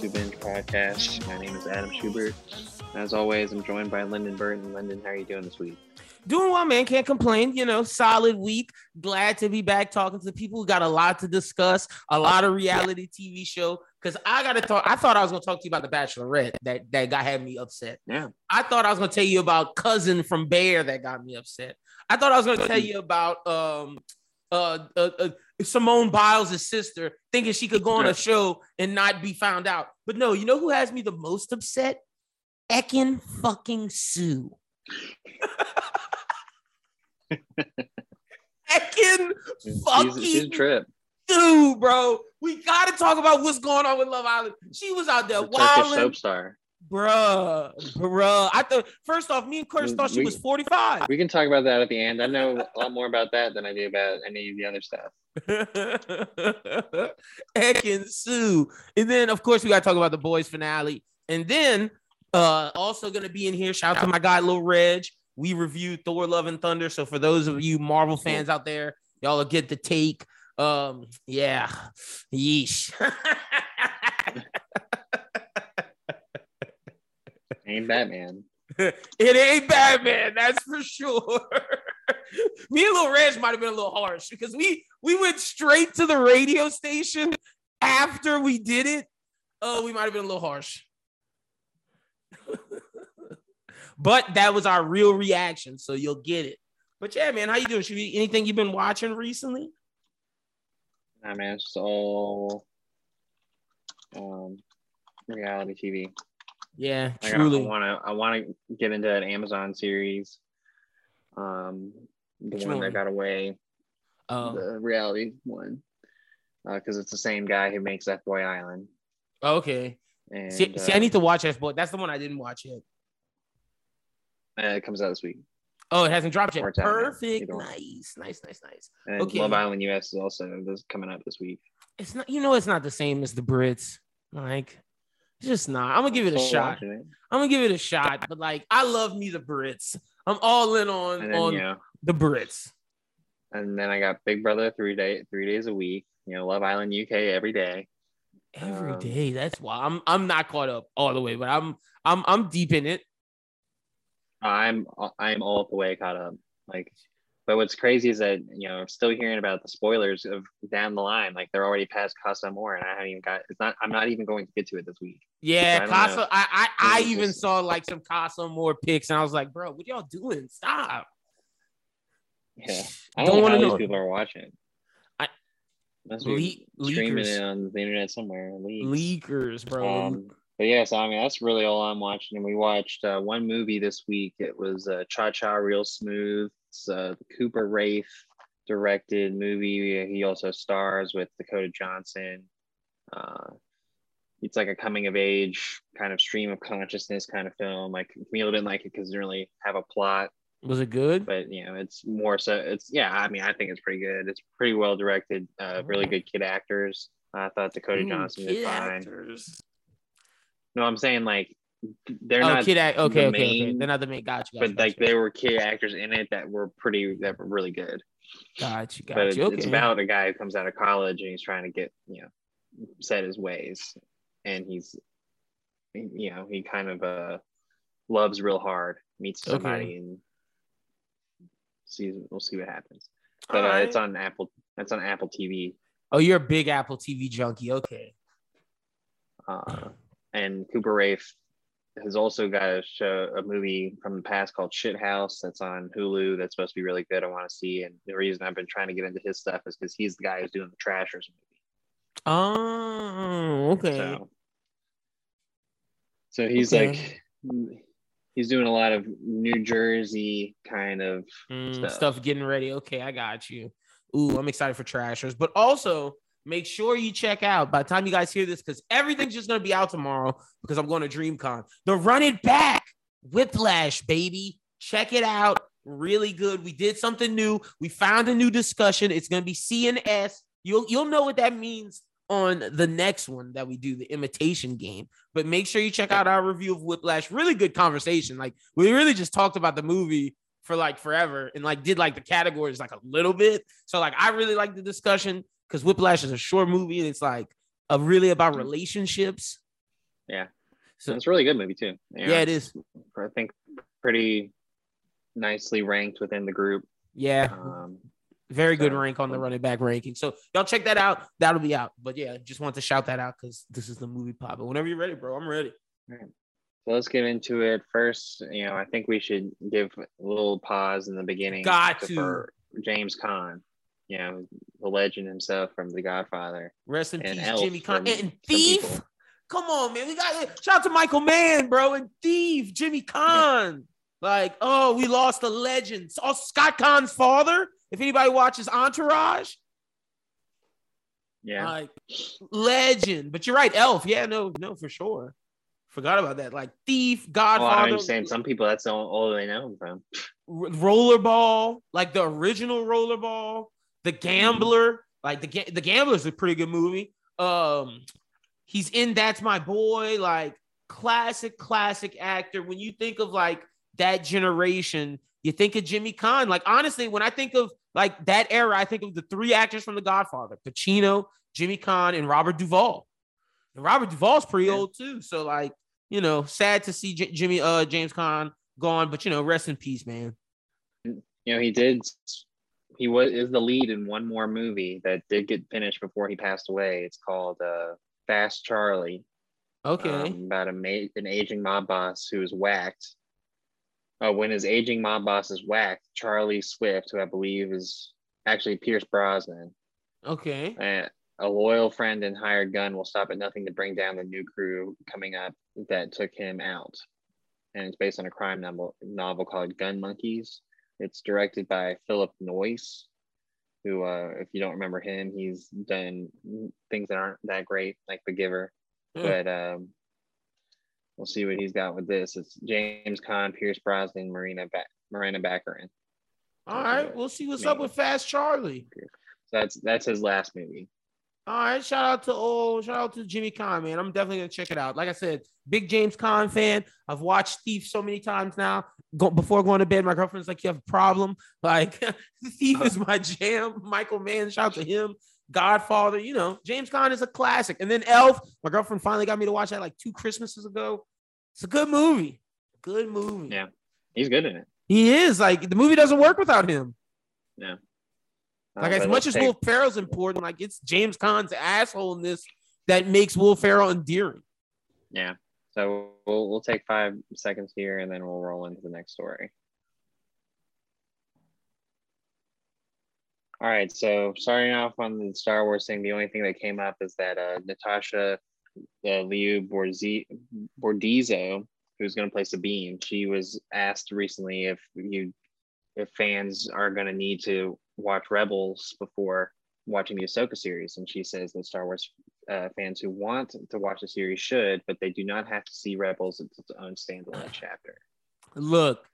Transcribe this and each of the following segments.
Who Binge podcast. My name is Adam Schubert. As always, I'm joined by Lyndon Burton. Lyndon, how are you doing this week? Doing well, man. Can't complain. You know, solid week. Glad to be back talking to the people who got a lot to discuss, a lot of reality TV show. Because I got to talk. I thought I was going to talk to you about the Bachelorette that that guy had me upset. Yeah. I thought I was going to tell you about cousin from Bear that got me upset. I thought I was going to tell you about um uh, uh, uh Simone Biles' sister thinking she could go on a show and not be found out. But no, you know who has me the most upset? Ekin fucking Su. Ekin fucking She's, trip. Su, bro. We got to talk about what's going on with Love Island. She was out there The wilding, soap star. Bruh, bruh. I thought first off, me and Curtis thought she we- was 45. We can talk about that at the end. I know a lot more about that than I do about any of the other stuff. Ekin Sue. And then, of course, we got to talk about the boys finale. And then, uh, also going to be in here. Shout out to my guy, Lil Reg. We reviewed Thor Love and Thunder. So, for those of you Marvel fans out there, y'all will get the take. Um, yeah, yeesh. Ain't Batman. it ain't Batman, that's for sure. Me and Lil Reg might have been a little harsh because we we went straight to the radio station after we did it. Oh, we might have been a little harsh. but that was our real reaction, so you'll get it. But yeah, man, how you doing? Should we, anything you've been watching recently? Nah, man, it's all um, reality TV. Yeah, Like, truly. I want to. I want to get into an Amazon series. Um, the one, that got away, Oh, the reality one, because it's the same guy who makes F Boy Island. okay. And See, see, I uh, need to watch that, but that's the one I didn't watch yet. uh, it comes out this week. Oh, it hasn't dropped yet. Or it's out now, Perfect. Nice, nice, nice, nice. And Okay. Love Island US is also this coming up this week. It's not, you know, it's not the same as the Brits. Like, it's just not. I'm gonna give it a shot. it. I'm gonna give it a shot. But like, I love me the Brits. I'm all in on then on know, the Brits. and then I got Big Brother three day three days a week. You know, Love Island UK every day. Every Um, day. That's why I'm I'm not caught up all the way, but I'm I'm I'm deep in it. I'm I'm all the way caught up. Like, but what's crazy is that you know I'm still hearing about the spoilers of down the line. Like they're already past Casa Amor, and I haven't even got. It's not. I'm not even going to get to it this week. Yeah, I don't know. I I, I even just- saw like some Casa Amor pics, and I was like, bro, what y'all doing? Stop. Yeah, I Don't don't, wanna how know. these people are watching. I- Must Le- streaming leakers. it on the internet somewhere. Leaks. Leakers, bro. Um, but yeah, so I mean that's really all I'm watching. And we watched uh, one movie this week. It was uh, Cha Cha Real Smooth. It's uh, the Cooper Raiff directed movie. He also stars with Dakota Johnson. Uh, it's like a coming of age kind of stream of consciousness kind of film. Like Camila didn't like it because it didn't really have a plot, Was it good? but you know it's more so. It's yeah. I mean I think it's pretty good. It's pretty well directed. Uh, really good kid actors. I thought Dakota Ooh, Johnson did kid fine. actors. No, I'm saying like they're oh, not kid act. Okay, the okay, okay. They're not the main. Got you. Got but like there were kid actors in it that were pretty that were really good. Got you. Got but you. it's, Okay. it's about a guy who comes out of college and he's trying to get you know set his ways, and he's you know he kind of uh loves real hard, meets somebody, Okay. and sees we'll see what happens. But uh, right. it's on Apple. It's on Apple TV. Oh, you're a big Apple TV junkie. Okay. Uh, and Cooper Raiff has also got a show, a movie from the past called Shithouse that's on Hulu. That's supposed to be really good. I want to see. And the reason I've been trying to get into his stuff is because he's the guy who's doing the Trashers movie. Oh, okay. So, so he's Okay. like, he's doing a lot of New Jersey kind of Mm, stuff. stuff. getting ready. Okay, I got you. Ooh, I'm excited for Trashers, but also make sure you check out by the time you guys hear this because everything's just gonna be out tomorrow because I'm going to DreamCon. The Run It Back Whiplash, baby. Check it out. Really good. We did something new. We found a new discussion. It's gonna be C and S. You'll you'll know what that means on the next one that we do, the imitation game. But make sure you check out our review of Whiplash. Really good conversation. Like we really just talked about the movie for like forever and like did like the categories like a little bit. So like I really like the discussion. Because Whiplash is a short movie it's like a really about relationships. Yeah. So it's a really good movie too. Know, yeah, it is. I think pretty nicely ranked within the group. Yeah, Um, very good rank on the running back ranking. So y'all check that out. That'll be out. But yeah, just want to shout that out because this is the movie pop. But whenever you're ready, bro, I'm ready. so let's get into it first. You know, I think we should give a little pause in the beginning. Got to. for James Caan. You know, the legend himself from The Godfather. Rest in And peace, Elf Jimmy Caan from and Thief. Come on, man. We got shout out to Michael Mann, bro, and Thief, Jimmy Caan. Like, oh, we lost a legend. Oh, Scott Caan's father. If anybody watches Entourage, Yeah. like legend. But you're right, Elf. Yeah, no, no, for sure. Forgot about that. Like Thief, well, I'm Godfather, saying some people that's all, all they know from. Rollerball, like the original Rollerball, The Gambler, like the the Gambler is a pretty good movie. Um, he's in That's My Boy, like classic, classic actor. When you think of like that generation, you think of Jimmy Caan. Like honestly, when I think of like that era, I think of the three actors from The Godfather: Pacino, Jimmy Caan, and Robert Duvall. And Robert Duvall's pretty Yeah. old too, so like you know, sad to see J- Jimmy uh James Caan gone, but you know, rest in peace, man. You know, he did. He was is the lead in one more movie that did get finished before he passed away. It's called uh, Fast Charlie. Okay. um, about a ma- an aging mob boss who is whacked. Uh, when his aging mob boss is whacked, Charlie Swift, who I believe is actually Pierce Brosnan, okay. uh, a loyal friend and hired gun, will stop at nothing to bring down the new crew coming up that took him out. And it's based on a crime novel, novel called Gun Monkeys. It's directed by Philip Noyce, who, uh, if you don't remember him, he's done things that aren't that great, like The Giver Yeah. but um, we'll see what he's got with this. It's James Caan, Pierce Brosnan, Marina ba- Miranda Baccarin. All right. We'll see what's up with Fast Charlie. So that's that's his last movie. All right. Shout out to oh, shout out to Jimmy Caan, man. I'm definitely gonna check it out. Like I said, big James Caan fan. I've watched Thief so many times now. Go, before going to bed, my girlfriend's like, "You have a problem?" Like, Thief is my jam. Michael Mann, shout out to him. Godfather, you know, James Caan is a classic. And then Elf, my girlfriend finally got me to watch that like two Christmases ago. It's a good movie. Good movie. Yeah. He's good in it. He is like the movie doesn't work without him. Uh, Like but as much as take- Will Ferrell's important, like it's James Caan's asshole in this that makes Will Ferrell endearing. yeah. So we'll we'll take five seconds here and then we'll roll into the next story. All right, so starting off on the Star Wars thing, the only thing that came up is that uh, Natasha uh, Liu Borzi- Bordizzo, who's going to play Sabine, she was asked recently if you if fans are going to need to watch Rebels before watching the Ahsoka series, and she says that Star Wars uh, fans who want to watch the series should, but they do not have to see Rebels as its own standalone chapter. Look,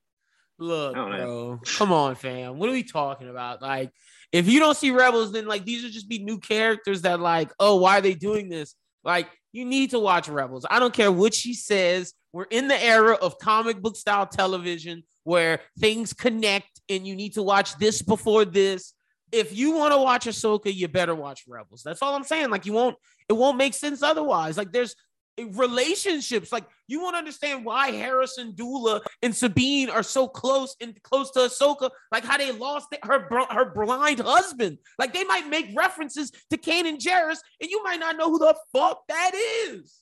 look, I don't know. bro. Come on, fam. What are we talking about? Like, if you don't see Rebels, then like these would just be new characters that like, oh, why are they doing this? Like, you need to watch Rebels. I don't care what she says. We're in the era of comic book style television where things connect and you need to watch this before this. If you want to watch Ahsoka, you better watch Rebels. That's all I'm saying. Like, you won't, it won't make sense otherwise. Like, there's eh, relationships. Like, you won't understand why Hera Syndulla and Sabine are so close and close to Ahsoka. Like, how they lost her her blind husband. Like, they might make references to Kanan Jarrus, and you might not know who the fuck that is.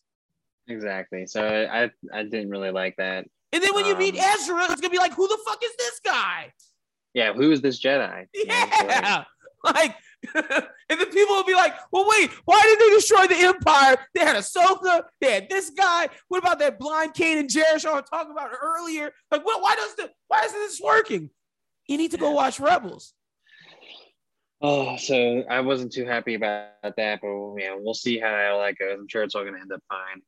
Exactly. So I I didn't really like that. And then when you meet Um, Ezra, it's gonna be like, who the fuck is this guy? Yeah, who is this Jedi? You know, like, Yeah. Like, and then people will be like, well, wait, why did they destroy the Empire? They had Ahsoka, they had this guy. What about that blind Kanan Jarrus I was talking about earlier? Like, what why does the why isn't this working? You need to go watch Rebels. Oh, so I wasn't too happy about that, but yeah, we'll see how that goes. I'm sure it's all gonna end up fine.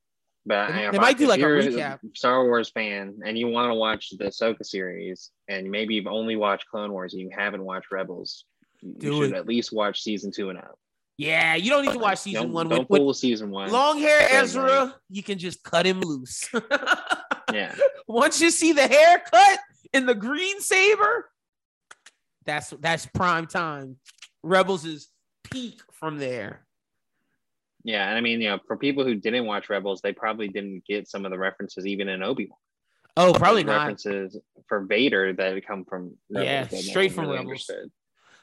But They- they might do, like, a you're recap. Star Wars fan and you want to watch the Ahsoka series, and maybe you've only watched Clone Wars and you haven't watched Rebels, you should at least watch season two and up. Yeah, you don't need to watch season don't, one Don't with, pull with season one. long hair Ezra. You can just cut him loose. yeah, Once you see the haircut and the green saber, that's that's prime time. Rebels is peak from there. Yeah, and I mean, you know, for people who didn't watch Rebels, they probably didn't get some of the references even in Obi Wan. Oh, probably not. references for Vader that had come from Yeah, that no straight from really Rebels. understood.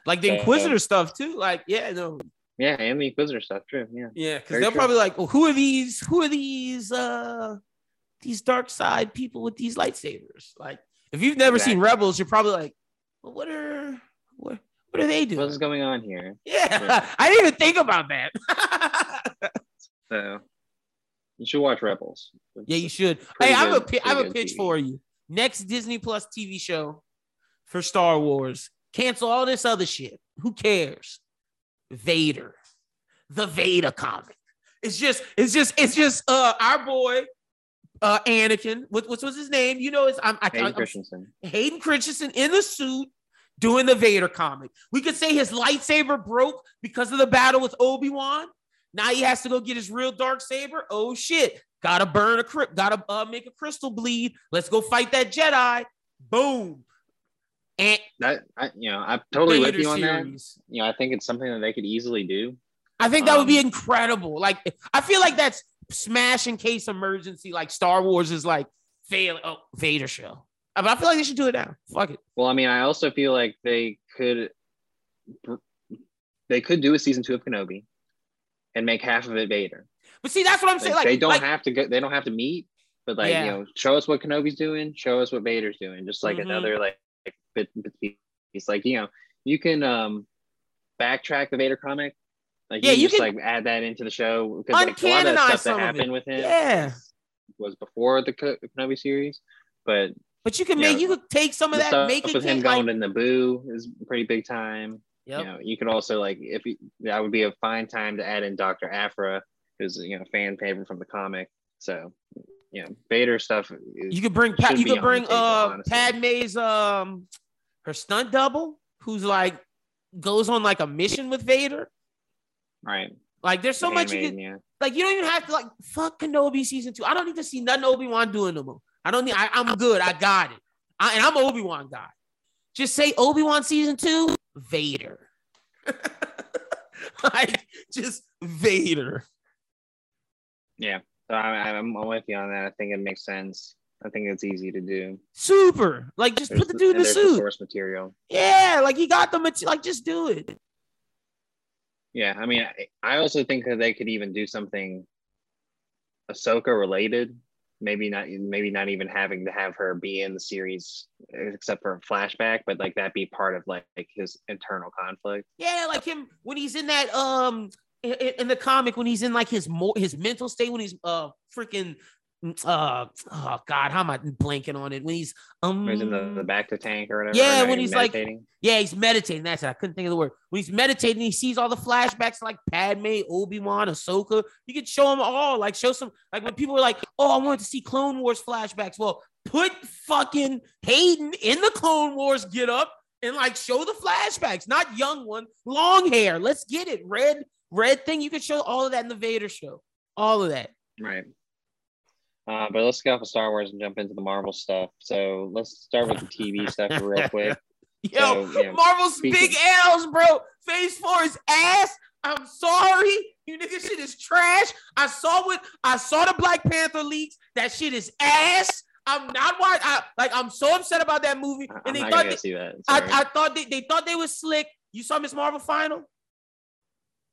Like the Inquisitor stuff too. Like, yeah, no, Yeah, and the Inquisitor stuff, true. Yeah, yeah, because they're true. probably like, well, who are these? Who are these? Uh, these dark side people with these lightsabers. Like, if you've never seen Rebels, you're probably like, well, what are what what are they doing? what's going on here? yeah, Yeah. I didn't even think about that. So you should watch Rebels. yeah, you should. Hey, I have a pi- have a pitch TV. for you. Next Disney Plus TV show for Star Wars. Cancel all this other shit. Who cares? Vader, the Vader comic. It's just, it's just, it's just uh our boy, uh Anakin. What what's, what's his name? You know, it's I'm, I, Hayden I'm Christensen. Hayden Christensen in the suit doing the Vader comic. We could say his lightsaber broke because of the battle with Obi Wan. Now he has to go get his real dark saber. Oh shit! Gotta burn a crypt. Gotta uh, make a crystal bleed. Let's go fight that Jedi. Boom. And That I, you know, I'm totally with you on that. You know, I think it's something that they could easily do. I think that would be Um, incredible. Like I feel like that's smash in case emergency. Like Star Wars is like fail. Oh, Vader show. I I feel like they should do it now. Fuck it. Well, I mean, I also feel like they could they could do a season two of Kenobi and make half of it Vader. But see, that's what I'm saying. Like, Like they don't like, have to go. They don't have to meet, but like Yeah. you know, show us what Kenobi's doing. Show us what Vader's doing. Just like Mhm. another like bit, bit piece. Like you know, you can um backtrack the Vader comic. Like Yeah, you, can you just can like add that into the show because like a lot of that stuff that happened with him Yeah. was before the Kenobi series, but But you can Yeah. make you could take some of that, make it with him get, going like, to Naboo is pretty big time. Yep. You know, you could also like if you, that would be a fine time to add in Doctor Aphra, who's you know fan favorite from the comic. So, you know, Vader stuff. Is, you could bring Pa- you could bring table, uh honestly. Padme's um her stunt double who's like goes on like a mission with Vader. right. Like there's so much you could yeah. like you don't even have to like fuck Kenobi season two. I don't need to see nothing Obi Wan doing no more. I don't need. I, I'm good. I got it. I, and I'm Obi Wan guy. Just say Obi Wan season two, Vader. like just Vader. Yeah. So I, I'm, I'm with you on that. I think it makes sense. I think it's easy to do. Super. Like just There's put the dude in the there's suit. source material. Yeah, like he got the material. like just do it. Yeah, I mean, I, I also think that they could even do something Ahsoka related. Maybe not, maybe not even having to have her be in the series, except for a flashback, but like that be part of like, like his internal conflict. Yeah, like him when he's in that um in, in the comic when he's in like his more his mental state when he's uh freaking uh oh god how am I blanking on it? When he's um When he's in the, the bacta tank or whatever. Yeah, when he's, like, yeah he's meditating that's it I couldn't think of the word. When he's meditating he sees all the flashbacks like Padme Obi Wan Ahsoka. You could show them all like show some like when people were like oh I wanted to see Clone Wars flashbacks. Well put fucking Hayden in the Clone Wars get up and like show the flashbacks not young one long hair let's get it red red thing you could show all of that in the Vader show all of that. Right. Uh, but let's get off of Star Wars and jump into the Marvel stuff. So let's start with the TV stuff real quick. Yo, So, yeah, Marvel's speaking- big L's, bro. Phase four is ass. I'm sorry. You nigga shit is trash. I saw what I saw the Black Panther leaks. That shit is ass. I'm not why I like I'm so upset about that movie. I'm And they not thought gonna they, see that. I, I thought they, they thought they was slick. You saw Miss Marvel final?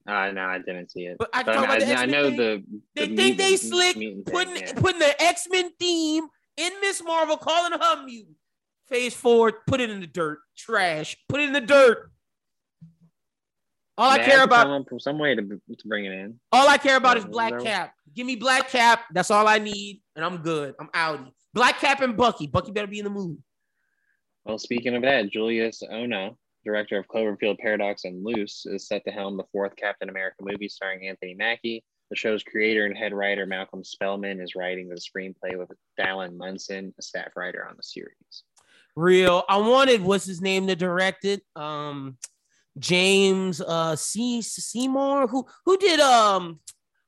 Uh, no, I didn't see it. But I But I, the I, X-Men know thing. the. They the think they slick mutant thing, putting yeah. putting the X-Men theme in Miss Marvel, calling her mutant. Phase four, put it in the dirt. Trash. Put it in the dirt. All I care about with some way to, to bring it in. All I care about is Black Cap. Give me Black Cap. That's all I need, and I'm good. I'm outie. Black Cap and Bucky. Bucky better be in the movie. Well, speaking of that, Julius Onah, director of Cloverfield Paradox and Luce, is set to helm the fourth Captain America movie starring Anthony Mackie. The show's creator and head writer Malcolm Spellman is writing the screenplay with Dalan Musson, a staff writer on the series. Real. I wanted what's his name to direct it. Um, James uh C Seymour. Who who did um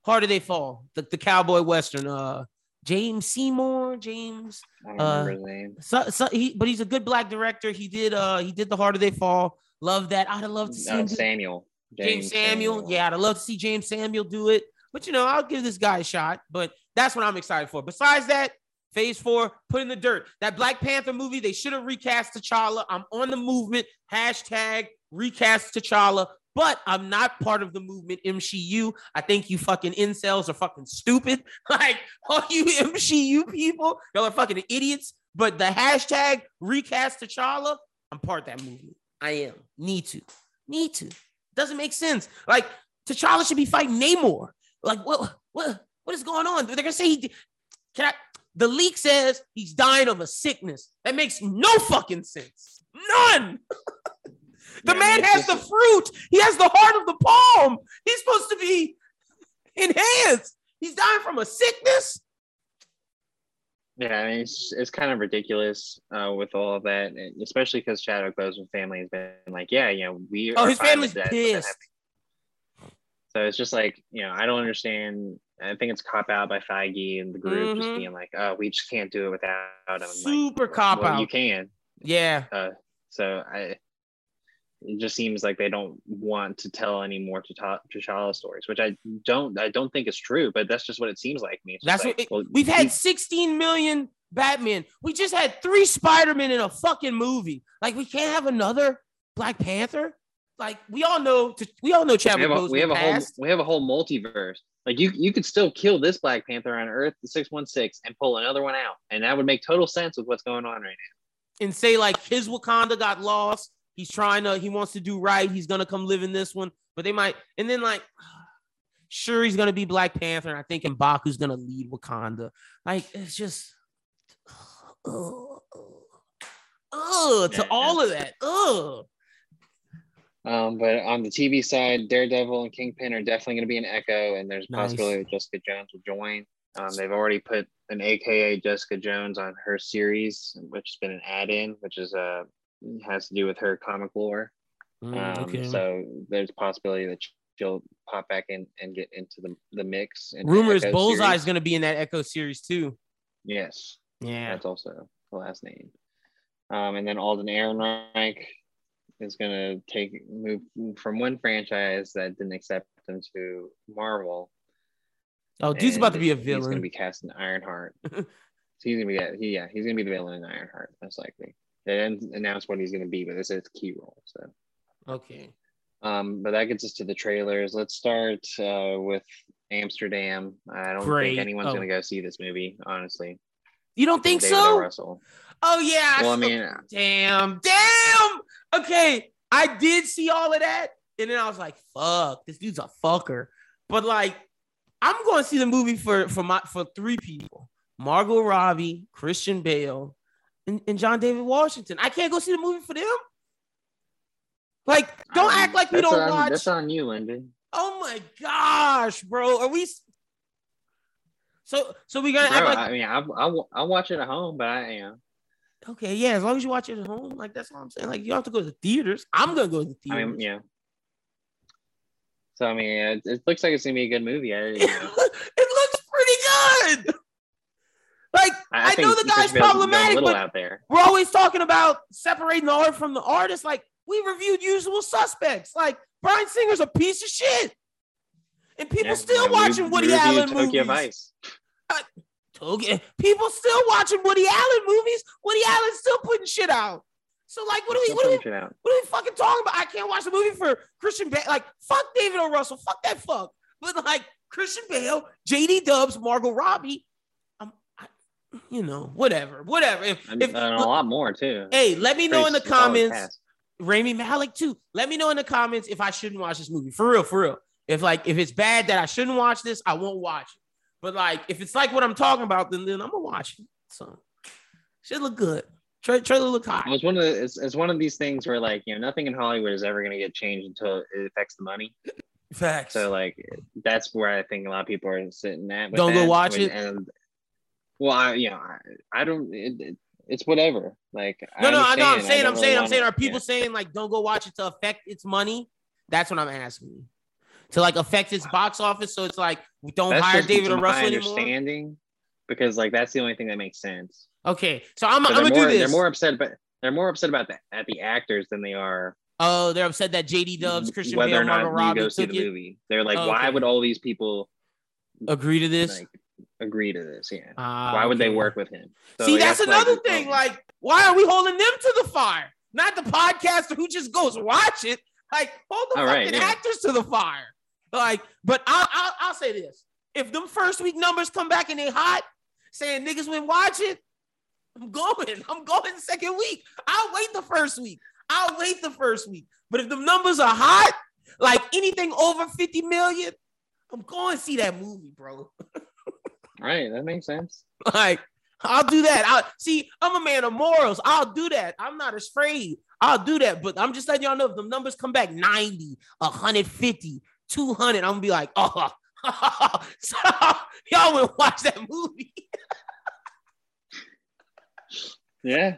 Harder They Fall? The, the cowboy western. Uh, James Seymour. James. Uh, remember his name. So, so he, but he's a good black director. He did uh he did the Harder They Fall. Love that. I'd have loved to see Uh, do- Samuel. James, Samuel. Yeah, I'd love to see James Samuel do it. But you know, I'll give this guy a shot. But that's what I'm excited for. Besides that, Phase four, put in the dirt. That Black Panther movie, they should have recast T'Challa. I'm on the movement. Hashtag recast T'Challa. But I'm not part of the movement MCU. I think you fucking incels are fucking stupid. Like all you MCU people, y'all are fucking idiots. But the hashtag recast T'Challa, I'm part of that movement. I am. Need to. Need to. Doesn't make sense. Like T'Challa should be fighting Namor. Like what? What? What is going on? They're gonna say he. Can I? The leak says he's dying of a sickness. That makes no fucking sense. None. the yeah, man has the fruit. He has the heart of the palm. He's supposed to be enhanced. He's dying from a sickness. Yeah, I mean, it's, it's kind of ridiculous uh, with all of that, especially because Chadwick Boseman's family has been like, yeah, you know, we. Are Oh, his family's pissed. So it's just like, you know, I don't understand I think it's cop out by Feige and the group mm-hmm. just being like, oh, we just can't do it without him. Super like, cop well, out. You can. Yeah. Uh, so I, it just seems like they don't want to tell any more to T'Challa stories, which I don't, I don't think is true, but that's just what it seems like me. That's like, what it, well, we've had 16 million Batman. We just had three Spider-Man in a fucking movie. Like we can't have another Black Panther. Like we all know, we all know Chadwick. We have a, we have a whole, we have a whole multiverse. Like you, you could still kill this Black Panther on Earth, the six one six, and pull another one out, and that would make total sense with what's going on right now. And say like his Wakanda got lost. He's trying to, he wants to do right. He's gonna come live in this one, but they might. And then like, sure, he's gonna be Black Panther. And I think M'Baku's gonna lead Wakanda. Like it's just, oh, oh, to all of that, oh. Um, but on the TV side, Daredevil and Kingpin are definitely going to be an Echo, and there's a nice. possibility that Jessica Jones will join. Um, they've already put an AKA Jessica Jones on her series, which has been an add-in, which is uh has to do with her comic lore. Mm, um, okay. So there's a possibility that she'll pop back in and get into the, the mix. Rumors Bullseye is going to be in that Echo series too. Yes. Yeah. That's also the last name. Um, and then Alden Ehrenreich is going to take move from one franchise that didn't accept him to Marvel. Oh, dude's about to be a villain. He's going to be cast in Ironheart. so he's going to be he, yeah, he's going to be the villain in Ironheart most likely. They didn't announce what he's going to be, but this is key role. So okay. Um, but that gets us to the trailers. Let's start uh, with Amsterdam. I don't Great. think anyone's oh. going to go see this movie, honestly. You don't think David so? Russell. Oh yeah. Well, I mean, uh, damn, damn. Okay, I did see all of that, and then I was like, "Fuck, this dude's a fucker." But like, I'm going to see the movie for for my for three people: Margot Robbie, Christian Bale, and, and John David Washington. I can't go see the movie for them. Like, don't um, act like we don't on, watch. That's on you, Lyndon. Oh my gosh, bro. Are we so so we gotta. Bro, act like I mean I I I watch it at home, but I am. Okay, yeah, as long as you watch it at home, like that's all I'm saying. Like you don't have to go to the theaters. I'm gonna go to the theaters. I mean, yeah. So I mean, it, it, looks like it's gonna be a good movie. I, you know. it looks pretty good. I, I, I know the guy's problematic, but we're always talking about separating the art from the artist. Like we reviewed Usual Suspects. Like Bryan Singer's a piece of shit, and people yeah, still watching Woody Allen Tokyo movies. Vice. Uh, Okay, people still watching Woody Allen movies. Woody Allen's still putting shit out. So like, what are we? What are we? What are we fucking talking about? I can't watch a movie for Christian Bale. Like, fuck David O. Russell. Fuck that fuck. But like Christian Bale, JD Dubs, Margot Robbie. You know, whatever, whatever. If, if uh, a lot more too. Hey, let me know in the comments. Rami Malek too. Let me know in the comments if I shouldn't watch this movie. For real, for real. If like if it's bad that I shouldn't watch this, I won't watch it. But like, if it's like what I'm talking about, then then I'm gonna watch it. So should look good. Tra- trailer look hot. It's one of the, it's, it's one of these things where like you know nothing in Hollywood is ever gonna get changed until it affects the money. Facts. So like that's where I think a lot of people are sitting at. Don't go watch it. And well, I you know I, I don't. It, it, it's whatever. Like no, no, I know. I'm saying, I'm saying, I'm saying. Are people yeah. saying like don't go watch it to affect its money? That's what I'm asking to like affect its box office. So it's like we don't that's hire David O. Russell anymore. Understanding, because like that's the only thing that makes sense. Okay, so I'm, I'm gonna more, do this. They're more upset, but they're more upset about that at the actors than they are Oh, they're upset that JD Dubs, Christian whether Bale, or not Margot Robbie go see the it. movie. They're like, Oh, why would all these people Agree to this. like agree to this? Yeah. Ah, why would they work with him? So See, that's like, another like, thing. Like, why are we holding them to the fire? Not the podcaster who just goes watch it. Like, hold the All fucking right, yeah. actors to the fire. Like, but I'll, I'll I'll say this: if them first week numbers come back and they hot, saying niggas went watch it, I'm going. I'm going second week. I'll wait the first week. I'll wait the first week. But if the numbers are hot, like anything over 50 million, I'm going to see that movie, bro. right, that makes sense. Like, I'll do that. I'll see, I'm a man of morals. I'll do that. I'm not afraid. I'll do that. But I'm just letting y'all know if the numbers come back 90, 150, 200, I'm gonna be like, oh, so y'all would watch that movie. Yeah.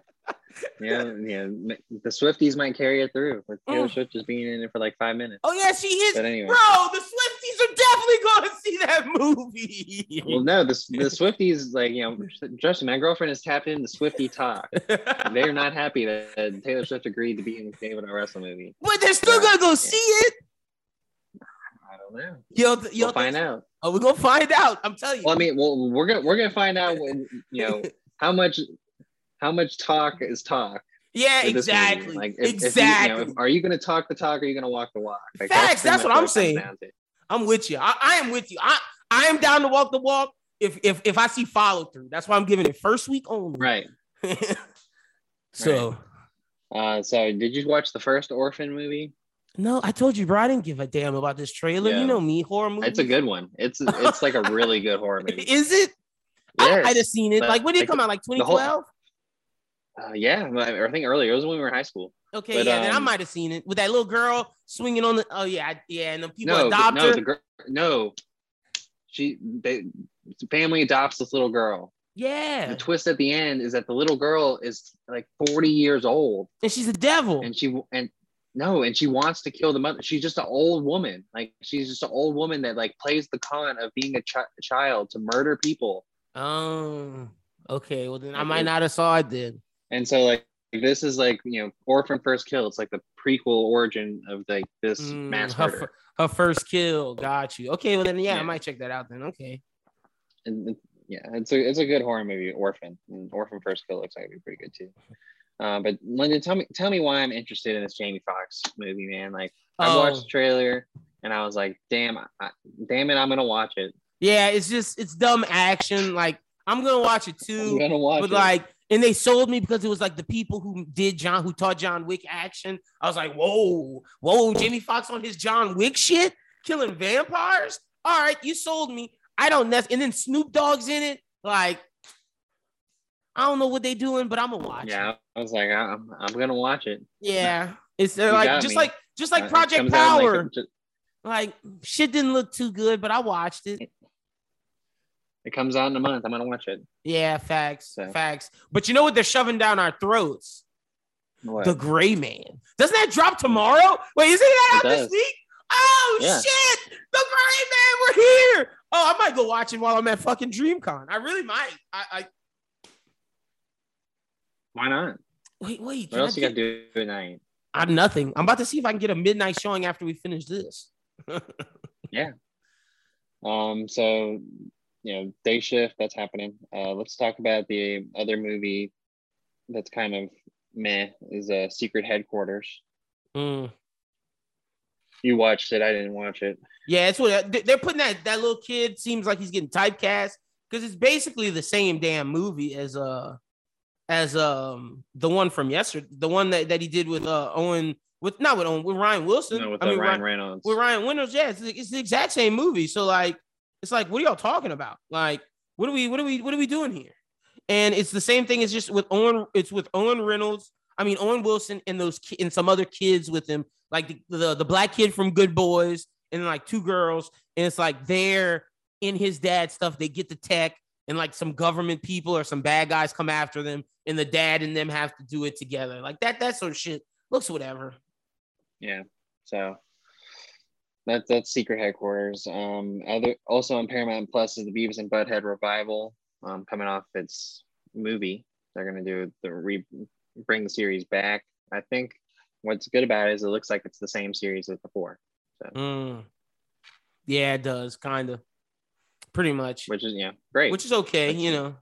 Yeah, yeah. The Swifties might carry it through with Taylor Mm. Swift just being in it for like five minutes. Oh, yeah, she is. But anyway. Bro, the Swifties are definitely going to see that movie. Well, no, the, the Swifties, like, you know, Justin, my girlfriend has tapped into Swifty talk. They're not happy that, Taylor Swift agreed to be in the David O. Russell movie. but they're still going to go see it. I don't know. Yo, We'll yo, find out. Oh, we're going to find out. I'm telling you. Well, I mean, well, we're gonna we're gonna find out when you know how much how much talk is talk. yeah, for this movie. exactly. Like, if, exactly. If you, you know, if- are you gonna talk the talk? Or are you gonna walk the walk? Like, Facts, pretty that's what I'm saying. I'm with you. I, I am with you. I, I am down to walk the walk if if if I see follow through. That's why I'm giving it first week only. Right. so Uh, so did you watch the first Orphan movie? no, I told you, bro. I didn't give a damn about this trailer. Yeah. You know me, horror movie. It's a good one. It's it's like a really good horror movie. Is it? Yes. I might have seen it. But, Like when did it like, come out? Like 2012. Uh, yeah, I think earlier. It was when we were in high school. Okay, but, yeah, then I um, might have seen it with that little girl swinging on the. Oh yeah, yeah, and the people no, adopt no, her. the girl. No, she they the family adopts this little girl. yeah, The twist at the end is that the little girl is like 40 years old and she's a devil. and she and no and she wants to kill the mother she's just an old woman like she's just an old woman that like plays the con of being a, a child to murder people Oh, okay. Well then I might not have saw it then. And so like this is like you know orphan first kill it's like the prequel origin of like this Mm, mass her, murder her first kill. Got you. Okay, well then yeah, I might check that out then. Okay. and yeah it's a it's a good horror movie orphan and orphan first kill looks like it'd be pretty good too uh, but Lyndon, tell me tell me why I'm interested in this Jamie Foxx movie, man. Like I Oh. watched the trailer and I was like, damn, I, damn it, I'm gonna watch it. Yeah, it's just it's dumb action. Like I'm gonna watch it I'm too. gonna watch But it. like, and they sold me because it was like the people who did John, who taught John Wick action. I was like, whoa, whoa, Jamie Foxx on his John Wick shit, killing vampires. All right, you sold me. I don't nec- and then Snoop Dogg's in it. Like, I don't know what they doing, but I'm gonna watch. it. yeah, I was like, I'm, I'm gonna watch it. yeah. It's uh, like just me. like just like Uh, Project comes out in, Power. like, ju- like shit didn't look too good, but I watched it. It comes out in a month. I'm gonna watch it. Yeah, facts, So- facts. But you know what? They're shoving down our throats. What? The Gray Man. Doesn't that drop tomorrow? Wait, isn't that out this week? Oh Yeah. shit! The Gray Man, we're here. Oh, I might go watch it while I'm at fucking DreamCon. I really might. I, I Why not? wait, wait. What else I you got to do at night? I'm nothing. I'm about to see if I can get a midnight showing after we finish this. Yeah. Um, so you know, day shift that's happening. Uh, let's talk about the other movie that's kind of meh is uh, Secret Headquarters. Mm. You watched it. I didn't watch it. Yeah, it's what they- they're putting that that little kid seems like he's getting typecast because it's basically the same damn movie as uh as um the one from yesterday, the one that, that he did with uh Owen with not with Owen with Ryan Wilson. No, with I uh, mean, Ryan Ryan, Reynolds. with Ryan Reynolds. Yeah, it's, it's the exact same movie. So like, it's like, what are y'all talking about? Like, what are we what are we what are we doing here? And it's the same thing. It's just with Owen. It's with Owen Reynolds. I mean Owen Wilson and those ki- and some other kids with him, like the, the the black kid from Good Boys and like two girls. And it's like they're in his dad's stuff. They get the tech and like some government people or some bad guys come after them, and the dad and them have to do it together. Like that that sort of shit looks whatever. Yeah. So that that's Secret Headquarters. Um, other also on Paramount Plus is the Beavis and Butthead revival. Um, coming off its movie, they're gonna do the re bring the series back. I think what's good about it is it looks like it's the same series as before, Mm. Yeah, it does, kind of. Pretty much. which is yeah great. Which is okay, That's you know.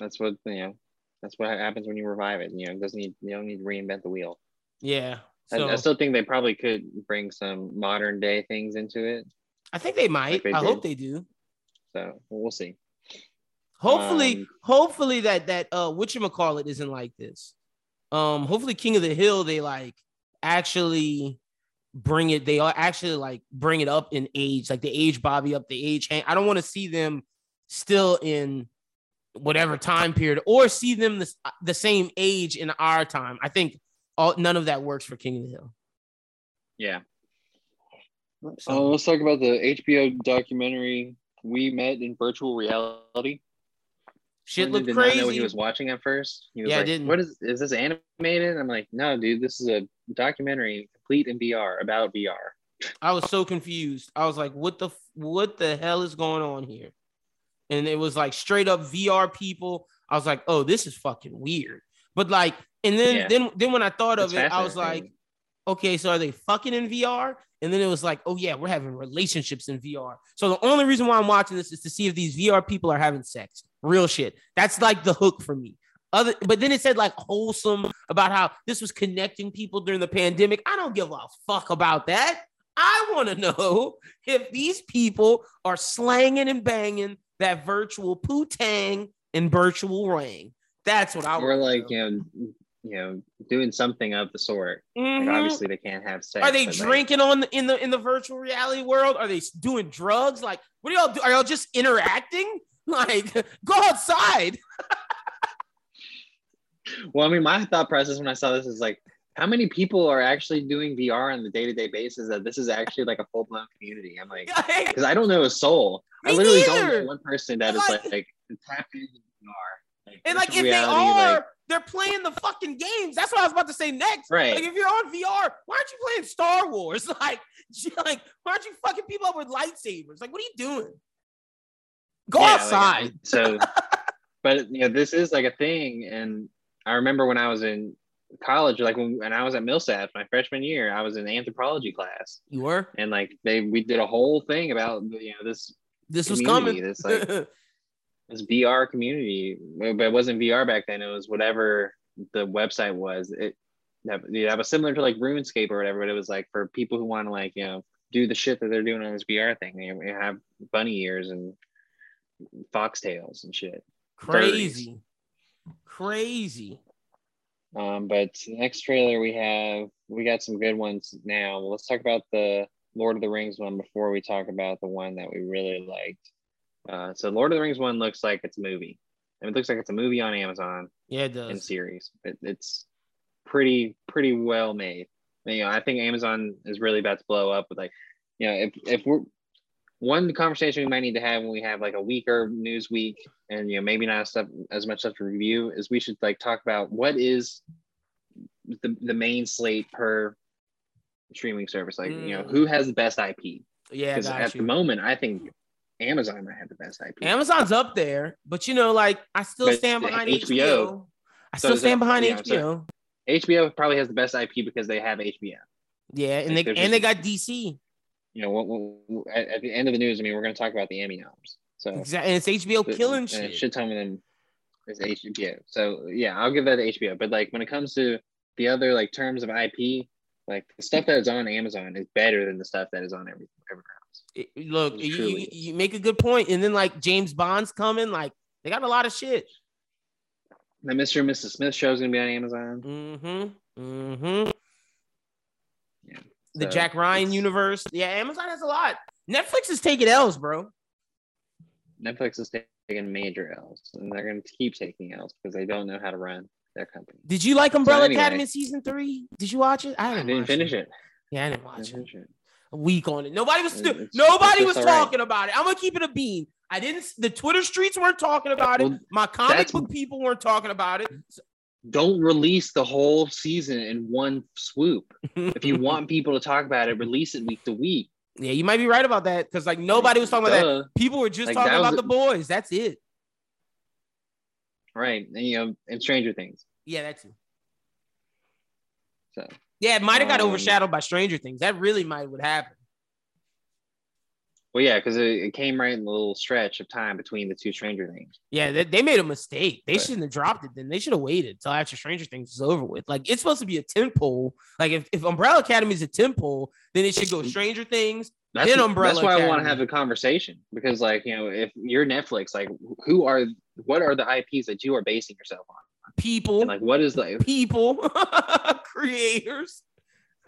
that's what you know. That's what happens when you revive it. You know, it doesn't need you don't need to reinvent the wheel. Yeah. I- So I, still think they probably could bring some modern day things into it. I think they might. they I hope they do. So we'll see. Hopefully, Um, hopefully that that uh whatchamacallit isn't like this. Um, hopefully King of the Hill, they like actually bring it, they are actually like bring it up in age, like the age Bobby up, the age I don't want to see them still in whatever time period or see them the, the same age in our time. I think all none of that works for King of the Hill. Yeah. So- Uh, let's talk about the HBO documentary. We met in virtual reality. Shit Brendan looked did not know what he was watching at first. He was Yeah, I didn't. "What is is this animated?" I'm like, "No, dude, this is a documentary complete in VR about VR." I was so confused. I was like, what the what the hell is going on here? And it was like straight up VR people. I was like, oh, this is fucking weird. But like, and then Yeah. then then when I thought of It's it, I was like, okay, so are they fucking in VR? And then it was like, oh yeah, we're having relationships in VR. So the only reason why I'm watching this is to see if these VR people are having sex. Real shit. That's like the hook for me. Other, but then it said like wholesome about how this was connecting people during the pandemic. I don't give a fuck about that. I want to know if these people are slanging and banging that virtual poo-tang and virtual ring. That's what I want. like know, you know, doing something of the sort. Like obviously they can't have sex. Mm-hmm. Are they but, like, drinking on the, in the in the virtual reality world? Are they doing drugs? Like, what do y'all do? Are y'all just interacting? Like, go outside. well, I mean, my thought process when I saw this is like, how many people are actually doing VR on the day to day basis that this is actually like a full blown community? I'm like, because I don't know a soul. I Me literally don't know one person that is Like- like, like tapped into VR. Like, and like, if virtual they are, like- they're playing the fucking games. That's what I was about to say next. Right. Like, if you're on VR, why aren't you playing Star Wars? Like, like, why aren't you fucking people up with lightsabers? Like, what are you doing? Go Yeah, like, outside. so, but you know, this is like a thing, and I remember when I was in college, like when, when I was at Millsap my freshman year, I was in anthropology class, you were. and like they we did a whole thing about you know this This was coming. This like this VR community, but it wasn't VR back then. It was whatever the website was. It that, yeah, that was similar to like RuneScape or whatever, but it was like for people who want to like you know do the shit that they're doing on this VR thing. You have bunny ears and foxtails and shit. Crazy. Crazy. Um, but next trailer we have, we got some good ones now. Let's talk about the Lord of the Rings one before we talk about the one that we really liked. Uh, so Lord of the Rings one looks like it's a movie. And it looks like it's a movie on Amazon Yeah, it does. in series. It, it's pretty pretty well made. You know, I think Amazon is really about to blow up with like, you know, if if we're one conversation we might need to have when we have like a weaker news week and you know maybe not stuff as much stuff to review is we should like talk about what is the, the main slate per streaming service like you know Mm. who has the best ip Yeah, because at you. the moment i think amazon might have the best ip Amazon's up there, but you know, like I still But stand behind HBO HBO. I so still stand that- behind yeah, HBO. hbo probably has the best ip because they have hbo yeah, and like, they and they got DC. you know, what, what, at, at the end of the news, I mean, we're going to talk about the Emmy noms. So Exactly, and it's HBO the- killing and shit. shit ton of them is HBO. So yeah, I'll give that to HBO. But like when it comes to the other like terms of IP, like the stuff that is on Amazon is better than the stuff that is on every everywhere. It- look, It you, you, make a good point, and then like James Bond's coming, like they got a lot of shit. The Mr. and Mrs. Smith show is going to be on Amazon. Mm-hmm. Mm-hmm. Yeah. The So Jack Ryan universe. Yeah, Amazon has a lot. Netflix is taking L's, bro. Netflix is taking major L's, and they're going to keep taking L's because they don't know how to run their company. Did you like Umbrella anyway. Academy season three? Did you watch it? I didn't, didn't finish it. Yeah, I didn't I watch didn't it. it. A week on it. Nobody was stu- It's- nobody it's was all right. talking about it. I'm gonna keep it a bean. I didn't. The Twitter streets weren't talking about it. Well, My comic book people weren't talking about it. don't release the whole season in one swoop. If you want people to talk about it, release it week to week. yeah, you might be right about that because like nobody was talking about that. People were just Like, talking about the boys. That's it. Right. And you know, and Stranger Things. Yeah, that's it. So Yeah, it might have got Um, overshadowed by Stranger Things. That really might would happen. Well, yeah, because it, it came right in the little stretch of time between the two Stranger Things. Yeah, they, they made a mistake. They Right. shouldn't have dropped it. Then they should have waited until after Stranger Things is over with. Like it's supposed to be a temple. Like if, if Umbrella Academy is a temple, then it should go Stranger Things. That's, Then Umbrella that's why I want to have a conversation because, like, you know, if you're Netflix, like, who are what are the IPs that you are basing yourself on? People, And like, what is the people, creators.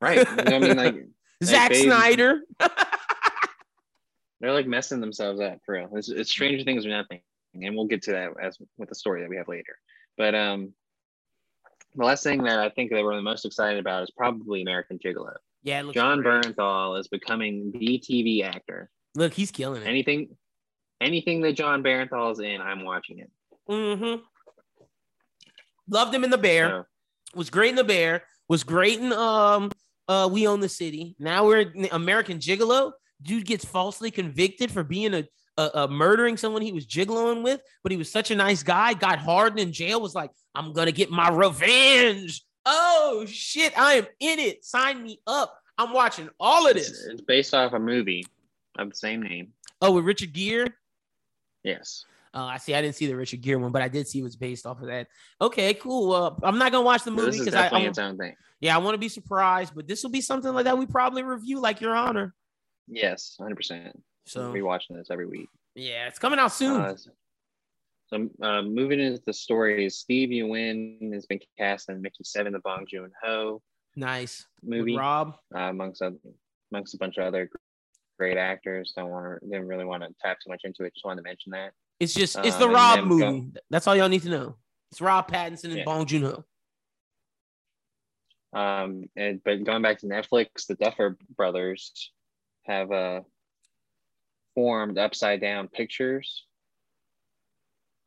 right? You know I mean, like, Zack Snyder. they're like messing themselves up for real. It's, it's Stranger Things or nothing, and we'll get to that as with the story that we have later. But um, the last thing that I think that we're the most excited about is probably American Gigolo. Yeah, John great. Bernthal is becoming the TV actor. Look, he's killing it. Anything, anything that John Bernthal is in, I'm watching it. Mm-hmm. Loved him in the Bear. So, Was great in the Bear. Was great in um uh We Own the City. Now we're in American Gigolo. Dude gets falsely convicted for being a, a, a murdering someone he was gigoloing with, but he was such a nice guy. Got hardened in jail. Was like, I'm gonna get my revenge. Oh shit, I am in it. Sign me up. I'm watching all of this. it's based off a movie of the same name. Oh, with Richard Gere. Yes. Uh, I see. I didn't see the Richard Gere one, but I did see it was based off of that. Okay, cool. Uh, I'm not gonna watch the movie because I, I its own thing. yeah, I want to be surprised, but this will be something like that we probably review, like Your Honor. Yes, 100%. So So be watching this every week. yeah, it's coming out soon. Uh, so uh, moving into the story, Steven Yeun has been cast in Mickey Seven, the Bong Joon Ho nice movie, With Rob. uh, amongst other, amongst a bunch of other great actors. Don't want to, didn't really want to tap too much into it. Just wanted to mention that. It's just it's Um, the and Rob movie. go- That's all y'all need to know. It's Rob Pattinson and Yeah. Bong Joon Ho. Um, and but going back to Netflix, the Duffer Brothers have uh, formed Upside Down Pictures,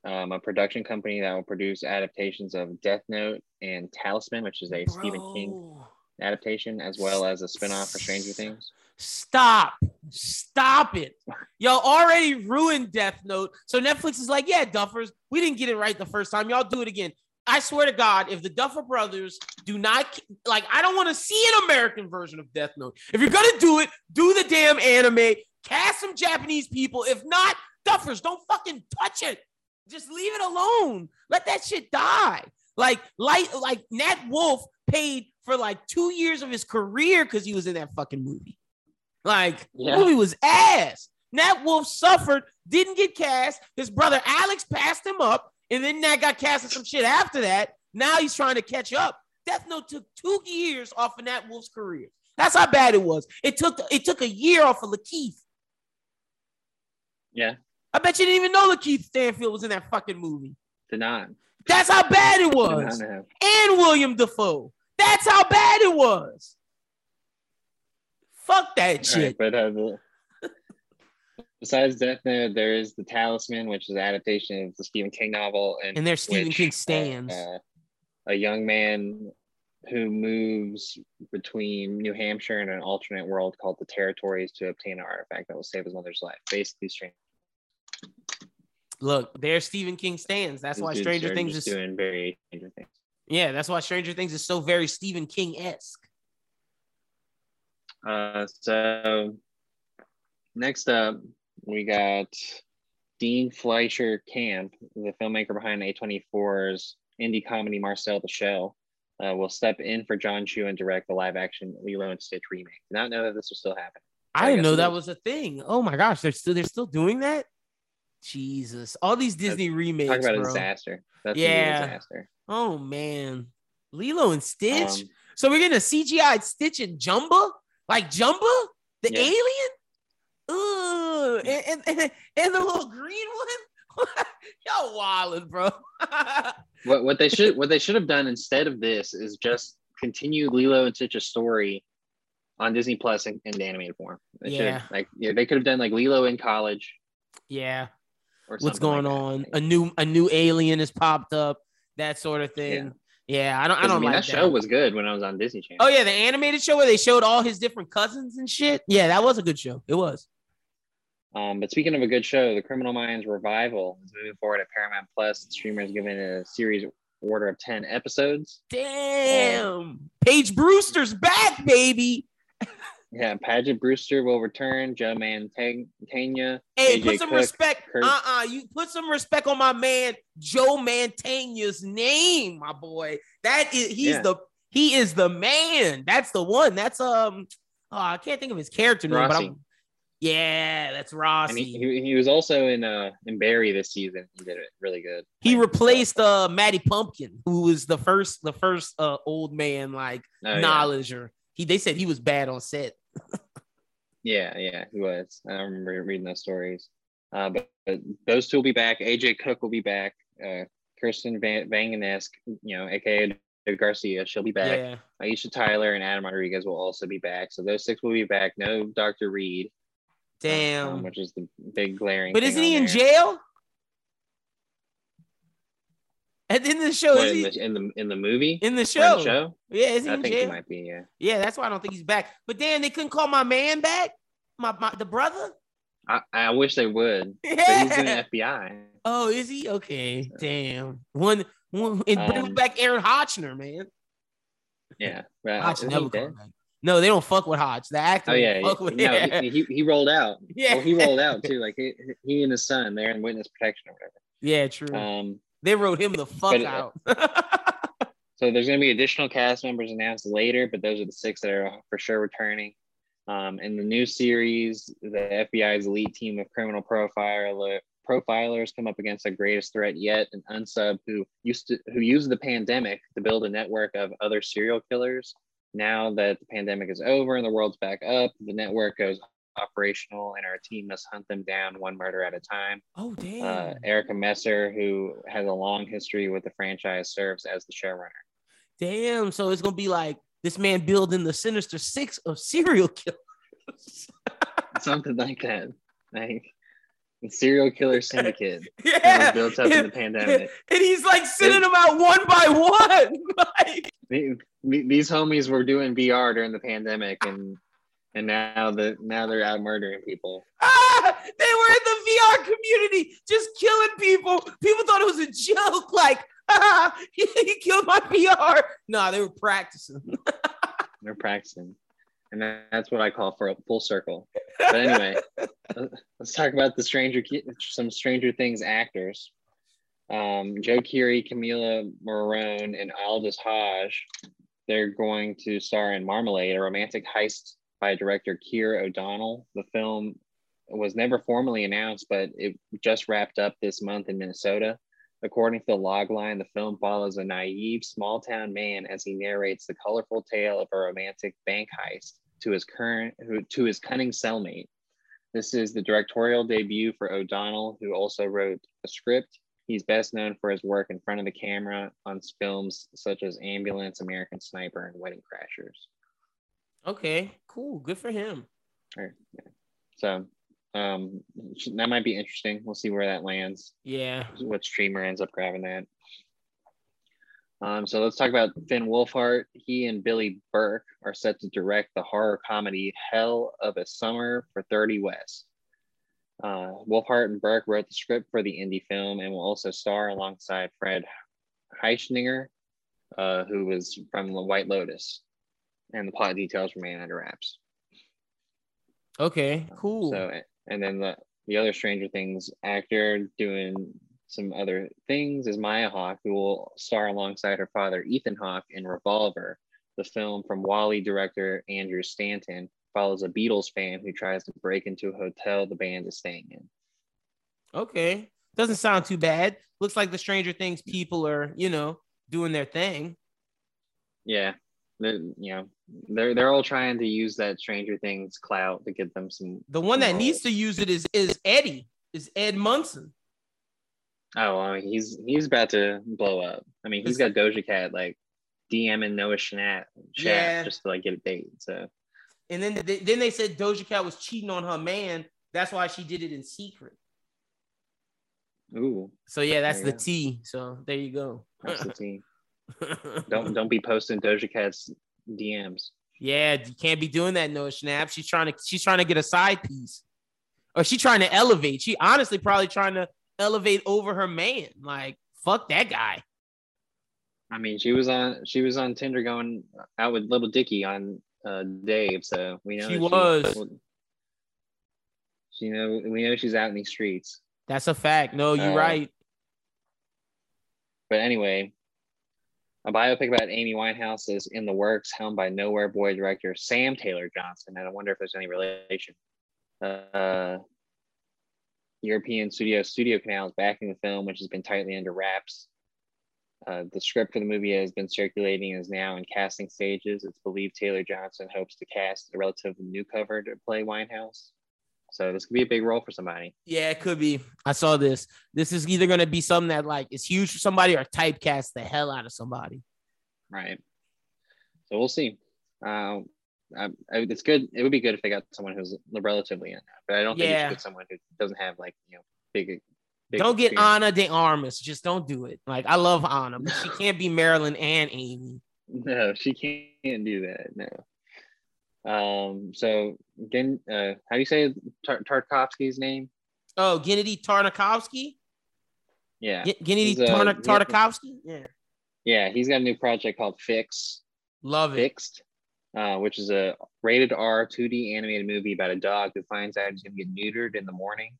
um, a production company that will produce adaptations of Death Note and Talisman, which is a Stephen King adaptation, as well as a spinoff for Stranger Things. Stop. Stop it. Y'all already ruined Death Note. So Netflix is like, yeah, Duffers, we didn't get it right the first time. Y'all do it again. I swear to God, if the Duffer brothers do not like, I don't want to see an American version of Death Note. If you're gonna do it, do the damn anime, cast some Japanese people. If not, Duffers, don't fucking touch it. Just leave it alone. Let that shit die. Like, like, like Nat Wolff paid for like two years of his career because he was in that fucking movie. Like, Yeah. movie was ass. Nat Wolff suffered, didn't get cast. His brother Alex passed him up, and then Nat got cast in some shit after that. Now he's trying to catch up. Death Note took two years off of Nat Wolff's career. That's how bad it was. It took it took a year off of Lakeith. Yeah, I bet you didn't even know Lakeith Stanfield was in that fucking movie. did not. That's how bad it was. And Willem Dafoe. That's how bad it was. Fuck that All right, shit. but uh, the, besides Death Note, there is the Talisman, which is an adaptation of the Stephen King novel, and And there's Stephen which, King uh, stands. uh, a young man who moves between New Hampshire and an alternate world called the Territories to obtain an artifact that will save his mother's life. Basically, strange. Look, there's Stephen King stands. That's why Stranger Things is doing very Stranger Things. yeah. That's why Stranger Things is so very Stephen King esque. Uh, so next up, we got Dean Fleischer Camp, the filmmaker behind A24's indie comedy Marcel the Shell, uh, will step in for John Chu and direct the live action Lilo and Stitch remake. Did not know that this was still happening. I I didn't know that was a thing. Oh my gosh, they're still they're still doing that. Jesus, all these Disney remakes, Talk about a disaster. That's Yeah. disaster. Oh man, Lilo and Stitch. Um, so we're getting a CGI Stitch and Jumba, like Jumba, the Yeah. alien. Ooh, and, and, and, the little green one. Y'all wildin', bro. what what they should what they should have done instead of this is just continue Lilo and Stitch's story on Disney Plus in, in animated form. They Yeah. like yeah, they could have done like Lilo in college yeah. or What's going like that. on? A new a new alien has popped up. That sort of thing. Yeah, I don't. I don't mean, like that that show was good when I was on Disney Channel. Oh yeah, the animated show where they showed all his different cousins and shit. Yeah, that was a good show. It was. Um, but speaking of a good show, The Criminal Minds revival is moving forward at Paramount Plus. The streamer is giving a series order of 10 episodes. Damn. Paige Brewster's back, baby. Yeah, Paget Brewster will return. Joe Mantegna. Hey, AJ put some Cook, respect. Kurt- Uh-uh. You put some respect on my man Joe Mantegna's name, my boy. That is he's Yeah. the he is the man. That's the one. That's um oh, I can't think of his character name, but I'm yeah, that's And Rossi. he, He, he, he was also in uh in Barry this season. He did it really good. Like, replaced uh Matty Pumpkin, who was the first the first uh old man like oh, yeah. He they said he was bad on set. Yeah, yeah, he was. I remember reading those stories. Uh, but, but those two will be back. AJ Cook will be back. Uh, Kirsten Van Vangenesk, you know, aka Garcia, she'll be back. Yeah. Aisha Tyler and Adam Rodriguez will also be back. So those six will be back. No Dr. Reid, um, Damn. which is the big glaring. but isn't he in there. jail? At the end of the show, What, is in, he the, in the in the movie? in the show? in the show? Yeah, is he I in think jail? he might be. Yeah. Yeah, that's why I don't think he's back. But damn, they couldn't call my man back. My, my the brother. I, I wish they would. But he's in the FBI. Oh, is he? Okay. Damn. One one and bring Um, back Aaron Hotchner, man. Yeah. Right. Never come back. No, they don't fuck with Hotch. The actor. Oh yeah, don't with no, yeah. he, he, he rolled out. yeah. Well, he rolled out too. Like he, he and his son, they're in witness protection or whatever. yeah, true. Um, they wrote him the fuck but, uh, out. so there's going to be additional cast members announced later, but those are the six that are for sure returning. Um, in the new series, the FBI's elite team of criminal profiler profilers come up against the greatest threat yet, an unsub who used to who used the pandemic to build a network of other serial killers. Now that the pandemic is over and the world's back up, the network goes operational, and our team must hunt them down one murder at a time. oh damn. Uh, Erica Messer, who has a long history with the franchise, serves as the showrunner. damn. So it's gonna be like this man building the Sinister Six of serial killers. Something like that. Like the serial killer syndicate yeah. built up in the And- pandemic. And he's like sending them out one by one. like, The- the- These homies were doing VR during the pandemic, and and now the now they're out murdering people. ah, they were in the VR community just killing people. People thought it was a joke. Like, ah, he, he killed my VR. No, they were practicing. They're practicing, and that- that's what I call for a full circle. But anyway, let's talk about the Stranger some Stranger Things actors. Um, Joe Keery, Camila Morrone, and Aldis Hodge. They're going to star in Marmalade, a romantic heist by director Keir O'Donnell. The film was never formally announced, but it just wrapped up this month in Minnesota. According to the logline, the film follows a naive small town man as he narrates the colorful tale of a romantic bank heist to his current to his cunning cellmate. This is the directorial debut for O'Donnell, who also wrote a script. He's best known for his work in front of the camera on films such as Ambulance, American Sniper, and Wedding Crashers. Okay, cool. Good for him. Or, yeah. So um, that might be interesting. We'll see where that lands. Yeah. what streamer ends up grabbing that. Um, so let's talk about Finn Wolfhard. He and Billy Burke are set to direct the horror comedy Hell of a Summer for 30 West. Uh, Wolfhard and Burke wrote the script for the indie film and will also star alongside Fred Hechinger, uh, who was from The White Lotus. And the plot details remain under wraps. Okay, um, cool. So, and then the, the other Stranger Things actor doing some other things is Maya Hawke, who will star alongside her father, Ethan Hawke, in Revolver. The film from WALL-E director Andrew Stanton follows a Beatles fan who tries to break into a hotel the band is staying in. okay. Doesn't sound too bad. Looks like the Stranger Things people are, you know, doing their thing. Yeah, they're, you know, they're they're all trying to use that Stranger Things clout to get them some. The one that some needs to use it is is Eddie, is Ed Munson. Oh, I mean, he's he's about to blow up. I mean, he's got Doja Cat like DMing Noah Schnapp, chat Yeah. just to like get a date. So And then they, then they said Doja Cat was cheating on her man. That's why she did it in secret. ooh, So yeah, that's There the. T. So there you go. that's the team. Don't don't be posting Doja Cat's DMs. Yeah, you can't be doing that, Noah Schnapp. She's trying to she's trying to get a side piece. Or she's trying to elevate. She honestly probably trying to elevate over her man. Like, fuck that guy. I mean, she was on she was on Tinder going out with Lil Dicky on uh, Dave, so we know She was. She know we know she's out in these streets. That's a fact. No, you're Uh, right. But anyway, a biopic about Amy Winehouse is in the works, helmed by Nowhere Boy director Sam Taylor Johnson. And I wonder if there's any relation. Uh, European studio Studio Canal is backing the film, which has been tightly under wraps. Uh, the script for the movie has been circulating and is now in casting stages. It's believed Taylor Johnson hopes to cast a relatively new cover to play Winehouse. So this could be a big role for somebody. Yeah, it could be. I saw this. This is either gonna be something that like is huge for somebody or typecast the hell out of somebody. Right. So we'll see. Um, I, I- it's good. It would be good if they got someone who's relatively in but I don't think Yeah. it's good someone who doesn't have like you know big. big don't get experience. Ana de Armas. Just don't do it. Like I love Ana, but she can't be Marilyn and Amy. No, she can't do that. No. Um. So again, uh, how do you say Tar- Tarkovsky's name? Oh, Gennady Tartakovsky. Yeah. G- Gennady uh, yeah. Tartakovsky. Yeah, Yeah. He's got a new project called Fix. love it. Fixed, uh, which is a rated R 2D animated movie about a dog who finds out he's going to get neutered in the morning.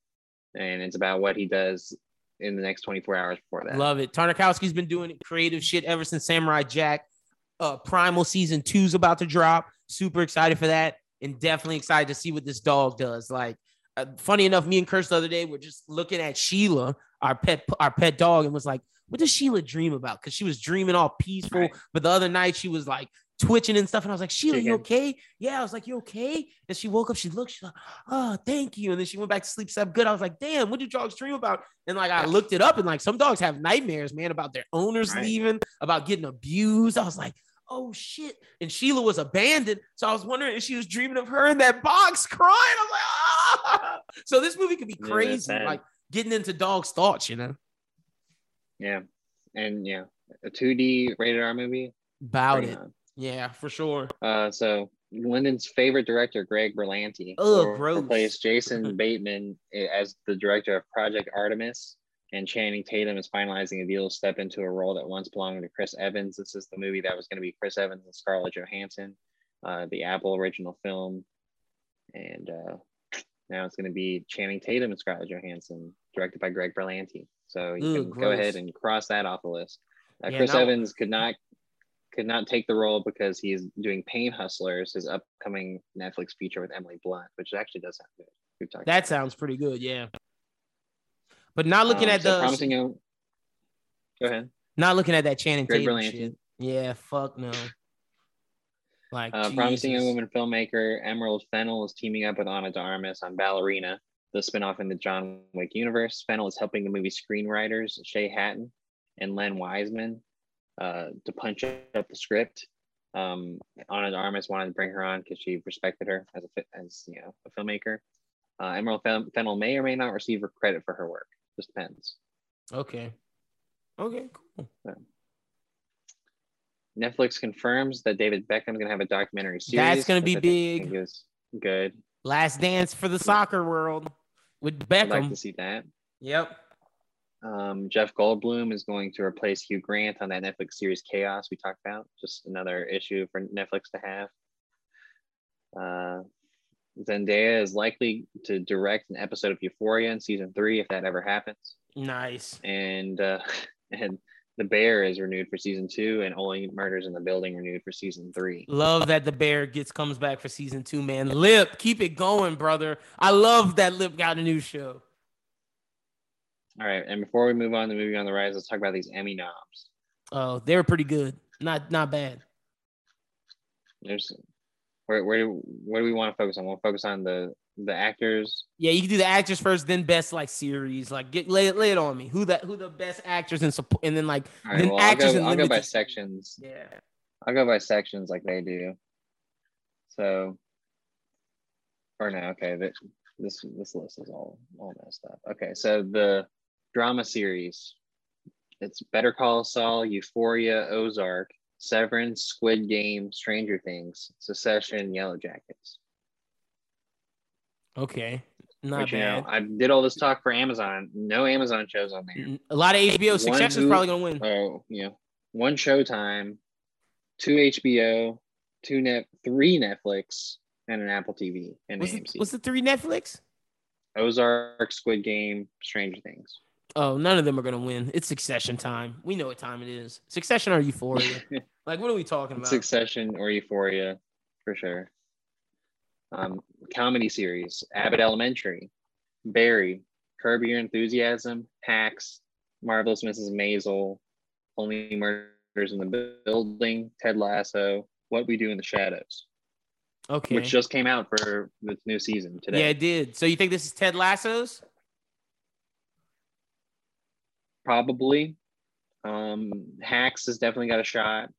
And it's about what he does in the next 24 hours before that. Love it. Tartakovsky's been doing creative shit ever since Samurai Jack. Uh, Primal season two's about to drop. Super excited for that, and definitely excited to see what this dog does. Like, uh, funny enough, me and Kirst the other day were just looking at Sheila, our pet, our pet dog, and was like, "What does Sheila dream about?" Because she was dreaming all peaceful, Right. but the other night she was like twitching and stuff, and I was like, "Sheila, you okay?" Yeah, I was like, "You okay?" And she woke up, she looked, she's like, "Oh, thank you," and then she went back to sleep, slept good. I was like, "Damn, what do dogs dream about?" And like I looked it up, and like some dogs have nightmares, man, about their owners Right. leaving, about getting abused. I was like, oh shit. And Sheila was abandoned. So I was wondering if she was dreaming of her in that box crying. I'm like, ah. So this movie could be crazy, sad. like getting into dogs' thoughts, you know, Yeah. And yeah, a 2D rated R movie. about it. on. Yeah, for sure. Uh, so Lyndon's favorite director, Greg Berlanti, will gross. replace Jason Bateman as the director of Project Artemis. And Channing Tatum is finalizing a deal to step into a role that once belonged to Chris Evans. This is the movie that was going to be Chris Evans and Scarlett Johansson, uh, the Apple original film. And uh, now it's going to be Channing Tatum and Scarlett Johansson, directed by Greg Berlanti. So you Ugh, can go ahead and cross that off the list. Uh, Yeah, Chris no. Evans could not could not take the role because he's doing Pain Hustlers, his upcoming Netflix feature with Emily Blunt, which actually does sound good. That sounds pretty good. Yeah. But not looking Um, at so the promising. young- Go ahead. not looking at that Channing Tatum shit. Yeah, fuck no. Like Uh, promising young woman filmmaker Emerald Fennell is teaming up with Ana de Armas on Ballerina, the spinoff in the John Wick universe. Fennell is helping the movie screenwriters Shay Hatten and Len Wiseman uh, to punch up the script. Um, de Armas wanted to bring her on because she respected her as a as you know a filmmaker. Uh, Emerald Fennell may or may not receive her credit for her work. Just depends. Okay. Okay, cool. Netflix confirms that David Beckham's gonna have a documentary series. That's gonna be which I think big. Is good. Last dance for the soccer world with I'd like to see that. Yep. Um, Jeff Goldblum is going to replace Hugh Grant on that Netflix series Chaos we talked about. Just another issue for Netflix to have. Uh, Zendaya is likely to direct an episode of Euphoria in season three if that ever happens. Nice. And uh, and The Bear is renewed for season two, and Only Murders in the Building renewed for season three. Love that the bear gets comes back for season two, man. Lip, keep it going, brother. I love that Lip got a new show. All right, and before we move on to movie on the rise, let's talk about these Emmy noms. Oh, they were pretty good. Not not bad. There's where where do, where do we want to focus on? We'll focus on the the actors. Yeah, you can do the actors first, then best like series. Like get lay, it- lay it on me. Who that who the best actors and support and then like right, then well, I'll actors go, and I'll go by sections. Yeah. I'll go by sections like they do. So, or no, okay. This this this list is all all messed up. Okay, so the drama series, it's Better Call Saul, Euphoria, Ozark, Severance, Squid Game, Stranger Things, Succession, Yellow Jackets. Okay. Not Which you bad. know, I did all this talk for Amazon. No Amazon shows on there. A lot of HBO One Succession's who- probably gonna win. Oh, yeah. one Showtime, two HBO, two net, three Netflix, and an Apple TV and What's the, AMC. what's the three Netflix? Ozark, Squid Game, Stranger Things. Oh, none of them are gonna win. It's Succession time. We know what time it is. Succession or Euphoria? like, what are we talking about? Succession or Euphoria, for sure. Um, comedy series: Abbott Elementary, Barry, Curb Your Enthusiasm, Hacks, Marvelous Mrs. Maisel, Only Murders in the Building, Ted Lasso, What We Do in the Shadows, Okay. which just came out for the new season today. yeah, it did. So you think this is Ted Lasso's? Probably. Um, Hacks has definitely got a shot.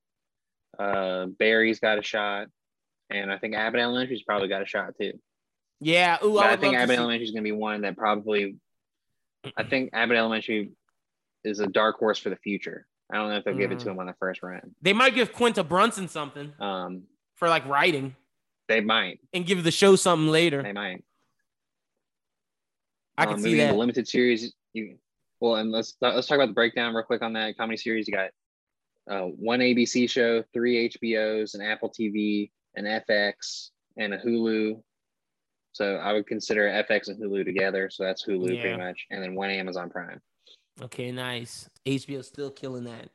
Uh, Barry's got a shot, and I think Abbott Elementary's probably got a shot too. Yeah. Ooh, I, I, think Abbott see- Elementary is going to be one that probably. I think Abbott Elementary is a dark horse for the future. I don't know if they'll give it to Mm. him on the first run. They might give Quinta Brunson something Um, for like writing they might. and give the show something later. They might. I Um, can see that. limited series. You well, and let's let's talk about the breakdown real quick on that comedy series. You got uh, one ABC show, three HBOs, an Apple TV, an FX, and a Hulu. So I would consider FX and Hulu together. So that's Hulu Yeah. pretty much, and then one Amazon Prime. Okay, nice. HBO still killing that.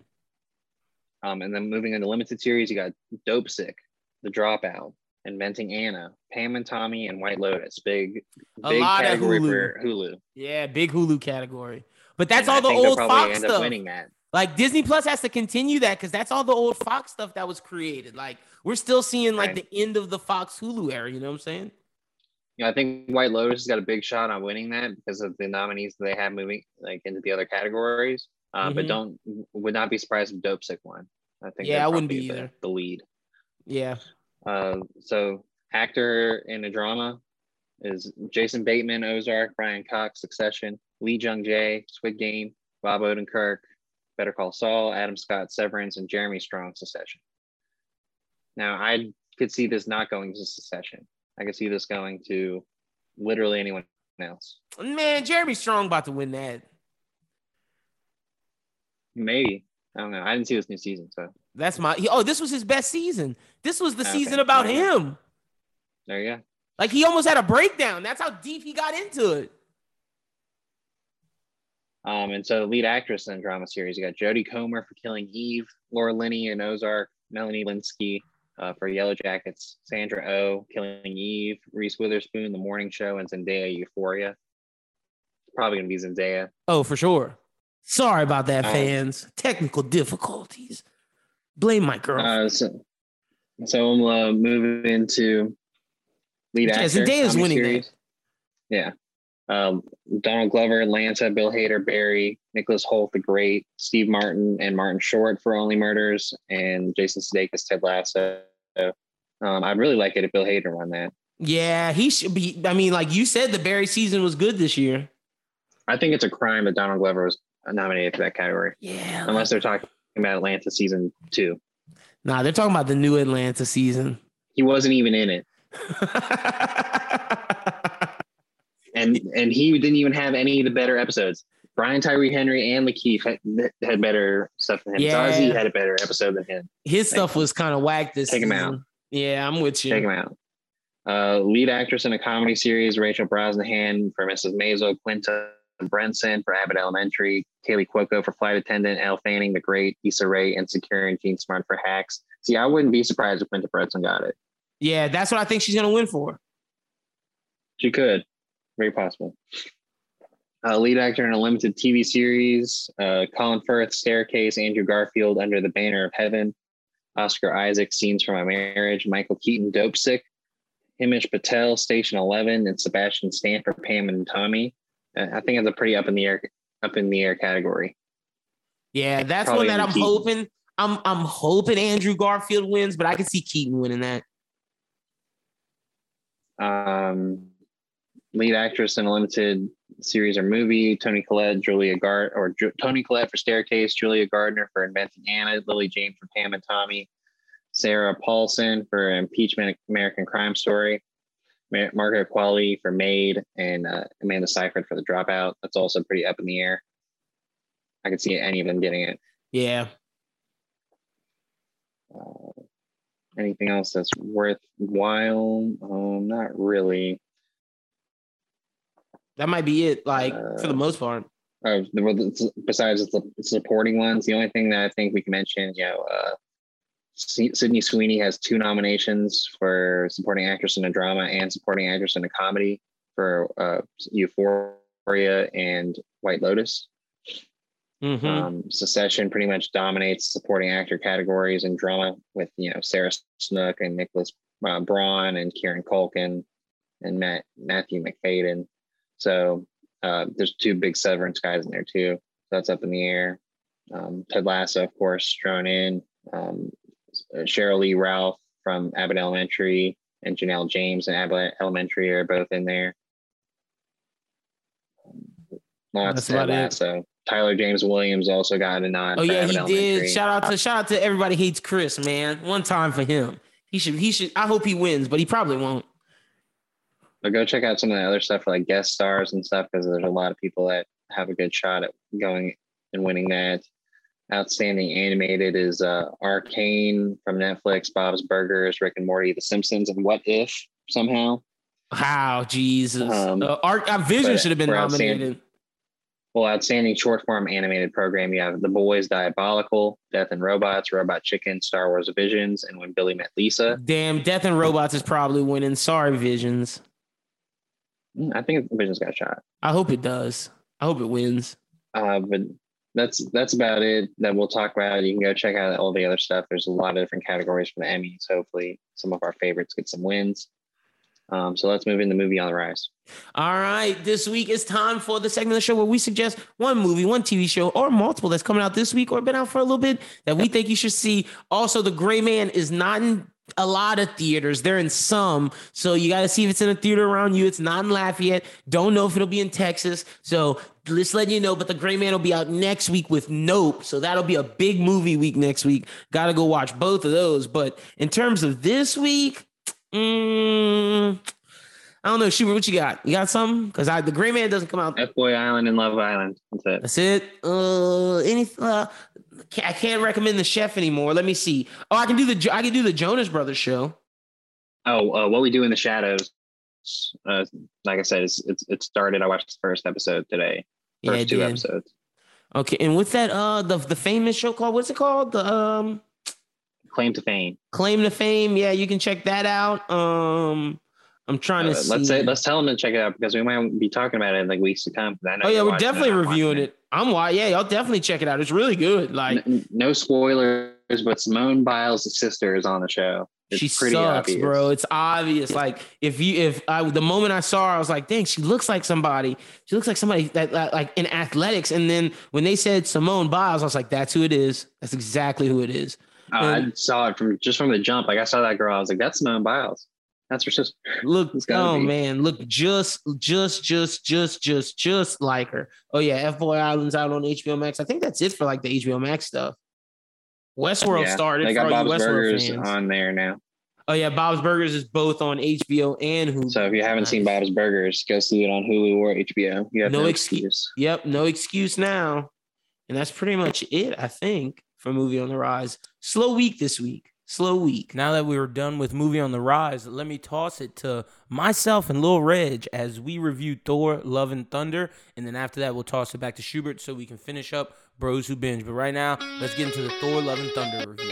Um, and then moving into limited series, you got Dope Sick, The Dropout, Inventing Anna, Pam and Tommy, and White Lotus. Big, A big lot of category Hulu. for Hulu. Yeah, big Hulu category. But that's And all I the old Fox stuff. winning that. Like Disney Plus has to continue that because that's all the old Fox stuff that was created. Like we're still seeing like Right. the end of the Fox Hulu era. You know what I'm saying? Yeah, I think White Lotus has got a big shot on winning that because of the nominees that they have moving like into the other categories. Uh, But Mhm. don't would not be surprised if Dope Sick won. I think Yeah, I wouldn't be the- either. The lead. Yeah. Uh, so actor in a drama is Jason Bateman, Ozark, Brian Cox, Succession, Lee Jung Jae, Squid Game, Bob Odenkirk, Better Call Saul, Adam Scott, Severance, and Jeremy Strong, Succession. Now I could see this not going to Succession. I could see this going to literally anyone else. Man, Jeremy Strong about to win that. Maybe I don't know. I didn't see this new season, so That's my. oh, this was his best season. This was the Okay, season about there you go. him. there you go. Like he almost had a breakdown. That's how deep he got into it. Um, and so the lead actress in the drama series, you got Jodie Comer for Killing Eve, Laura Linney in Ozark, Melanie Lynskey uh, for Yellow Jackets, Sandra O, oh, Killing Eve, Reese Witherspoon, The Morning Show, and Zendaya, Euphoria. Probably gonna be Zendaya. Oh, for sure. Sorry about that, Um, fans. Technical difficulties. Blame my girl. Uh, so, so I'm uh, moving into lead Yeah, actor. Zendaya's winning that. series. Yeah. Um, Donald Glover, Lanta, Bill Hader, Barry, Nicholas Hoult the Great, Steve Martin, and Martin Short for Only Murders, and Jason Sudeikis, Ted Lasso. Um, I'd really like it if Bill Hader won that. yeah, he should be. I mean, like you said, the Barry season was good this year. I think it's a crime that Donald Glover was nominated for that category, Yeah. unless they're talking about Atlanta season two. Nah, they're talking about the new Atlanta season. He wasn't even in it, and and he didn't even have any of the better episodes. Brian Tyree Henry and Lakeith had, had better stuff than him. Yeah. Zazie had a better episode than him. His stuff was kind of whack this Take him out. Yeah, I'm with you. Check him out. Uh, lead actress in a comedy series, Rachel Brosnahan for Mrs. Maisel, Quinta Brunson for Abbott Elementary, Kaley Cuoco for Flight Attendant, Elle Fanning the Great, Issa Rae, Insecure, and Jean Smart for Hacks. See, I wouldn't be surprised if Quinta Brunson got it. Yeah, that's what I think she's gonna win for. She could. Very possible. Uh, lead actor in a limited TV series, uh, Colin Firth, Staircase, Andrew Garfield, Under the Banner of Heaven, Oscar Isaac, Scenes from My Marriage, Michael Keaton, Dope Sick, Himesh Patel, Station 11, and Sebastian Stan for Pam and Tommy. Uh, I think it's a pretty up in the air, up in the air category. Yeah, that's Probably one that I'm keep- hoping. I'm I'm hoping Andrew Garfield wins, but I can see Keaton winning that. Um, lead actress in a limited series or movie: Toni Collette, Julia Gard, or Ju- Toni Collette for Staircase, Julia Garner for Inventing Anna, Lily James for Pam and Tommy, Sarah Paulson for Impeachment: American Crime Story, Mar- Margaret Qualley for Maid, and uh, Amanda Seyfried for The Dropout. That's also pretty up in the air. I could see any of them getting it. Yeah. Uh, anything else that's worthwhile? Um, not really. That might be it. Like Uh, for the most part. Uh, the- besides the supporting ones, the only thing that I think we can mention, you know, uh, Sydney Sweeney has two nominations for supporting actress in a drama and supporting actress in a comedy for uh, Euphoria and White Lotus. Mhm. Um, Succession pretty much dominates supporting actor categories in drama with you know Sarah Snook and Nicholas uh, Braun and Kieran Culkin and Matt Matthew Macfadyen. So uh, there's two big Severance guys in there too. So that's up in the air. Um, Ted Lasso, of course, thrown in. Um, Sheryl Lee Ralph from Abbott Elementary and Janelle James and Abbott Elementary are both in there. Lots That's about it. Tyler James Williams also got a nod. Oh yeah, he did. Shout out to shout out to everybody hates Chris, man. One time for him. He should he should I hope he wins, but he probably won't. But go check out some of the other stuff like guest stars and stuff because there's a lot of people that have a good shot at going and winning that. Outstanding animated is uh, Arcane from Netflix, Bob's Burgers, Rick and Morty, The Simpsons, and What If somehow. How Jesus. Um, uh, Art uh, Vision should have been nominated. Well, outstanding short form animated program. You have The Boys, Diabolical, Death and Robots, Robot Chicken, Star Wars Visions, and When Billy Met Lisa. Damn, Death and Robots is probably winning. Sorry, Visions. Mm, I think Visions got shot. I hope it does. I hope it wins. Uh, but that's that's about it that we'll talk about. You can go check out all the other stuff. There's a lot of different categories for the Emmys. Hopefully, some of our favorites get some wins. Um, so let's move into movie on the rise. All right, this week it's time for the segment of the show where we suggest one movie, one TV show, or multiple that's coming out this week or been out for a little bit that we think you should see. Also, The Gray Man is not in a lot of theaters; they're in some, so you got to see if it's in a theater around you. It's not in Lafayette. Don't know if it'll be in Texas, so let's let you know. But The Gray Man will be out next week with Nope, so that'll be a big movie week next week. Got to go watch both of those. But in terms of this week. Mm, I don't know, Schubert. What you got? You got something? Because I the Gray Man doesn't come out. F Boy Island and Love Island. That's it. That's it. Uh, any? Uh, I can't recommend the chef anymore. Let me see. Oh, I can do the I can do the Jonas Brothers show. Oh, uh, what we do in the shadows. Uh, like I said, it's, it's it started. I watched the first episode today. Yeah, First it two did. episodes. Okay, and with that, uh, the the famous show called what's it called? The um, Claim to fame. Claim to Fame. Yeah, you can check that out. Um, I'm trying Uh, to let's say let's tell them to check it out because we might be talking about it in like weeks to come. I know oh yeah, we're definitely I'm reviewing watching it. I'm why. Yeah, y'all definitely check it out. It's really good. Like. N- no spoilers, but Simone Biles' sister is on the show. It's she pretty sucks, obvious. bro. It's obvious. Like if you if I the moment I saw her, I was like, dang, she looks like somebody. She looks like somebody that, that like in athletics. And then when they said Simone Biles, I was like, that's who it is. That's exactly who it is. Oh, I saw it from just from the jump. Like I saw that girl, I was like, "That's Simone Biles. That's her sister." Look, oh be. man, look just just just just just just like her. Oh yeah, F Boy Island's out on HBO Max. I think that's it for like the HBO Max stuff. Westworld Yeah, started They got Bob's Westworld Burgers fans. on there now. Oh yeah, Bob's Burgers is both on HBO and Hulu. So if you haven't seen Bob's Burgers, go see it on Hulu or HBO. You have No no, excuse. excuse. Yep, no excuse now. And that's pretty much it, I think, for Movie on the Rise. Slow week this week. Slow week. Now that we were done with movie on the rise, let me toss it to myself and Lil Reg as we review Thor: Love and Thunder, and then after that we'll toss it back to Schubert so we can finish up Bros Who Binge. But right now, let's get into the Thor: Love and Thunder review.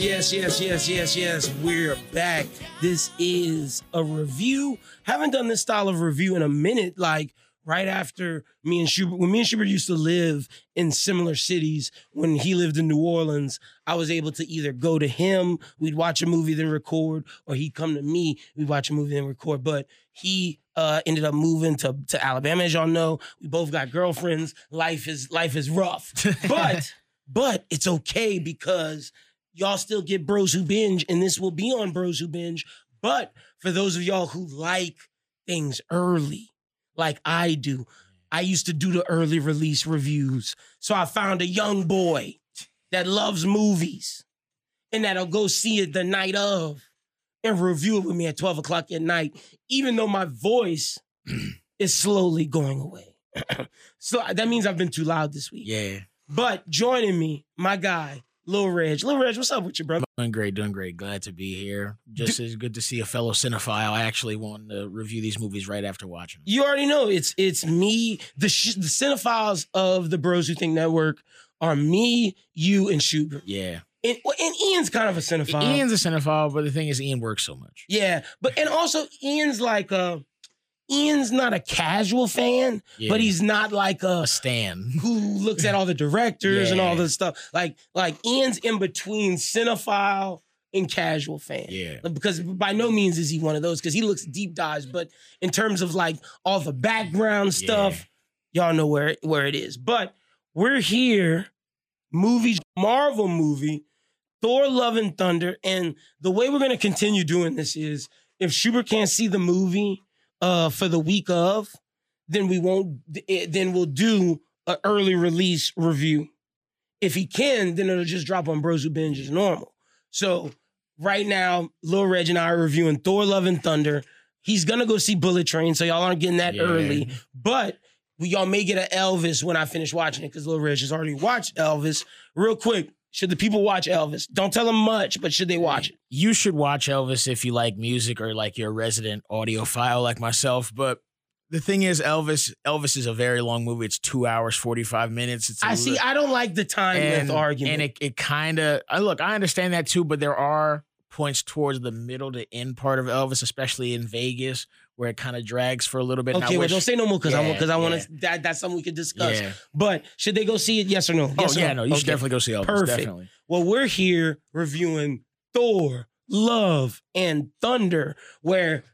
Yes, yes, yes, yes, yes, yes. We're back. This is a review. Haven't done this style of review in a minute. Like right after me and Schubert, when me and Schubert used to live in similar cities, when he lived in New Orleans, I was able to either go to him, we'd watch a movie, then record, or he'd come to me, we'd watch a movie, then record. But he uh, ended up moving to, to Alabama, as y'all know. We both got girlfriends. Life is life is rough. But but it's okay because y'all still get Bros Who Binge, and this will be on Bros Who Binge. But for those of y'all who like things early, like I do, I used to do the early release reviews. So I found a young boy that loves movies and that'll go see it the night of and review it with me at 12 o'clock at night, even though my voice is slowly going away. so that means I've been too loud this week. Yeah. But joining me, my guy, Lil Reg. Lil Reg, what's up with you, brother? Doing great, doing great. Glad to be here. Just as good to see a fellow cinephile. I actually want to review these movies right after watching them. You already know it's it's me, the sh- the cinephiles of the Bros Who Think Network are me, you, and Schubert. Yeah. And, and Ian's kind of a cinephile. Ian's a cinephile, but the thing is, Ian works so much. yeah, but and also Ian's like uh Ian's not a casual fan, Yeah. but he's not like a stan. who looks at all the directors and all Yeah. this stuff. Like like Ian's in between cinephile and casual fan. Yeah. Because by no means is he one of those because he looks deep dives, but in terms of like all the background stuff, y'all know where where it is. But we're here, movies, Marvel movie, Thor: Love and Thunder, and the way we're gonna continue doing this is if Schubert can't see the movie uh for the week of, then we won't. eh, Then we'll do an early release review. If he can, then it'll just drop on Bros Who Binge as normal. So right now, Lil Reg and I are reviewing Thor: Love and Thunder. He's gonna go see Bullet Train, so y'all aren't getting that Yeah. early. But we, y'all may get an Elvis when I finish watching it because Lil Reg has already watched Elvis. Real quick, should the people watch Elvis? Don't tell them much, but should they watch it? You should watch Elvis if you like music or like you're a resident audiophile like myself. But the thing is, Elvis, Elvis is a very long movie. It's two hours, 45 minutes. It's I see. I don't like the time and, length argument. And it, it kind of, I look, I understand that too, but there are points towards the middle to end part of Elvis, especially in Vegas, where it kind of drags for a little bit. okay, well, wish- don't say no more because I Yeah, because I want to. That, that's something we could discuss. Yeah. But should they go see it? Yes or no? Oh, Yes or yeah, no, you should definitely go see Elvis. Perfect. Definitely. Well, we're here reviewing Thor, Love, and Thunder, where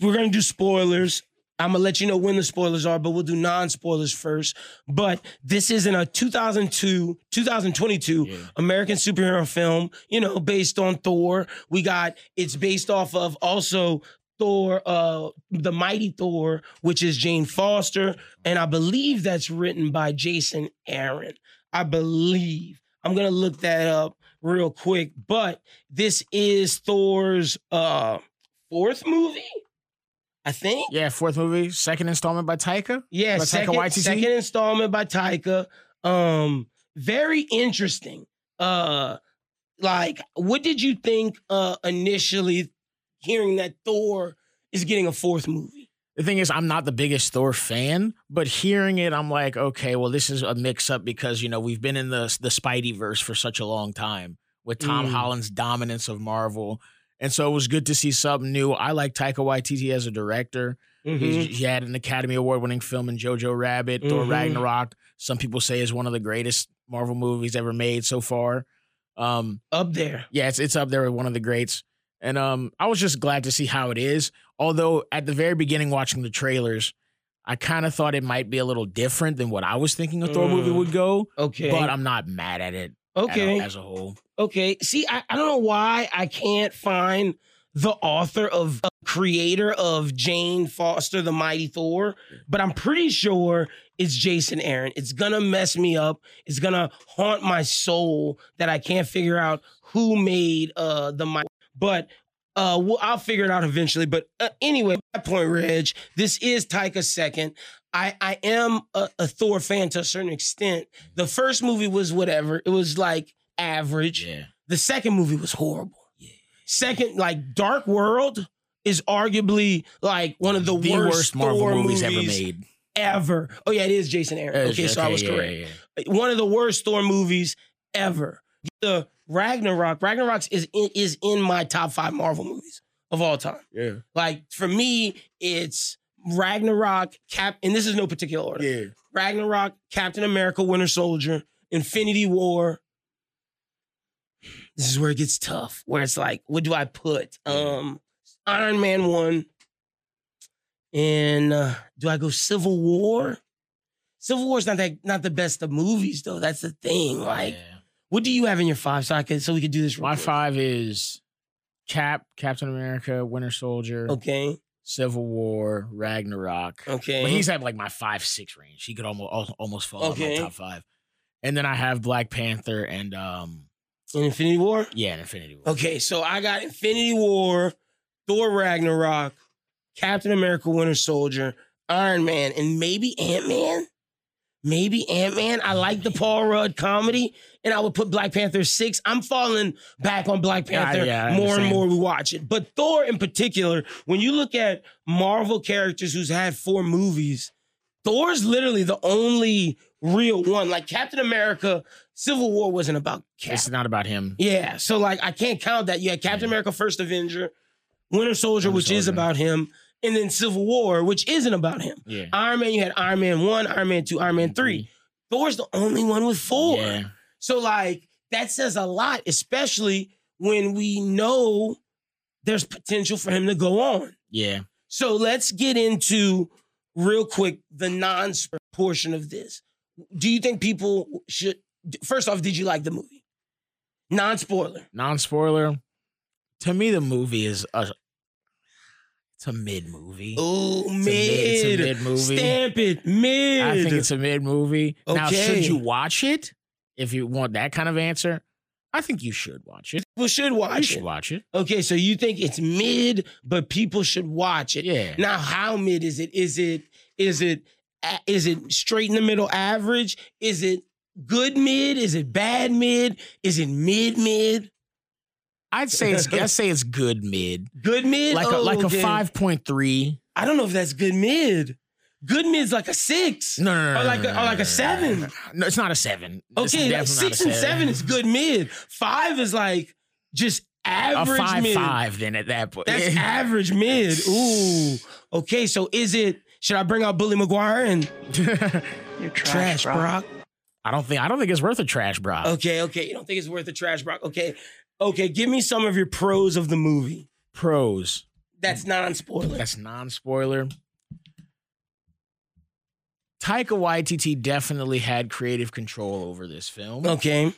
we're going to do spoilers. I'm going to let you know when the spoilers are, but we'll do non spoilers first. But this is in a 2002, 2022 Yeah. American superhero film, you know, based on Thor. We got, it's based off of also Thor, uh, the Mighty Thor, which is Jane Foster. And I believe that's written by Jason Aaron. I believe. I'm gonna look that up real quick. But this is Thor's uh fourth movie, I think. Yeah, fourth movie, second installment by Taika. Yeah, By Taika second, Waititi? second installment by Taika. Um, very interesting. Uh, like, what did you think uh initially hearing that Thor is getting a fourth movie? The thing is, I'm not the biggest Thor fan, but hearing it, I'm like, okay, well, this is a mix up because you know we've been in the the Spidey verse for such a long time with Tom Mm. Holland's dominance of Marvel, and so it was good to see something new. I like Taika Waititi as a director. Mhm. He's, he had an Academy Award winning film in Jojo Rabbit, Thor Mhm. Ragnarok. Some people say is one of the greatest Marvel movies ever made so far. Um, Up there. yeah, it's it's up there with one of the greats. And um, I was just glad to see how it is. Although at the very beginning, watching the trailers, I kind of thought it might be a little different than what I was thinking a Thor movie Mm. would go. Okay. But I'm not mad at it. okay. as a whole. Okay. See, I, I don't know why I can't find the author of uh, creator of Jane Foster, the Mighty Thor, but I'm pretty sure it's Jason Aaron. It's gonna mess me up. It's gonna haunt my soul that I can't figure out who made uh the Mighty. But uh, well, I'll figure it out eventually. But uh, anyway, my point, Reg, this is Taika's second. I, I am a, a Thor fan to a certain extent. The first movie was whatever. It was like average. Yeah. The second movie was horrible. Yeah. Second, like Dark World is arguably like one of the, The worst, worst Marvel Thor movies, movies, ever made. ever. Oh yeah, it is Jason Aaron. Okay, so I was yeah, correct. yeah. One of the worst Thor movies ever. The Ragnarok. Ragnarok is in, is in my top five Marvel movies of all time. Yeah. Like for me, it's Ragnarok, Cap, and this is no particular order. Yeah. Ragnarok, Captain America, Winter Soldier, Infinity War. This is where it gets tough. Where it's like, what do I put? Um, Iron Man one, and uh, do I go Civil War? Civil War's not that not the best of movies though. That's the thing. Like, Yeah. What do you have in your five so I can so we could do this? My quick? five is Cap, Captain America, Winter Soldier, Okay. Civil War, Ragnarok. Okay. But he's at like my five six range. He could almost almost fall Okay. in my top five. And then I have Black Panther and um in Infinity War. yeah, and Infinity War. Okay, so I got Infinity War, Thor Ragnarok, Captain America Winter Soldier, Iron Man, and maybe Ant Man. Maybe Ant Man. I like the Paul Rudd comedy, and I would put Black Panther six. I'm falling back on Black Panther yeah, I more and more we watch it. But Thor in particular, when you look at Marvel characters who's had four movies, Thor's literally the only real one. Like Captain America, Civil War wasn't about Cap. It's not about him. Yeah, so like I can't count that. You had Captain America: First Avenger, Winter Soldier, Winter which is about him, and then Civil War, which isn't about him. Yeah. Iron Man, you had Iron Man one, Iron Man two, Iron Man mm-hmm. three. Thor's the only one with four. Yeah. So like that says a lot, especially when we know there's potential for him to go on. Yeah. So let's get into real quick the non portion of this. Do you think people should? First off, did you like the movie? Non spoiler. Non spoiler. To me, the movie is a it's a mid movie. Oh, mid. it's a mid movie. Stamp it, mid. I think it's a mid movie. Now, should you watch it? If you want that kind of answer, I think you should watch it. people should watch it. You should it. watch it. Okay, so you think it's mid, but people should watch it. Yeah. Now, how mid is it? Is it is it is it straight in the middle average? Is it good mid? Is it bad mid? Is it mid mid? I'd say it's I'd say it's good mid. Good mid? Like a Oh, like okay. a five point three. I don't know if that's good mid. Good mid's like a six. No, no, no. Or like a- or like a seven. no, no. No, it's not a seven. Okay, like six a and seven is good mid. Five is like just A average five mid. five then at that point. That's average mid. Ooh. Okay, so is it? Should I bring out Bully Maguire and You trash, Brock? I don't think I don't think it's worth a trash bro. Okay, okay. You don't think it's worth a trash, Brock? Okay, okay. Give me some of your pros of the movie. Pros. That's non-spoiler. That's non spoiler. Taika Waititi definitely had creative control over this film. Okay,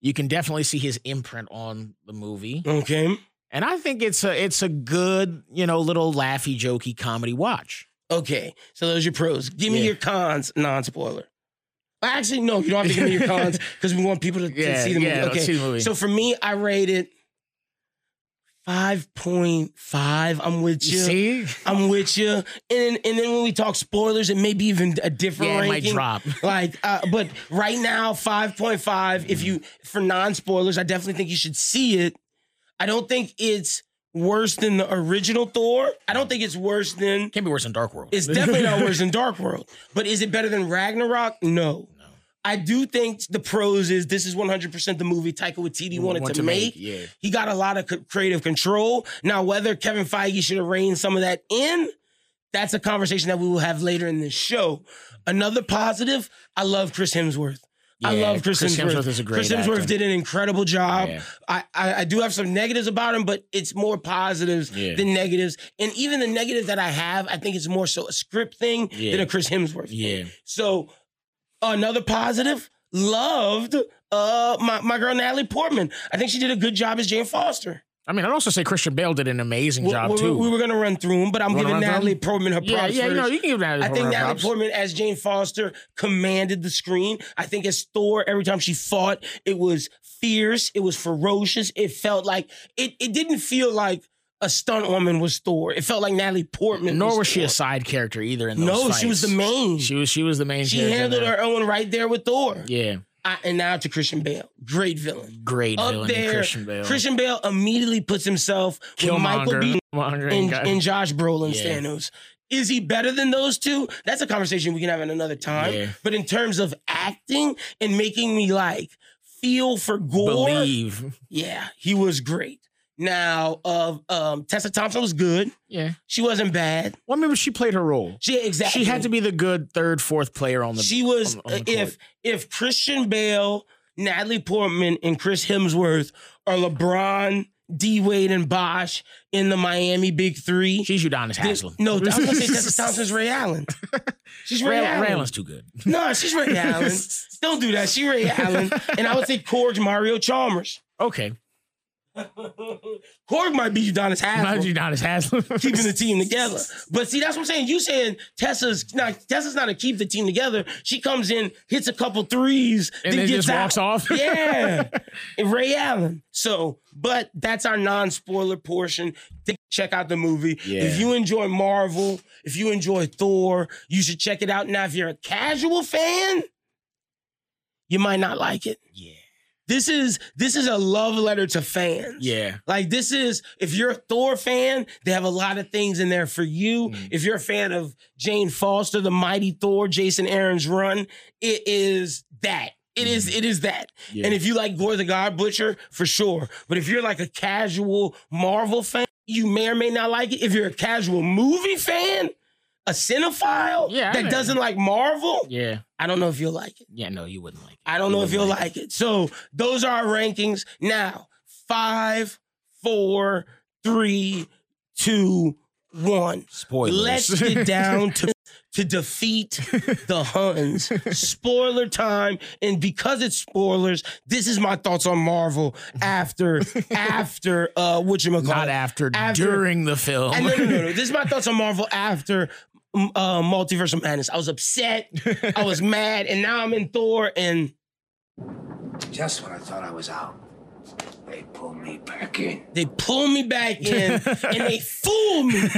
You can definitely see his imprint on the movie. okay, And I think it's a it's a good, you know, little laughy jokey comedy watch. okay. So those are your pros. Give me Yeah. your cons, non-spoiler. Actually, no, you don't have to give me your cons because we want people to, to Yeah, see the movie. yeah, okay, see the movie. so for me, I rate it five point five. I'm with You you. see? I'm with you. And and then when we talk spoilers, it may be even a different Yeah, it might ranking. drop. Like, uh, but right now, five point five. If you for non spoilers, I definitely think you should see it. I don't think it's worse than the original Thor. I don't think it's worse than. Can't be worse than Dark World. It's definitely not worse than Dark World. But is it better than Ragnarok? No. No. I do think the pros is this is 100% the movie Taika Waititi wanted Want to, make. Yeah. He got a lot of c- creative control. Now, whether Kevin Feige should have reined some of that in, that's a conversation that we will have later in this show. Another positive, I love Chris Hemsworth. I love Chris, Chris Hemsworth. Hemsworth is a great Chris Hemsworth actor. did an incredible job. Yeah. I, I I do have some negatives about him, but it's more positives Yeah. than negatives. And even the negatives that I have, I think it's more so a script thing Yeah. than a Chris Hemsworth. thing. Yeah. So another positive, loved uh my, my girl Natalie Portman. I think she did a good job as Jane Foster. I mean, I'd also say Christian Bale did an amazing We- job we, too. we were gonna run through them, but I'm You giving run through 'em? Natalie Portman her props yeah, you first. know, you can give Natalie I think Natalie props. Portman as Jane Foster commanded the screen. I think as Thor, every time she fought, it was fierce, it was ferocious. It felt like it. It didn't feel like a stunt woman was Thor. It felt like Natalie Portman. Nor was she a side character either in those No, fights. she was the main. She was she was the main She character. handled her own right there with Thor. Yeah. I, and now to Christian Bale, great villain. Great Up villain there, Christian Bale. Christian Bale immediately puts himself with Michael. B. And, and Josh Brolin Yeah. Thanos. Is he better than those two? That's a conversation we can have at another time. Yeah. But in terms of acting and making me like feel for Gorr, Believe. yeah, he was great. Now, uh, um, Tessa Thompson was good. Yeah. She wasn't bad. Well, maybe she played her role. She exactly. She had to be the good third, fourth player on the. she was on- on the if court. if Christian Bale, Natalie Portman, and Chris Hemsworth are LeBron D Wade and Bosh in the Miami Big Three. She's Udonis This- Haslem. no, I was gonna say Tessa Thompson's Ray Allen. She's Ray, Ray, Allen. Ray Allen's too good. No, she's Ray Allen. Don't do that. She Ray Allen. And I would say Korg Mario Chalmers. Okay. Korg might be Udonis Not Haslem. Udonis Haslem. keeping the team together. But see, that's what I'm saying. You saying Tessa's not Tessa's not to keep the team together. She comes in, hits a couple threes, and then then gets just out. walks off. Yeah, And Ray Allen. So, but that's our non-spoiler portion. Check out the movie. Yeah. If you enjoy Marvel, if you enjoy Thor, you should check it out. Now, if you're a casual fan, you might not like it. Yeah. This is this is a love letter to fans. Yeah. Like this is if you're a Thor fan, they have a lot of things in there for you. Mm. If you're a fan of Jane Foster, the Mighty Thor, Jason Aaron's run, it is that. It is it is that. Yeah. And if you like Gorr the God Butcher, for sure. But if you're like a casual Marvel fan, you may or may not like it. If you're a casual movie fan, a cinephile Yeah, that doesn't like Marvel, Yeah. I don't know if you'll like it. Yeah. No, you wouldn't like it. I don't You know if you'll wouldn't like it. So those are our rankings. Now, five, four, three, two, one. Spoilers. Let's get down to to defeat the Huns. Spoiler time, and because it's spoilers, this is my thoughts on Marvel after after uh what Not after, After- during the film. and no, no, no, no. This is my thoughts on Marvel after uh, Multiverse of Madness. I was upset, I was mad, and now I'm in Thor, and Just when I thought I was out, they pulled me back in. They pull me back in and they fool me.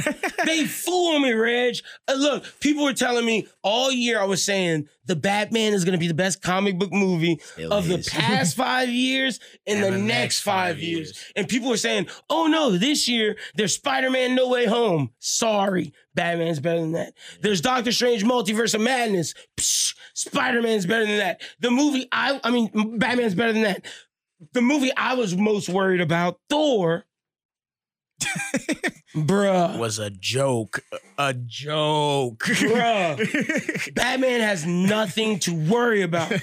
They fool me, Reg. Uh, look, people were telling me all year I was saying the Batman is going to be the best comic book movie Still of the past five years and, the, next five years. And people were saying, oh no, this year there's Spider Man No Way Home. Sorry, Batman's better than that. There's Doctor Strange Multiverse of Madness. Psh, Spider Man's better than that. The movie, I, I mean, Batman's better than that the movie I was most worried about, Thor. Bruh. was a joke. A joke. Bruh. Batman has nothing to worry about.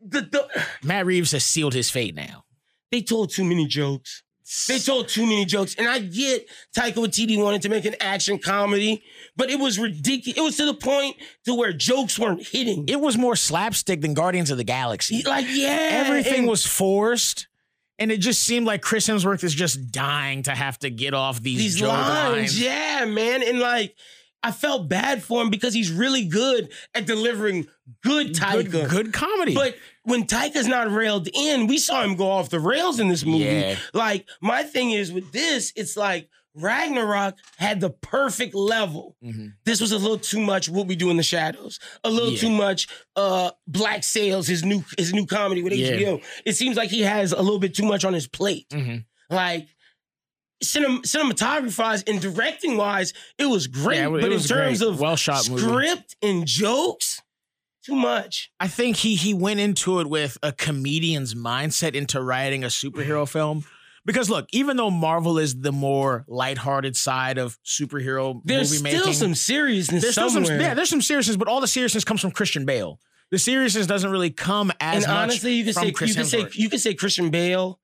The- the- Matt Reeves has sealed his fate now. they told too many jokes. They told too many jokes. And I get Taika Waititi wanted to make an action comedy, but it was ridiculous. It was to the point to where jokes weren't hitting. It was more slapstick than Guardians of the Galaxy. like, yeah. Everything and- was forced. And it just seemed like Chris Hemsworth is just dying to have to get off these, these lines. lines. Yeah, man. And like, I felt bad for him because he's really good at delivering good Taika. Good, good comedy. But when Taika's not railed in, we saw him go off the rails in this movie. Yeah. Like, my thing is with this, it's like Ragnarok had the perfect level. Mhm. This was a little too much what we do in the shadows. A little Yeah. too much uh Black Sails, his new his new comedy with Yeah. HBO. It seems like he has a little bit too much on his plate. Mhm. Like cinem- cinematography wise and directing wise, it was great. Yeah, it but was in terms great. of Well-shot movie. script and jokes, too much. I think he he went into it with a comedian's mindset into writing a superhero film. Because look, even though Marvel is the more lighthearted side of superhero There's movie still some seriousness there's still somewhere. some yeah, there's some seriousness, but all the seriousness comes from Christian Bale. The seriousness doesn't really come as and much honestly, you could from say Chris you could say you could say Christian Bale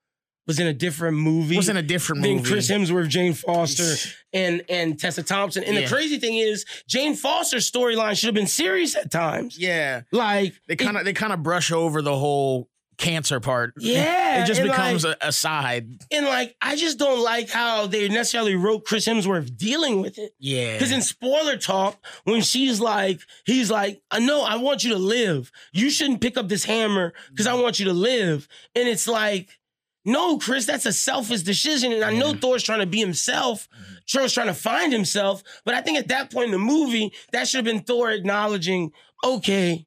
was in a different movie. was in a different than movie. Chris Hemsworth, Jane Foster, and and Tessa Thompson. And Yeah. the crazy thing is, Jane Foster's storyline should have been serious at times. yeah, Like they kind of they kind of brush over the whole cancer part. Yeah, it just becomes like- a, a side. and like I just don't like how they necessarily wrote Chris Hemsworth dealing with it. Yeah, Because in spoiler talk, when she's like, he's like, uh, I know I want you to live. You shouldn't pick up this hammer because I want you to live. And it's like, no, Chris, that's a selfish decision. And I know Thor's trying to be himself. Mm-hmm. Thor's trying to find himself. But I think at that point in the movie, that should have been Thor acknowledging, okay,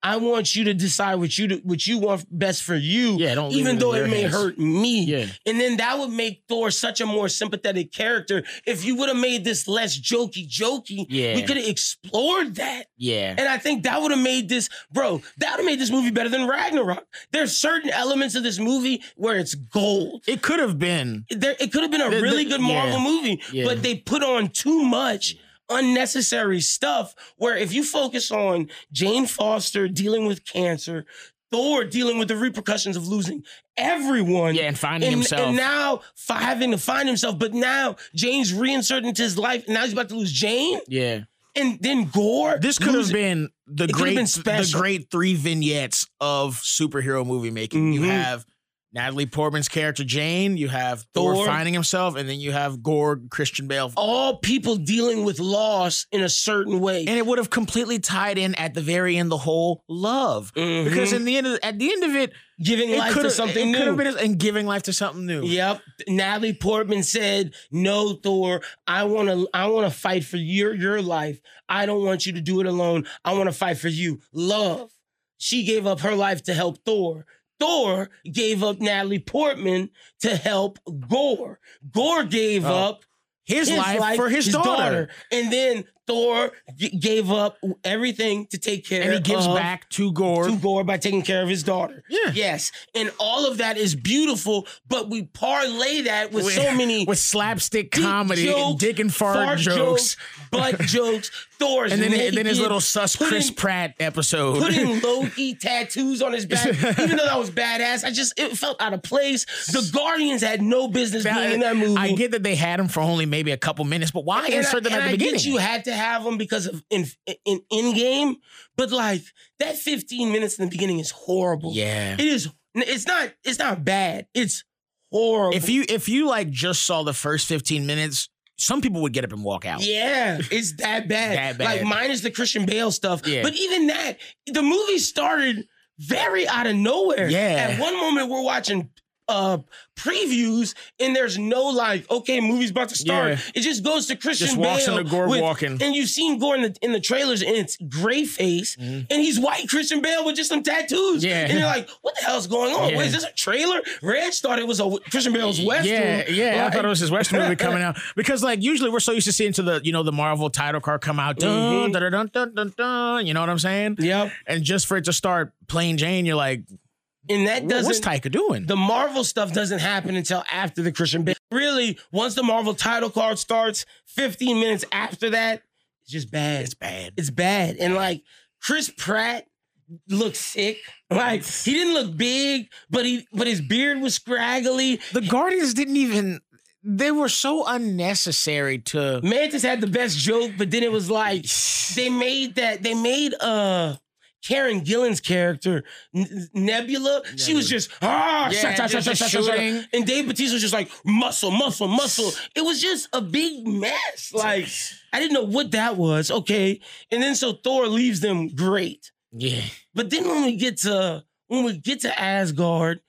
I want you to decide what you do, what you want best for you. Yeah, don't even it though it may hands. hurt me. Yeah. And then that would make Thor such a more sympathetic character. If you would have made this less jokey jokey, Yeah. we could have explored that. yeah. And I think that would have made this, bro, that would have made this movie better than Ragnarok. There's certain elements of this movie where it's gold. It could have been. There, it could have been a The- the- really good Marvel yeah. movie, Yeah. but they put on too much unnecessary stuff. Where if you focus on Jane Foster dealing with cancer, Thor dealing with the repercussions of losing everyone. Yeah, and finding and, himself. and now fi- having to find himself, but now Jane's reinserted into his life. and Now he's about to lose Jane, yeah. and then Gorr. This could have been the It great been the great three vignettes of superhero movie making. You Mhm. have Natalie Portman's character Jane, you have Thor, Thor. finding himself, and then you have Gorr, Christian Bale. all people dealing with loss in a certain way. And it would have completely tied in at the very end the whole love. Mhm. Because in the end of, at the end of it, giving it life to something it new. been and giving life to something new. Yep. Natalie Portman said, "No, Thor. I want to. I want to fight for your your life. I don't want you to do it alone. I want to fight for you. Love." She gave up her life to help Thor. Thor gave up Natalie Portman to help Gorr. Gorr gave Oh. up His, life, for his, daughter. and then Thor g- gave up everything to take care. And he gives of back to Gorr. to Gorr by taking care of his daughter. Yeah. Yes. And all of that is beautiful, but we parlay that with, so many with slapstick comedy, jokes, dick and fart, fart jokes. butt jokes, Thor's And then, and then his naked, little sus Chris putting- Pratt episode. Putting Loki tattoos on his back, even though that was badass, I just it felt out of place. The Guardians had no business being in that movie. I get that they had him for only maybe a couple minutes, but why and insert them I, at and the I beginning? get you had to have them because of in in in game, but like that 15 minutes in the beginning is horrible. yeah. It is. It's not. It's not bad. It's horrible. If you if you like just saw the first 15 minutes, some people would get up and walk out. Yeah, it's that bad. That bad. Like minus the Christian Bale stuff. Yeah. But even that, the movie started very out of nowhere. Yeah. At one moment, we're watching uh previews and there's no like okay movie's about to start Yeah. it just goes to christian Just walks bale into Gorr with- walking. and you've seen Gorr in the, in the trailers and it's gray face Mhm. and he's white christian bale with just some tattoos Yeah. and you're like what the hell's going on Yeah. Wait, is this a trailer reg thought it was a christian bale's western Yeah, yeah. I thought it was his Western movie coming out because, like, usually we're so used to seeing to the you know the Marvel title card come out, dun, Mhm. dun, dun, dun, dun, dun, you know what I'm saying? yep And just for it to start plain Jane, you're like, and that doesn't what's Taika doing? the Marvel stuff doesn't happen until after the Christian Bale. Really, once the Marvel title card starts, 15 minutes after that, it's just bad. it's bad. It's bad. And like Chris Pratt looks sick. Like he didn't look big, but he but his beard was scraggly. The Guardians didn't even. They were so unnecessary to. Mantis had the best joke, but then it was like they made that they made uh Karen Gillan's character N- Nebula. She was just ah Yeah, shot, shot, shot, shot, shot, shot, shot. shooting. and Dave Bautista was just like muscle, muscle, muscle. It was just a big mess. Like I didn't know what that was. Okay, and then so Thor leaves them great, Yeah. but then when we get to when we get to Asgard,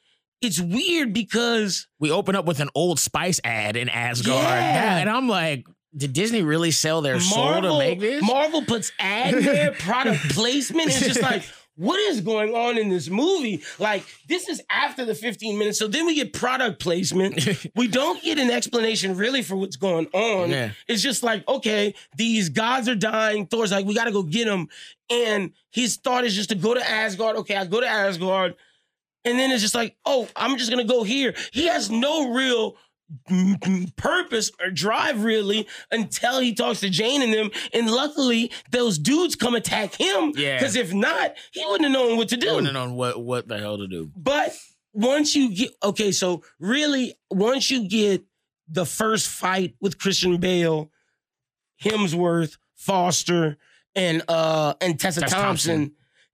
it's weird because We open up with an Old Spice ad in Asgard, Yeah. and I'm like, did Disney really sell their soul to Marvel, make this? Marvel puts ad there, product placement. It's just like, what is going on in this movie? Like, this is after the 15 minutes. So then we get product placement. we don't get an explanation really for what's going on. Yeah. It's just like, okay, these gods are dying. Thor's like, we got to go get them. And his thought is just to go to Asgard. Okay, I go to Asgard. And then it's just like, oh, I'm just going to go here. He has no real purpose or drive really until he talks to Jane and them. And luckily, those dudes come attack him. Yeah. Because if not, he wouldn't have known what to do. wouldn't have known what what the hell to do. But once you get okay, so really, once you get the first fight with Christian Bale, Hemsworth, Foster, and uh and Tessa Thompson, Thompson.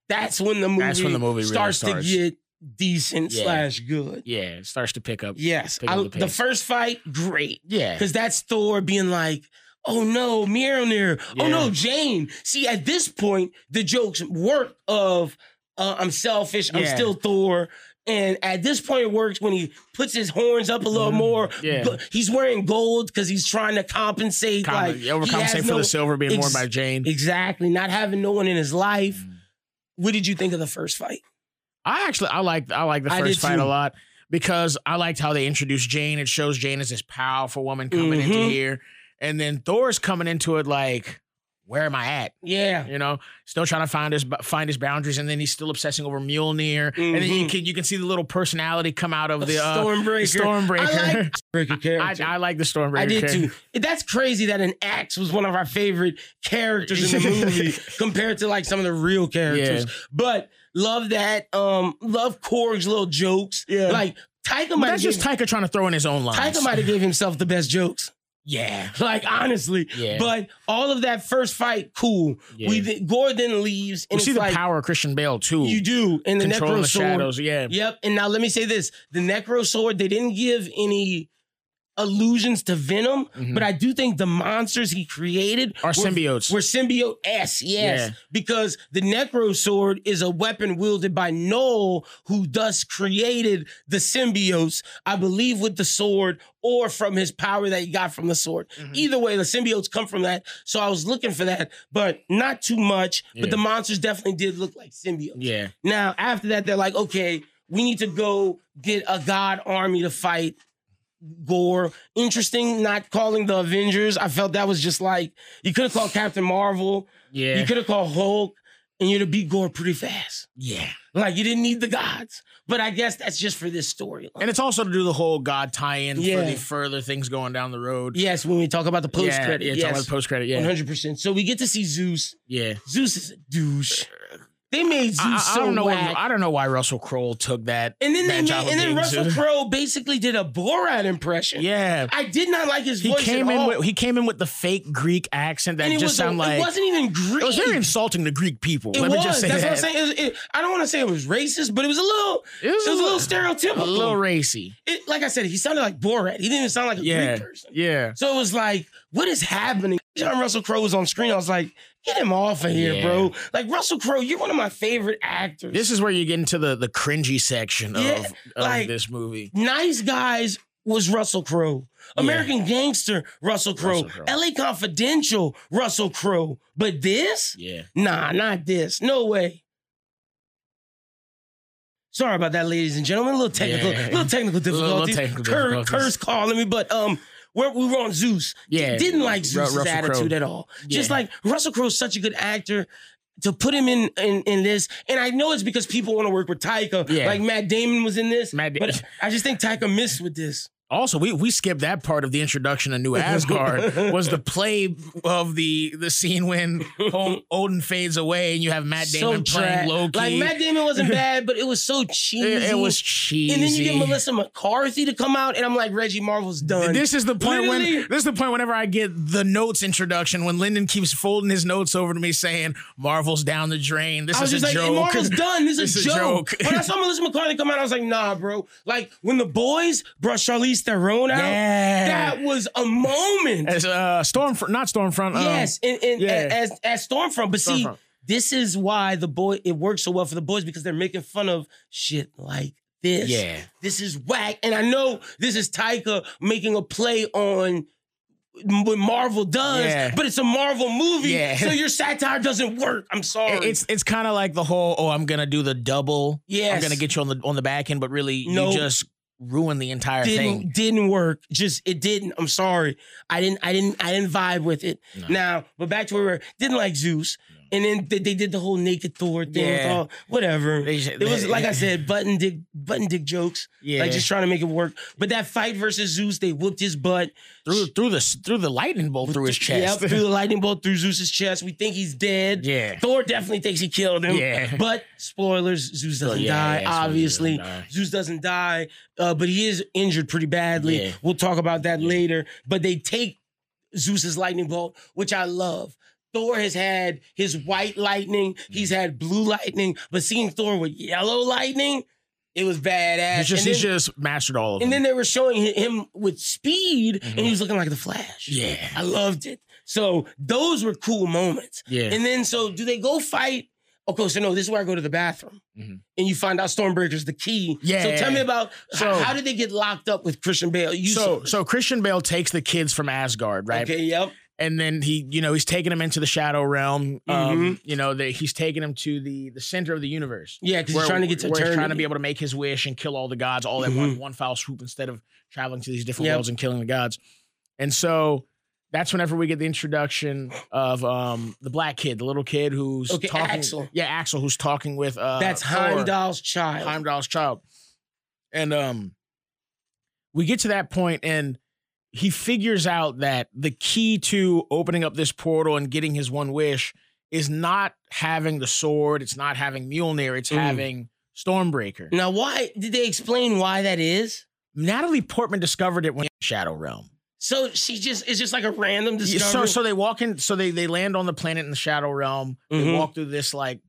that's when the movie, That's when the movie really starts, starts. to get decent Yeah. slash good. Yeah, it starts to pick up. Yes, Pick up I- the the, first fight, great, Yeah. because that's Thor being like. Oh no, Mjolnir. Oh no, Jane. See, at this point, the jokes work of uh, I'm selfish, I'm still Thor. And at this point, it works when he puts his horns up a little more. Mm-hmm. Yeah. He's wearing gold because he's trying to compensate. Com- like overcompensate for no- the silver being ex- worn by Jane. Exactly. Not having no one in his life. Mm. What did you think of the first fight? I actually I like I like the first fight too. a lot because I liked how they introduced Jane. It shows Jane as this powerful woman coming into Mhm. here, and then Thor's coming into it like, where am I at? Yeah. You know, still trying to find his find his boundaries, and then he's still obsessing over Mjolnir, and then you Mhm. can you can see the little personality come out of The uh, Stormbreaker. Stormbreaker. I like Stormbreaker I, character. I like the Stormbreaker. I did character. too. That's crazy that an axe was one of our favorite characters in the movie compared to like some of the real characters. But love that. Um, love Korg's little jokes. Yeah. Like Taika But might that's have just Taika trying to throw in his own lines. Taika might have gave himself the best jokes. yeah, Like honestly. yeah. But all of that first fight, cool. yeah. We th- Gorr then leaves, and we see the like power of Christian Bale too. you do, and the controlling Necro the sword. shadows. Yeah, Yep. And now let me say this: the Necro sword. They didn't give any allusions to Venom, Mhm. but I do think the monsters he created Are were- symbiotes. Were symbiote s yes, Yeah. because the Necro sword is a weapon wielded by Knull, who thus created the symbiotes, I believe, with the sword or from his power that he got from the sword. Mhm. Either way, the symbiotes come from that. So I was looking for that, but not too much. Yeah. But the monsters definitely did look like symbiotes. yeah, Now, after that, they're like, okay, we need to go get a god army to fight Gorr. Interesting, not calling the Avengers. I felt that was just like you could have called Captain Marvel, yeah, you could have called Hulk, and you'd have beat Gorr pretty fast. yeah. Like you didn't need the gods. But I guess that's just for this storyline. And it's also to do the whole God tie-in Yeah. for the further things going down the road. Yes, when we talk about the post yeah, credit. yeah, about yes. the post credit. Yeah, hundred percent. So we get to see Zeus. yeah. Zeus is a douche. They made Zeus I, I- so I don't know. whack. What, I don't know why Russell Crowe took that. and then they made, and then Russell Crowe basically did a Borat impression. Yeah, I did not like his he voice came in all. with he came in with the fake Greek accent that just was like it wasn't even Greek. it was very insulting to Greek people. It Let was. me just say That's that. what I'm saying. It was- it- I don't want to say it was racist, but it was a little. It was, It was a little stereotypical. a little racy. It- like I said, he sounded like Borat. He didn't even sound like a Yeah, Greek person. yeah. So it was like, what is happening? John Russell Crowe was on screen. I was like, get him off of here, Yeah. bro. Like Russell Crowe, you're one of my favorite actors. This is where you get into the the cringy section of, Yeah, of like- this movie. Nice Guys was Russell Crowe. Yeah. American Gangster, Russell Crowe. Crowe. LA Confidential, Russell Crowe. But this? Yeah. Nah, not this. No way. Sorry about that, ladies and gentlemen. A little technical, Yeah. little technical Little- little difficulties. Cur- Curse calling me, but um, we're, we were on Zeus. Yeah. Didn't like Zeus's Russell attitude Crowe. at all. Just like Russell Crowe's such a good actor. To put him in, in in this, and I know it's because people want to work with Taika. Yeah. Like Matt Damon was in this, Matt but I just think Taika missed with this. Also, we we skipped that part of the introduction of New Asgard was the play of the the scene when Hol- Odin fades away and you have Matt Damon so playing Loki. Like Matt Damon wasn't bad, but it was so cheesy. it, it was cheesy. And then you get Melissa McCarthy to come out, and I'm like, Reggie Marvel's done. This is the point Literally- when this is the point whenever I get the notes introduction when Lyndon keeps folding his notes over to me saying Marvel's down the drain. This I was is just a like, joke. Marvel's done. This, This is a joke. joke. when I saw Melissa McCarthy come out, I was like, nah, bro. Like when the boys brought Charlize Theron out, Yeah. that was a moment. As uh, Stormfront, not Stormfront. um, yes, and, and yeah. as as Stormfront. But see, this is why the boy it works so well for the boys because they're making fun of shit like this. Yeah. This is whack. And I know this is Taika making a play on what Marvel does, Yeah. but it's a Marvel movie. Yeah. So your satire doesn't work. I'm sorry. It's it's kind of like the whole oh I'm gonna do the double. Yes. I'm gonna get you on the on the back end, but really Nope. you just ruin the entire didn't thing. didn't work. Just it didn't. I'm sorry. I didn't I didn't I didn't vibe with it. No. Now, but back to where we were. Didn't like Zeus. And then they, they did the whole naked Thor thing. with Yeah. all- whatever. They- it was like I said, button dick button dick jokes. Yeah, Like just trying to make it work. But that fight versus Zeus, they whooped his butt. through through the through the lightning bolt through his chest. Yep, through the lightning bolt through Zeus's chest. We think he's dead. yeah, Thor definitely thinks he killed him. Yeah. But spoilers, Zeus doesn't yeah, die. yeah, obviously, doesn't die. Zeus doesn't die. Uh, but he is injured pretty badly. We'll talk about that later. But they take Zeus's lightning bolt, which I love. Thor has had his white lightning. He's had blue lightning. But seeing Thor with yellow lightning, it was badass. he's just and, he's just mastered all of it. and them. then they were showing him with speed, and he was looking like the Flash. Mm-hmm. yeah, I loved it. So those were cool moments. yeah. And then so do they go fight? Okay, so no, this is where I go to the bathroom. Mhm. And you find out Stormbreaker's the key. Yeah. So tell me about So- how, how did they get locked up with Christian Bale? You so so Christian Bale takes the kids from Asgard, right? Okay, yep. And then he you know he's taking him into the shadow realm Mm-hmm. um you know that he's taking him to the the center of the universe Yeah, because he's trying to get to where he's trying to be able to make his wish and kill all the gods all at one, one foul swoop instead of traveling to these different Yep. worlds and killing the gods and so that's whenever we get the introduction of um the black kid, the little kid who's Okay, talking. Axl. Yeah, Axl, who's talking with uh That's Thor, Heimdall's child. Heimdall's child. And um we get to that point and he figures out that the key to opening up this portal and getting his one wish is not having the sword, it's not having Mjolnir, it's Mm. having Stormbreaker. now, why did they explain why that is? Natalie Portman discovered it when Shadow Realm. So she just it's just like a random discovery. So so they walk in, so they they land on the planet in the Shadow Realm. They Mhm. walk through this like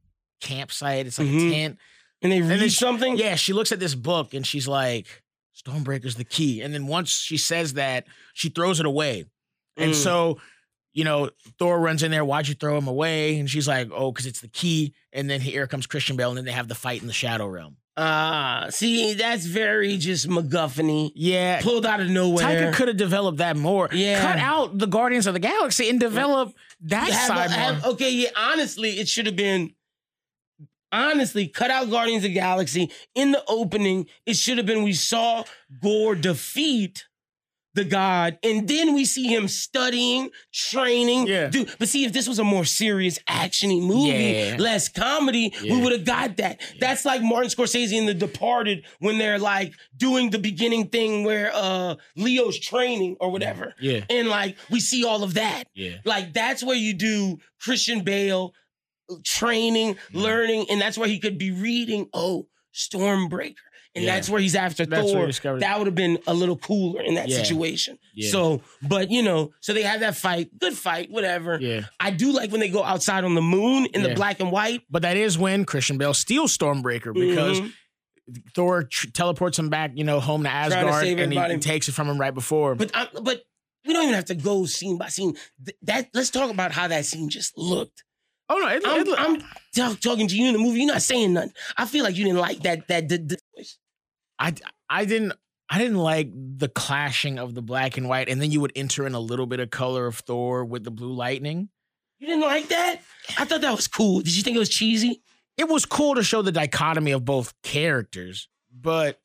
campsite. It's like Mhm. a tent. and they read she- something. Yeah, she looks at this book and she's like, Stormbreaker's the key. And then once she says that, she throws it away. And Mm. so, you know, Thor runs in there, why'd you throw him away? And she's like, Oh, because it's the key. And then here comes Christian Bale, and then they have the fight in the Shadow Realm. Ah, see, that's very just MacGuffin Yeah. pulled out of nowhere. Taika could have developed that more. Yeah. Cut out the Guardians of the Galaxy and develop that Have- side have- more. okay, yeah, honestly, it should have been honestly cut out Guardians of the Galaxy in the opening. It should have been we saw Gorr defeat the god, and then we see him studying, training. Yeah. Do but see if this was a more serious actiony movie, Yeah. less comedy, we would have got that. That's like Martin Scorsese in The Departed when they're like doing the beginning thing where uh Leo's training or whatever. Yeah. And like we see all of that. Yeah. Like that's where you do Christian Bale training, Mm-hmm. learning, and that's where he could be reading. Oh, Stormbreaker, and Yeah. that's where he's after That's Thor. discovered- That would have been a little cooler in that Yeah. situation. Yeah. So, but you know, so they have that fight, good fight, whatever. Yeah. I do like when they go outside on the moon in the black and white But that is when Christian Bale steals Stormbreaker because Mhm. Thor tr- teleports him back, you know, home to to Asgard, save and he, he takes it from him right before. But I, but we don't even have to go scene by scene. Th- That let's talk about how that scene just looked. Oh no, it, I'm, it, I'm talk- talking to you in the movie. You're not saying nothing. I feel like you didn't like that. That the, the, I I didn't I didn't like the clashing of the black and white, and then you would enter in a little bit of color of Thor with the blue lightning. you didn't like that. I thought that was cool. Did you think it was cheesy? It was cool to show the dichotomy of both characters, but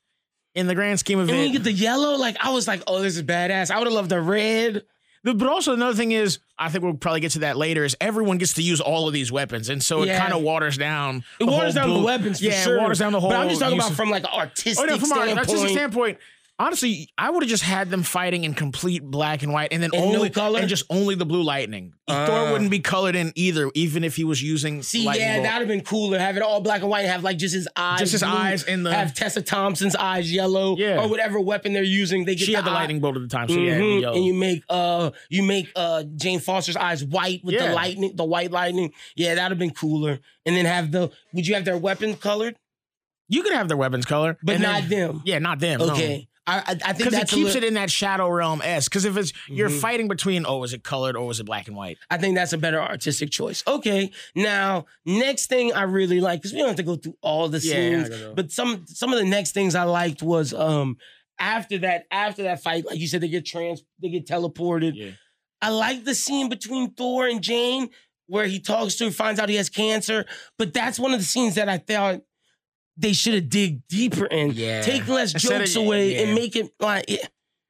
in the grand scheme of And when it, you get the yellow, like I was like, oh, this is badass. I would have loved the red. But but also another thing is, I think we'll probably get to that later. Is everyone gets to use all of these weapons, and so it kind of waters down. It the waters down the weapons for yeah, sure. it waters down the whole. But I'm just talking about of- from like artistic Oh no, from an standpoint. artistic standpoint, honestly, I would have just had them fighting in complete black and white, and then And no only color? and just only the blue lightning. Ah. Thor wouldn't be colored in either, even if he was using. See, lightning yeah, that'd have been cooler. Have it all black and white and have like just his eyes. just his blue. eyes in the. Have Tessa Thompson's eyes yellow. Yeah. Or whatever weapon they're using. They get she had the eye- lightning bolt at the time, so yeah, Mhm. yellow. And you make uh you make uh Jane Foster's eyes white with Yeah. the lightning, the white lightning. Yeah, that'd have been cooler. And then have the would you have their weapons colored? You could have their weapons color, But not then- them. Yeah, not them. no. Okay. I I, I think because it that's a keeps it in that shadow realm s. Because if it's you're Mhm. fighting between oh, is it colored or was it black and white? I think that's a better artistic choice. Okay. Now, next thing I really like, because we don't have to go through all the Yeah, scenes, but some some of the next things I liked was um after that, after that fight, like you said, they get trans they get teleported. Yeah. I like the scene between Thor and Jane where he talks to her, finds out he has cancer. But that's one of the scenes that I thought they should have dig deeper in. Yeah. Take less Instead jokes of- away yeah. and make it like yeah.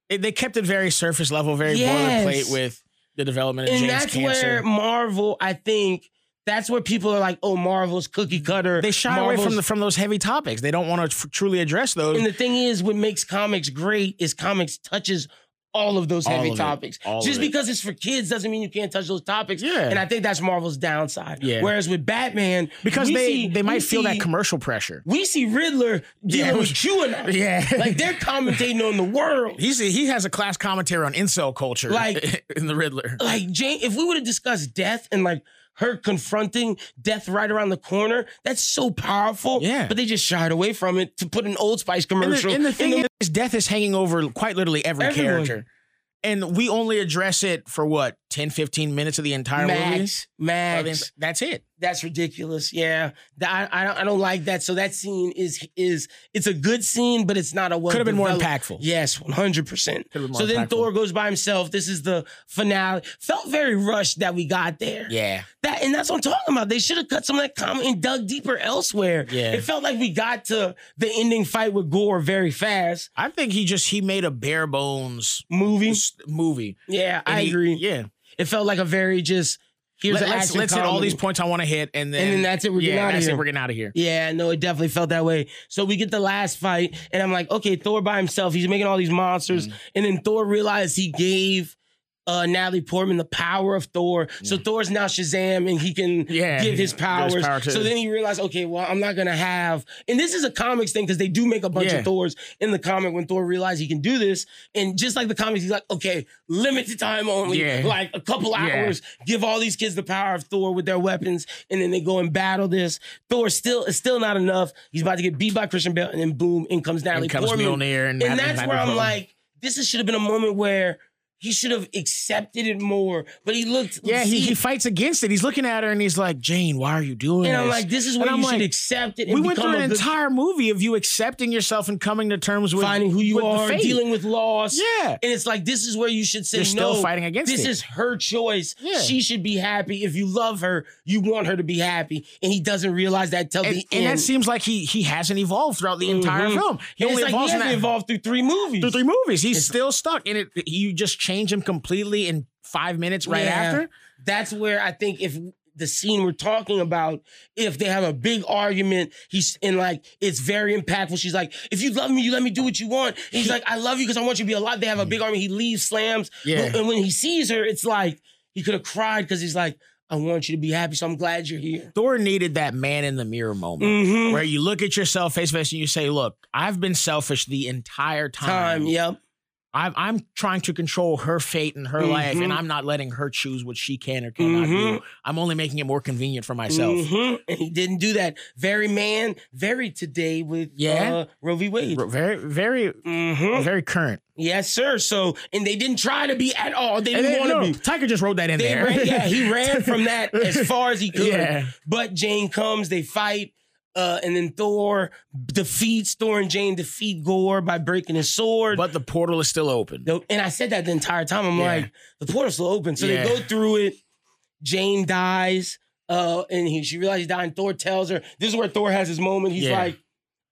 It- they kept it very surface level, very Yes. boilerplate with the development of and Jane's that's cancer. where Marvel, I think, that's where people are like, oh, Marvel's cookie cutter. they shy away from the, from those heavy topics. They don't want to f- truly address those. And the thing is, what makes comics great is comics touches all of those heavy of topics. Just of it. because it's for kids doesn't mean you can't touch those topics. Yeah. And I think that's Marvel's downside. Yeah. Whereas with Batman, because they see- they might feel see- that commercial pressure. We see Riddler dealing Yeah. with QAnon. Yeah, Like they're commentating on the world. he's he has a class commentary on incel culture, Like- in the Riddler. like Jane, if we would have discussed death and like her confronting death right around the corner, that's so powerful. Yeah. But they just shied away from it to put an Old Spice And commercial. the, and the thing in is, death is hanging over quite literally every Everyone. character. And we only address it for what 10, 15 minutes of the entire movie. Max, Oh, Max. then That's it. That's ridiculous. Yeah, I, I don't I don't like that. So that scene is is it's a good scene, but it's not a well. Could have been more impactful. Yes, one hundred percent. Could've So then impactful. Thor goes by himself. This is the finale. Felt very rushed that we got there. Yeah. That and that's what I'm talking about. They should have cut some of that comment and dug deeper elsewhere. Yeah. It felt like we got to the ending fight with Gorr very fast. I think he just he made a bare bones Movie. movie. Yeah, And I he- agree. Yeah. It felt like a very just here's Let, an us action let's hit all comedy. these points I want to hit, and then And then that's it, we're getting yeah, outta that's here. it. We're getting out of here. Yeah, no, it definitely felt that way. So we get the last fight, and I'm like, okay, Thor by himself, he's making all these monsters. Mm-hmm. And then Thor realized he gave uh, Natalie Portman the power of Thor. So Thor's now Shazam, and he can Yeah, give his powers. power so then he realized, okay, well, I'm not gonna have. And this is a comics thing because they do make a bunch Yeah. of Thors in the comic when Thor realized he can do this. And just like the comics, he's like, okay, limited time only, like a couple hours. Give all these kids the power of Thor with their weapons, and then they go and battle this. Thor still is still not enough. He's about to get beat by Christian Bale, and then boom, in comes Natalie And comes Portman. And, and that's where I'm like, this is- should have been a moment where he should have accepted it more. But he looked, Yeah, he, he fights against it. He's looking at her and he's like, Jane, why are you doing and this? I'm like, this is And where I'm you should like, accept it. And we went through an entire movie of you accepting yourself and coming to terms with finding who you are, dealing with loss. Yeah. And it's like this is where you should say You're still no. fighting against it. this it. is her choice. Yeah. She should be happy. If you love her, you want her to be happy. And he doesn't realize that till And, the and end. And that seems like he he hasn't evolved throughout the entire Mhm. film. He And only like evolves in hasn't evolved through three movies. through three movies. He's It's- still stuck in it. You just change him completely in five minutes right Yeah. after. That's where I think if the scene we're talking about, if they have a big argument, he's in like it's very impactful. She's like, "If you love me, you let me do what you want." He's like, "I love you because I want you to be alive." They have a big argument. He leaves, slams, Yeah. and when he sees her, it's like he could have cried because he's like, "I want you to be happy, so I'm glad you're here." Thor needed that man in the mirror moment. Mm-hmm. Where you look at yourself face to face and you say, "Look, I've been selfish the entire time. Time, yep. I'm, I'm trying to control her fate and her life, Mhm. and I'm not letting her choose what she can or cannot do. Mhm. I'm only making it more convenient for myself." Mhm. And he didn't do that. Very man, very today with Yeah. uh, Roe v. Wade. Very, very, Mhm. very current. Yes, sir. So, and they didn't try to be at all. They didn't want no, to be. Taika just wrote that in They there. ran, yeah, he ran from that as far as he could. Yeah. But Jane comes, they fight, uh, and then Thor defeats Thor and Jane defeat Gorr by breaking his sword. but the portal is still open. And I said that the entire time. I'm Yeah. like, the portal's still open. So Yeah. they go through it. Jane dies, uh, and he, she realizes he died. And Thor tells her, "This is where Thor has his moment." He's Yeah. like.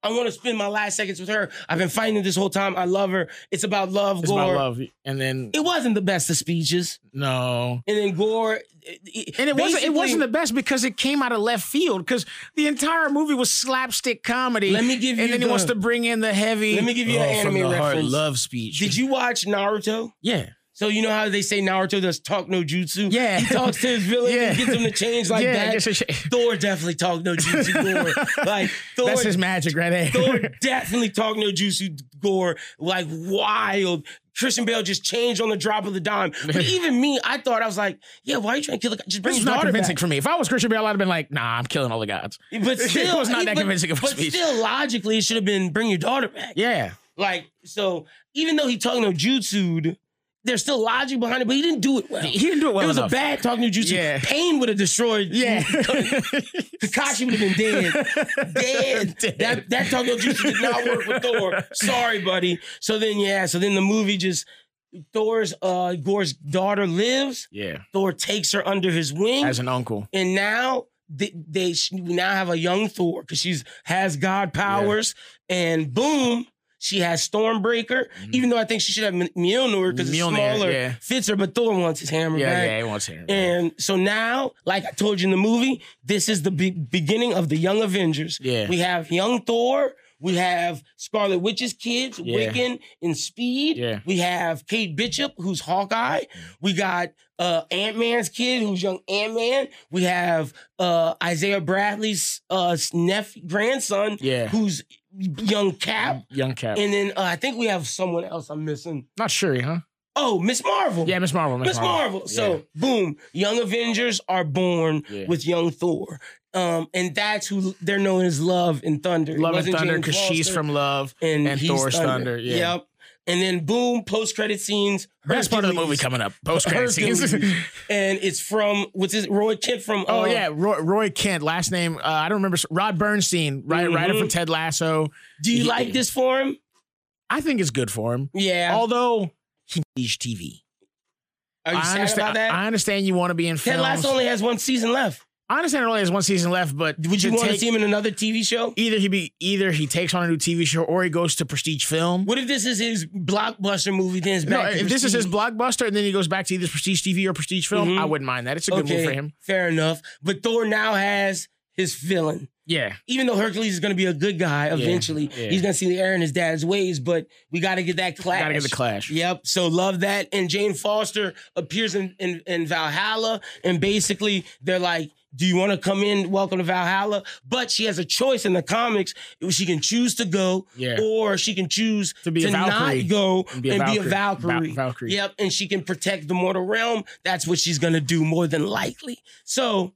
I want to spend my last seconds with her. I've been fighting this whole time. I love her. It's about love, It's Gorr. about love, and then It wasn't the best of speeches. no, And then Gorr, and it wasn't. It wasn't the best because it came out of left field. Because the entire movie was slapstick comedy. Let me give you and then the- he wants to bring in the heavy. Let me give you an "Oh, from anime the heart reference. love speech. Did you watch Naruto? Yeah, So you know how they say Naruto does talk no jutsu? Yeah. He talks to his villain Yeah. and gets him to change like yeah. that. Thor definitely talk no jutsu Gorr. Like Thor, that's his magic right there. Thor definitely talk no jutsu Gorr. Like wild. Christian Bale just changed on the drop of the dime. But even me, I thought I was like, yeah, why are you trying to kill the guy? Just bring This his is not convincing back. for me. If I was Christian Bale, I'd have been like, "Nah, I'm killing all the gods." But It still, was not that but- convincing of a But speech. still, logically, it should have been bring your daughter back. Yeah, Like, so even though he talking no jutsu, there's still logic behind it, but he didn't do it well. he didn't do it well it was enough. a bad talking no jutsu. Yeah. Pain would have destroyed. yeah, Kakashi would have been dead. dead. Dead. That that talking no jutsu did not work with Thor. Sorry, buddy. So then, yeah. So then the movie just Thor's uh Gorr's daughter lives. yeah. Thor takes her under his wing, As an uncle, and now they, they we now have a young Thor because she's has God powers, and boom, she has Stormbreaker. Even though I think she should have M- Mjolnir because it's Mm-hmm. Smaller, yeah. fits her, but Thor wants his hammer yeah, back. yeah, he wants him. And so now, like I told you in the movie, this is the be- beginning of the Young Avengers. Yeah. We have young Thor. We have Scarlet Witch's kids, Yeah. Wiccan and Speed. Yeah. We have Kate Bishop, who's Hawkeye. We got uh, Ant Man's kid, who's young Ant Man. We have uh, Isaiah Bradley's uh, nephew, grandson, Yeah. who's young Cap. Young Cap. And then uh, I think we have someone else I'm missing. Not sure, huh? Oh, Miss Marvel. Yeah, Miss Marvel. Miss Marvel. So boom, young Avengers are born Yeah. with young Thor. Um, and that's who they're known as Love and Thunder. Love and Thunder because she's from Love and, and Thor's Thunder. Yeah. Yep. And then boom, post credit scenes. Best part of the movie coming up. Post credit scenes. And it's from what's his Roy Kent from. Oh uh, yeah, Roy, Roy Kent. Last name uh, I don't remember. Rod Bernstein, right, writer Mhm. from Ted Lasso. Do you He- like this for him? I think it's good for him. Yeah. Although he needs TV. Are you I sad understand. about that? I understand you want to be in Ted films. Lasso only has one season left. I understand it only has one season left, but Would you want to see him in another TV show? Either he be either he takes on a new TV show or he goes to Prestige Film. What if this is his blockbuster movie? Then it's No, back. to if this is his blockbuster and then he goes back to either Prestige TV or Prestige Film, Mhm. I wouldn't mind that. It's a good move for him. Fair enough. But Thor now has his villain. Yeah. Even though Hercules is going to be a good guy eventually, yeah. he's going to see the error in his dad's ways. But we got to get that clash. Gotta get the clash. Yep. So love that. And Jane Foster appears in, in, in Valhalla. And basically, they're like, do you want to come in? Welcome to Valhalla. But she has a choice in the comics. She can choose to go, Yeah. or she can choose To be a not go And be a Valkyrie. Valkyrie. Va- Valkyrie. Yep. And she can protect the mortal realm. That's what she's going to do more than likely. So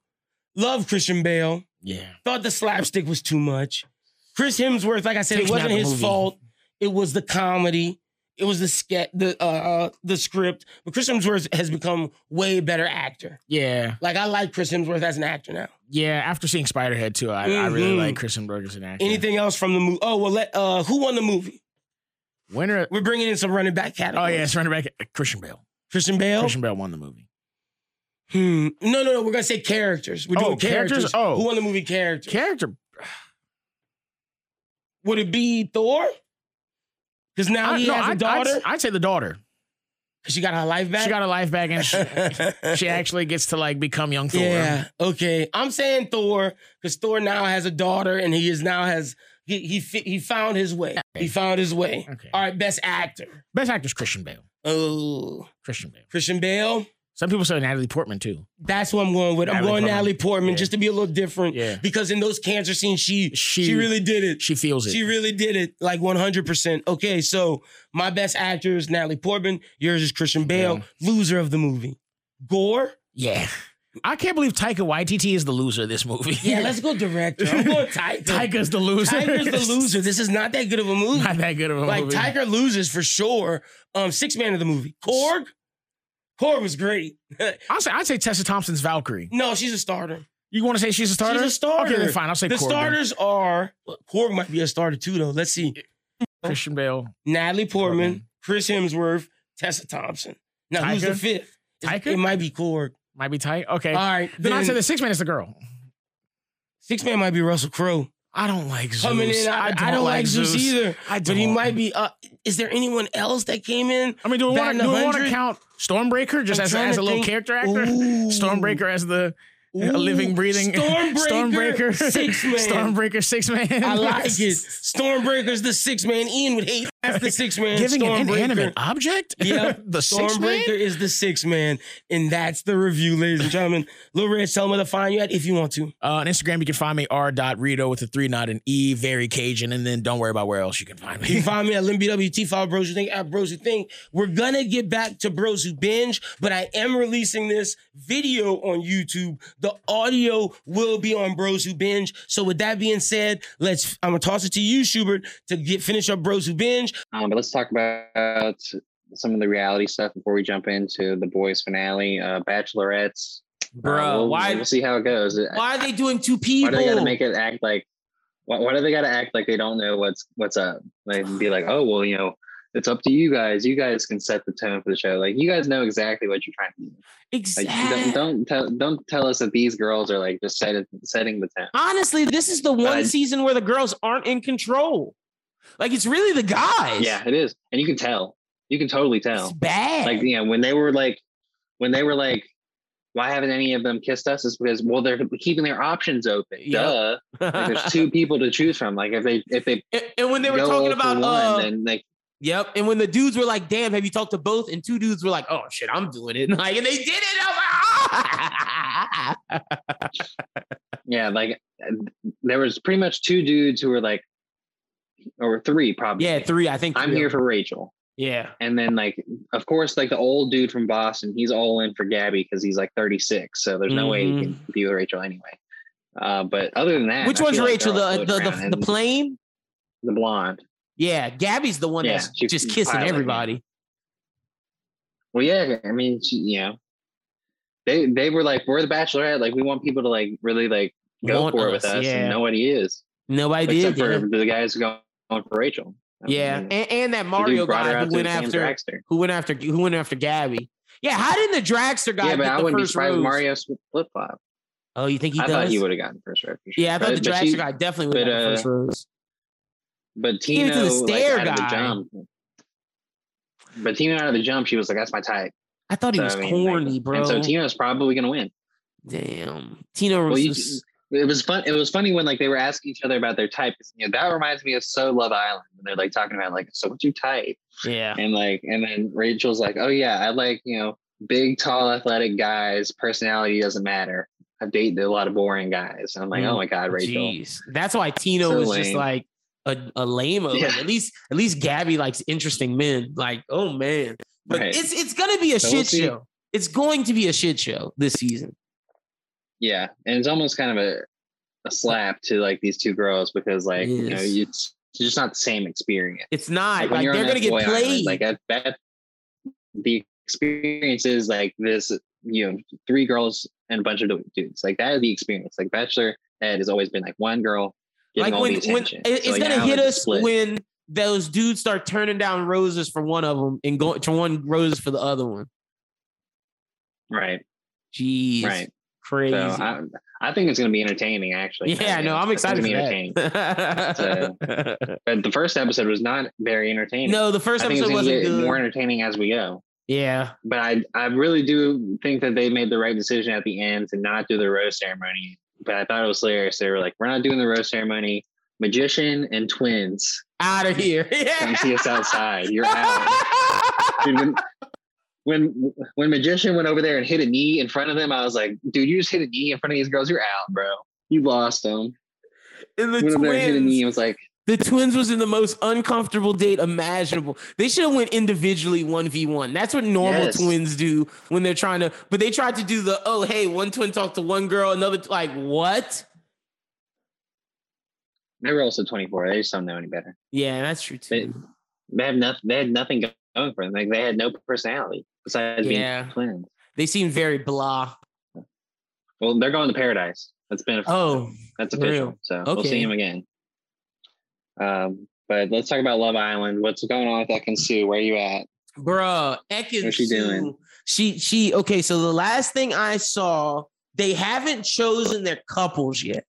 love Christian Bale. Yeah. Thought the slapstick was too much. Chris Hemsworth, like I said, Takes it wasn't his movie. fault. It was the comedy. It was the sketch, the uh, uh, the script. But Chris Hemsworth has become way better actor. Yeah. Like I like Chris Hemsworth as an actor now. Yeah. After seeing Spiderhead too, I, I really Mhm. like Kristen Berg as an actor. Anything else from the movie? Oh well, let uh, who won the movie? Winner. We're bringing in some running back Oh yeah, it's running back Christian Bale. Christian Bale. Christian Bale won the movie. Hmm. No, no, no. We're gonna say characters. We're Oh, doing characters. characters? Oh. who won the movie? Characters. Character. Would it be Thor? Because now I- he no, has a I'd- daughter. I'd, I'd say the daughter. Because she got her life back. She got a life back and she, she actually gets to like become young Thor. Yeah. Okay. I'm saying Thor because Thor now has a daughter and he is now has he he he found his way. He found his way. Okay. All right. Best actor. Best actor is Christian Bale. Oh, Christian Bale. Christian Bale. Some people say Natalie Portman too. That's what I'm going with. I'm Natalie going Portman. Natalie Portman Yeah. just to be a little different. Yeah. Because in those cancer scenes, she she, She- really did it. She feels it. She really did it like 100%. Okay, so my best actor is Natalie Portman. Yours is Christian Bale, loser of the movie. Gorr? yeah. I can't believe Taika Waititi is the loser of this movie. Yeah, let's go director. I'm going Tiger. Taika's the loser. Tiger's the loser. This is not that good of a movie. Not that good of a like movie. Like Tiger loses for sure. Um, six man of the movie. Korg. Korg was great. I'll say I'd say Tessa Thompson's Valkyrie. no, she's a starter. You want to say she's a starter? She's a starter. Okay, then fine. I'll say the Corbin. starters are Korg might be a starter too, though. Let's see. Christian Bale. Natalie Portman, Portman. Chris Hemsworth, Tessa Thompson. Now who's the fifth? Taika? It might be Korg. Might be tight. Okay. All right, then, I'd say the six man is the girl. six man might be Russell Crowe I don't like Zeus. coming in. I, I don't, like Zeus, either. I don't. But he might be. Uh, is there anyone else that came in? I mean, do we want to do we want to count Stormbreaker just I'm as, as a little think. character actor? Ooh. Stormbreaker as the Ooh, living, breathing Stormbreaker, Stormbreaker six man. Stormbreaker six man. I like it. Stormbreaker's the six man. Ian would hate. That's the six man. Giving an inanimate object. Yep. the. Stormbreaker is the six man, and that's the review, ladies and gentlemen. Lil Red, tell them where to find you at if you want to. Uh, on Instagram, you can find me r r.rito with a three, not an e, very Cajun, and then don't worry about where else you can find me. You can find me at LimbWT, follow Bros Who Think, at Bros Who Think. We're gonna get back to Bros Who Binge, but I am releasing this video on YouTube. The audio will be on Bros Who Binge. So with that being said, let's I'm gonna toss it to you, Schubert, to get finish up Bros Who Binge. Um, but let's talk about some of the reality stuff before we jump into the boys finale. Uh, Bachelorettes. Uh, Bro, we'll, why We'll see how it goes. why are they doing two people? Why do they got to make it act like? Why, why do they got to act like they don't know what's what's up? Like be like, oh well, you know, it's up to you guys. You guys can set the tone for the show. Like you guys know exactly what you're trying to do. Like exactly. don't, don't tell don't tell us that these girls are like just set, setting the tone. Honestly, this is the one season where the girls aren't in control. Like it's really the guys. Yeah, it is, and you can tell. You can totally It's tell. bad. Like you know, when they were like, when they were like, why haven't any of them kissed us? Is because well, they're keeping their options open. Yep. Duh. Like, there's two people to choose from. Like if they if they and, and when they were talking about one, uh, then like Yep. And when the dudes were like, damn, have you talked to both? And two dudes were like, oh shit, I'm doing it. Like, and they did it. Like, ah! yeah, like there was pretty much two dudes who were like, or three probably. yeah, three. I think I'm here for Rachel. Yeah. And then like of course like the old dude from Boston, he's all in for Gabby because he's like 36. So there's no way he can be with Rachel anyway. Uh, but other than that, Which I one's feel like Rachel? The the the, the plane? the blonde. Yeah, Gabby's the one Yeah, that's she- just kissing pilot, yeah. everybody. Well, yeah, I mean, she, you know, they they were like, we're the Bachelorette, like we want people to like really like go Want for it with us, us, yeah. and nobody is, Nobody except did. for yeah. the guys going for Rachel. I Yeah, mean, and, and that Mario guy who went after who went after who went after Gabby. Yeah, how did the dragster guy Yeah, but I the wouldn't be first surprised if rose? Mario flip flop. oh, you think he I does? thought he would have gotten first rose. sure. yeah, I thought But- the dragster she- guy definitely would have the first uh, rose. But Tina, Tino, to the like, of the guy. jump. But Tino out of the jump, she was like, "That's my type." I thought he So, was I mean, like, corny, bro. And so Tino's probably gonna win. Damn, Tino was. Well, just- it was fun. It was funny when like they were asking each other about their type. You know, that reminds me of So Love Island when they're like talking about like, so what's your type? yeah, And like, and then Rachel's like, oh yeah, I like you know big, tall, athletic guys. Personality doesn't matter. I've dated a lot of boring guys. And I'm like, Mm, oh my god, Rachel. Jeez, that's why Tino So was just like a, a lame. Like, at least, at least Gabby likes interesting men. Like, oh man, but Right. it's it's gonna be a So shit we'll show. It's going to be a shit show this season. Yeah, and it's almost kind of a a slap to like these two girls because like you know it's it's just not the same experience. It's not Like, like, they're gonna get boy island, played. like that, that the experience is like this you know three girls and a bunch of dudes like that is the experience like bachelor ed has always been like one girl like all when, the when attention So, it's gonna hit it's us split. when those dudes start turning down roses for one of them and going to one roses for the other one. right Jeez, right crazy. so I, I think it's gonna be entertaining actually yeah, I know. I'm excited gonna be that. entertaining but the first episode was not very entertaining no, the first episode wasn't good. more entertaining as we go yeah, but I, I really do think that they made the right decision at the end to not do the rose ceremony. But I thought it was hilarious. They were like, "We're not doing the rose ceremony. Magician and twins, out of here. come see us outside. You're out." Dude, when, when when magician went over there and hit a knee in front of them, I was like, "Dude, you just hit a knee in front of these girls. You're out, bro. You lost them." and the Went and hit a knee. twins, and was like, the twins was in the most uncomfortable date imaginable. They should have went individually one v one. That's what normal Yes. twins do when they're trying to. But they tried to do the oh hey one twin talked to one girl, another like what? "They were also 24. They just don't know any better. Yeah, that's true They, too. they have nothing. They had nothing going for them. Like they had no personality besides Yeah. being twins." They seem very blah. Well, they're going to paradise. That's been a, Oh, that's official. real. So we'll see him again. Um, but let's talk about Love Island. What's going on with Ekin-Su? Where are you at? Bruh, Ekin What's she Sue, doing? She she okay. So the last thing I saw, they haven't chosen their couples yet.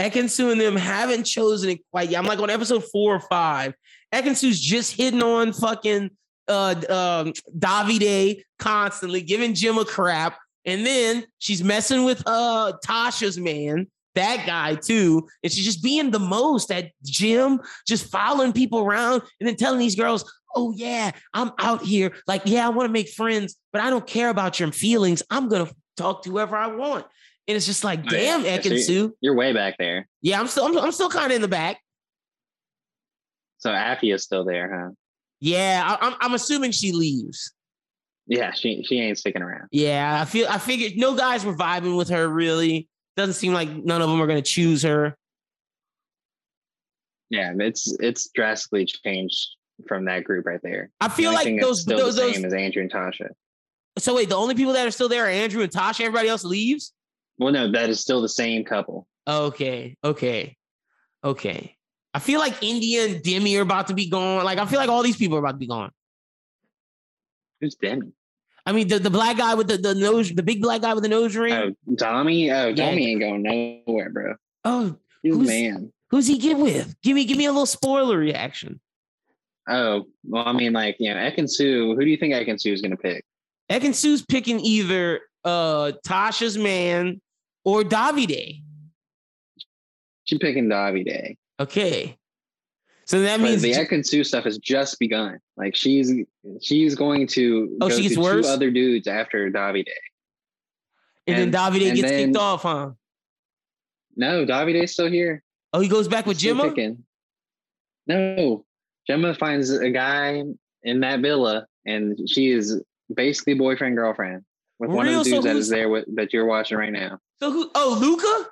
Ekin-Su and them haven't chosen it quite yet. I'm like on episode four or five. Ekin-Su's just hitting on fucking uh um Davide constantly, giving Gemma crap, and then she's messing with uh Tasha's man. That guy too, and she's just being the most at Jim, just following people around, and then telling these girls, oh yeah, I'm out here. Like, yeah, I want to make friends, but I don't care about your feelings. I'm gonna talk to whoever I want. And it's just like, damn, so Ekin-Su. You're way back there. Yeah, I'm still, I'm, I'm still kind of in the back. So Affy is still there, huh? Yeah, I, I'm, I'm assuming she leaves. Yeah, she she ain't sticking around. Yeah, I feel, I figured no guys were vibing with her. Really, doesn't seem like none of them are gonna choose her. Yeah, it's it's drastically changed from that group right there. I feel only like those, still those, the those. same as Andrew and Tasha. So wait, the only people that are still there are Andrew and Tasha. Everybody else leaves. Well, no, that is still the same couple. Okay, okay, okay. I feel like Indiyah and Dami are about to be gone. Like I feel like all these people are about to be gone. Who's Dami? I mean, the, the black guy with the, the nose, the big black guy with the nose ring. Oh, Tommy. Oh, Yeah. Tommy ain't going nowhere, bro. Oh, He's Who's- man. who's he get with? Give me, give me a little spoiler reaction. Oh, well, I mean, like, you know, Ekin-Su, who do you think Ekin-Su is going to pick? Ekin-Su's picking either uh Tasha's man or Davide. She's picking Davide. Okay, so that But means the Ekin-Su stuff has just begun. Like, she's she's going to Oh, go she gets to worse? two other dudes after Davide. and, then and- Davide and gets then- kicked off, huh? No, Davide's still here. Oh, he goes back with Still Gemma. No, Gemma finds a guy in that villa, and she is basically boyfriend girlfriend with one of the dudes that who's- is there with, that you're watching right now. So who? Oh, Luca.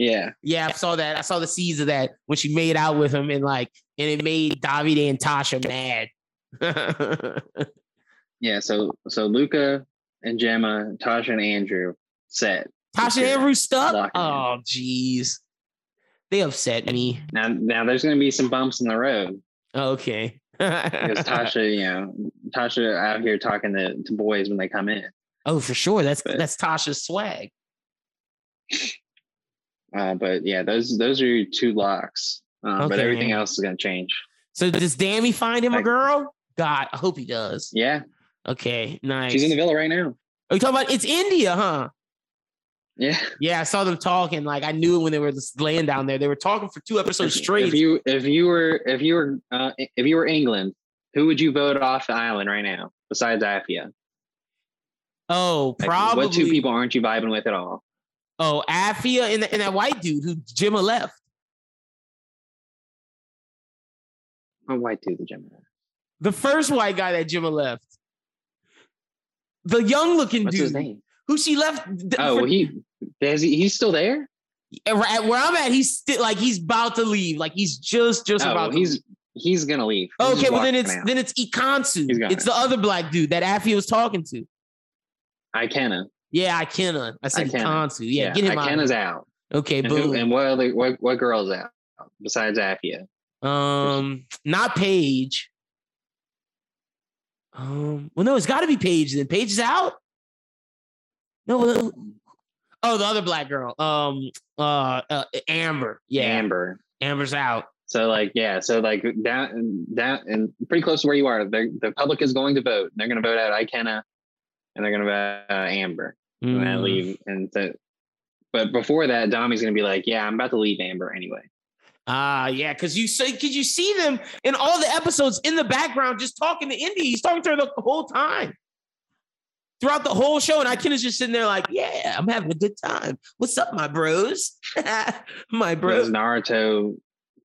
Yeah, Yeah, I saw that. I saw the seeds of that when she made out with him and like and it made Davide and Tasha mad. Yeah, so so Luca and Gemma, Tasha and Andrew set. Tasha and Andrew stuck. Lock it in. Oh, jeez. They upset me. Now now there's gonna be some bumps in the road Okay. because Tasha, you know, Tasha out here talking to, to boys when they come in. oh, for sure. That's But- that's Tasha's swag. Uh, but yeah, those those are your two locks. Um, But everything else is gonna change. So does Dami find him a girl? God, I hope he does. Yeah, Okay, nice. she's in the villa right now. Are you talking about it's Indiyah, huh? Yeah, Yeah, I saw them talking. Like I knew when they were just laying down there. They were talking for two episodes if, straight. if you if you were if you were uh, if you were England, who would you vote off the island right now besides Afia? oh, Like, probably. What two people aren't you vibing with at all? Oh, Afia and, and that white dude who Gemma left. Oh, white dude, the Gemini. The first white guy that Gemma left. The young looking What's dude his name? who she left. Oh, for- he is he, he's still there. at where I'm at, he's still like he's about to leave. Like he's just just Oh, about to he's he's gonna leave. He's Okay, well then it's out. then it's Ikansu. It's the other black dude that Affy was talking to. Ikenna. Yeah, Ikenna. I said Ikenna. Ikansu. Yeah, get him out. Ikenna's out. Okay, And, boom. who, and what other what what girl's out besides Afia? um, not Paige. Um, well, no, it's got to be Paige. Then Paige is out. No, oh, the other black girl. Um, uh, uh Amber. Yeah, Amber. Amber's out. So like yeah, so like down down and pretty close to where you are. they're- The public is going to vote. They're going to vote out Ikenna, and they're going to vote uh, Amber. And I Mm. leave. And so, but before that, Dami's going to be like, yeah, I'm about to leave Amber anyway. Ah, yeah, because you say because you see them in all the episodes in the background just talking to Indy. He's talking to her the whole time. Throughout the whole show, and Ikenna's just sitting there like, "Yeah, I'm having a good time. What's up, my bros? my Bros. Naruto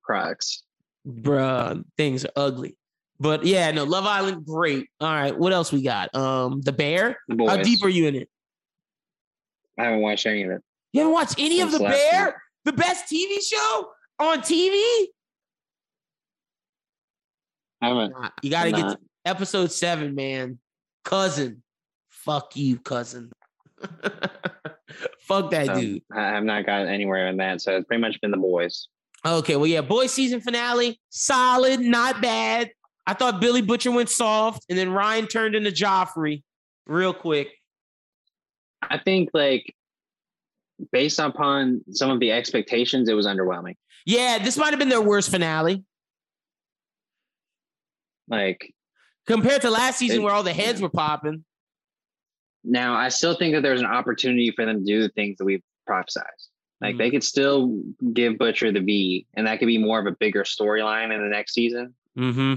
Crux. bruh, things are ugly." But yeah, no, Love Island, great. All right, what else we got? Um, The Bear. The. How deep are you in it? I haven't watched any of it. You haven't watched any of The Bear, the best TV show on TV? I haven't. You got to get to episode seven, man. Cousin, fuck you, cousin. fuck that Um, dude. I have not gotten anywhere in that. So it's pretty much been the boys. Okay, well, yeah, boy season finale, solid, not bad. I thought Billy Butcher went soft, and then Ryan turned into Joffrey real quick. I think like based upon some of the expectations, it was underwhelming. Yeah, this might have been their worst finale Like compared to last season It- where all the heads were popping. now, I still think that there's an opportunity for them to do the things that we've prophesized. Like Mhm. they could still give Butcher the V, and that could be more of a bigger storyline in the next season. Mm-hmm.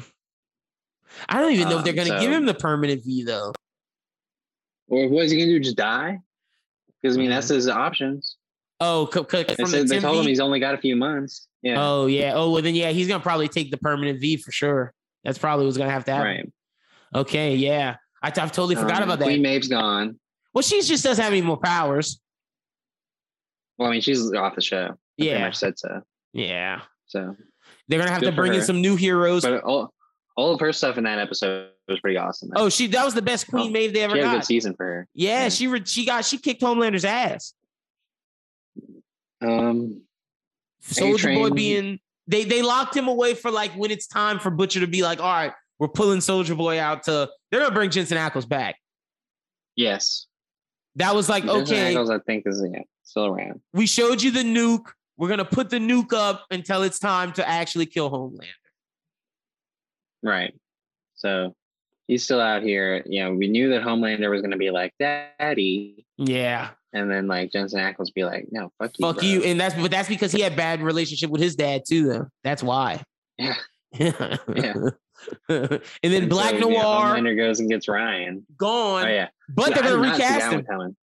I don't even know if they're Um, going to so- give him the permanent V though. Or what is he gonna do? Just die? Because I mean, that's his options. Oh, c- c- They, the they told him he's only got a few months. Yeah, Oh yeah. Oh well, then yeah, he's gonna probably take the permanent V for sure. That's probably what's gonna have to happen. right. Okay, yeah. I, I totally forgot Um, about that. Queen Maeve's gone. well, she just doesn't have any more powers. Well, I mean, she's off the show. I pretty Yeah, much said so. yeah. So, They're gonna have Good to bring in some new heroes. but all, all of her stuff in that episode was pretty awesome. oh, she that was the best Queen Oh, Maeve they ever she had a good season for her. Yeah, Yeah. she re- she got she kicked Homelander's ass. Um, Soldier Boy being they they locked him away for like when it's time for Butcher to be like, all right, we're pulling Soldier Boy out to. They're gonna bring Jensen Ackles back. yes. That was like Jensen okay. Ackles, I think is yeah, still around. we showed you the nuke. We're gonna put the nuke up until it's time to actually kill Homelander. Right. So he's still out here. You know, we knew that Homelander was going to be like, "Daddy," Yeah, and then like Jensen Ackles be like, "No, fuck you, fuck bro." you. And that's but that's because he had bad relationship with his dad too. Though that's why. Yeah. yeah. Yeah. and then And Black so, yeah, Noir Homelander goes and gets Ryan. gone, Oh yeah, but they're gonna recast him.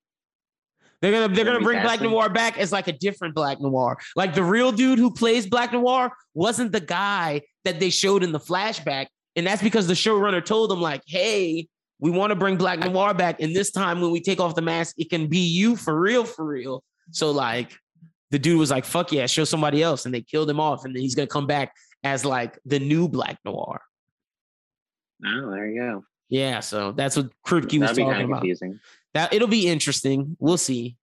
They're gonna they're gonna bring Black? Noir back as like a different Black Noir. Like the real dude who plays Black Noir wasn't the guy that they showed in the flashback, and that's because the showrunner told them like, "Hey, we want to bring Black Noir back, and this time when we take off the mask, it can be you for real, for real." So like, the dude was like, "Fuck yeah, show somebody else," and they killed him off, and then he's gonna come back as like the new Black Noir. Oh, there you go. Yeah, so that's what Kripke was talking about. confusing. That it'll be interesting. We'll see.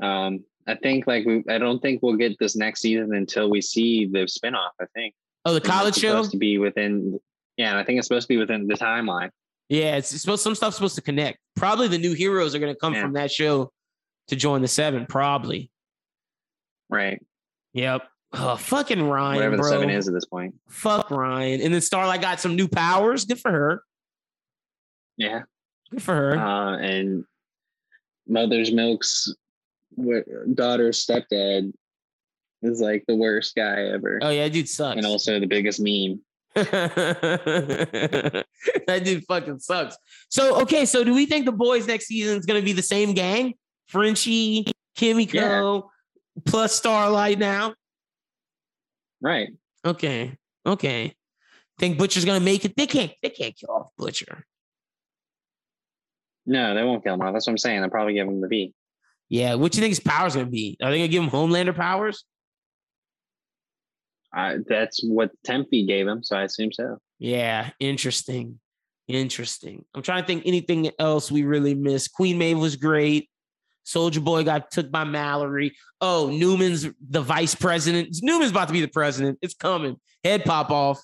Um, I think like we, I don't think we'll get this next season until we see the spinoff. I think Oh, the college it's show. supposed to be within. Yeah, and I think it's supposed to be within the timeline. Yeah, it's supposed some stuff's supposed to connect. Probably the new heroes are going to come Yeah. from that show to join the seven. Probably. Right. Yep. Oh, fucking Ryan, Whatever the seven is at this point. Fuck Ryan. And then Starlight got some new powers. Good for her. Yeah. Good for her. Uh, and Mother's Milk's daughter's stepdad is like the worst guy ever, oh yeah, dude sucks. and also the biggest meme. that dude fucking sucks. So okay, so do we think the boys next season is gonna be the same gang? Frenchie, Kimiko, plus Starlight now. Right. Okay, okay. Think Butcher's gonna make it? They can't. They can't kill off Butcher. No, they won't kill him off. That's what I'm saying. They'll probably give him the V. Yeah. What do you think his powers gonna be? Are they gonna give him Homelander powers? Uh, that's what Temp V gave him, so I assume so. Yeah. Interesting. Interesting. I'm trying to think anything else we really missed. Queen Maeve was great. Soldier Boy got took by Mallory. Oh, Newman's the vice president. Newman's about to be the president. It's coming. Head pop off.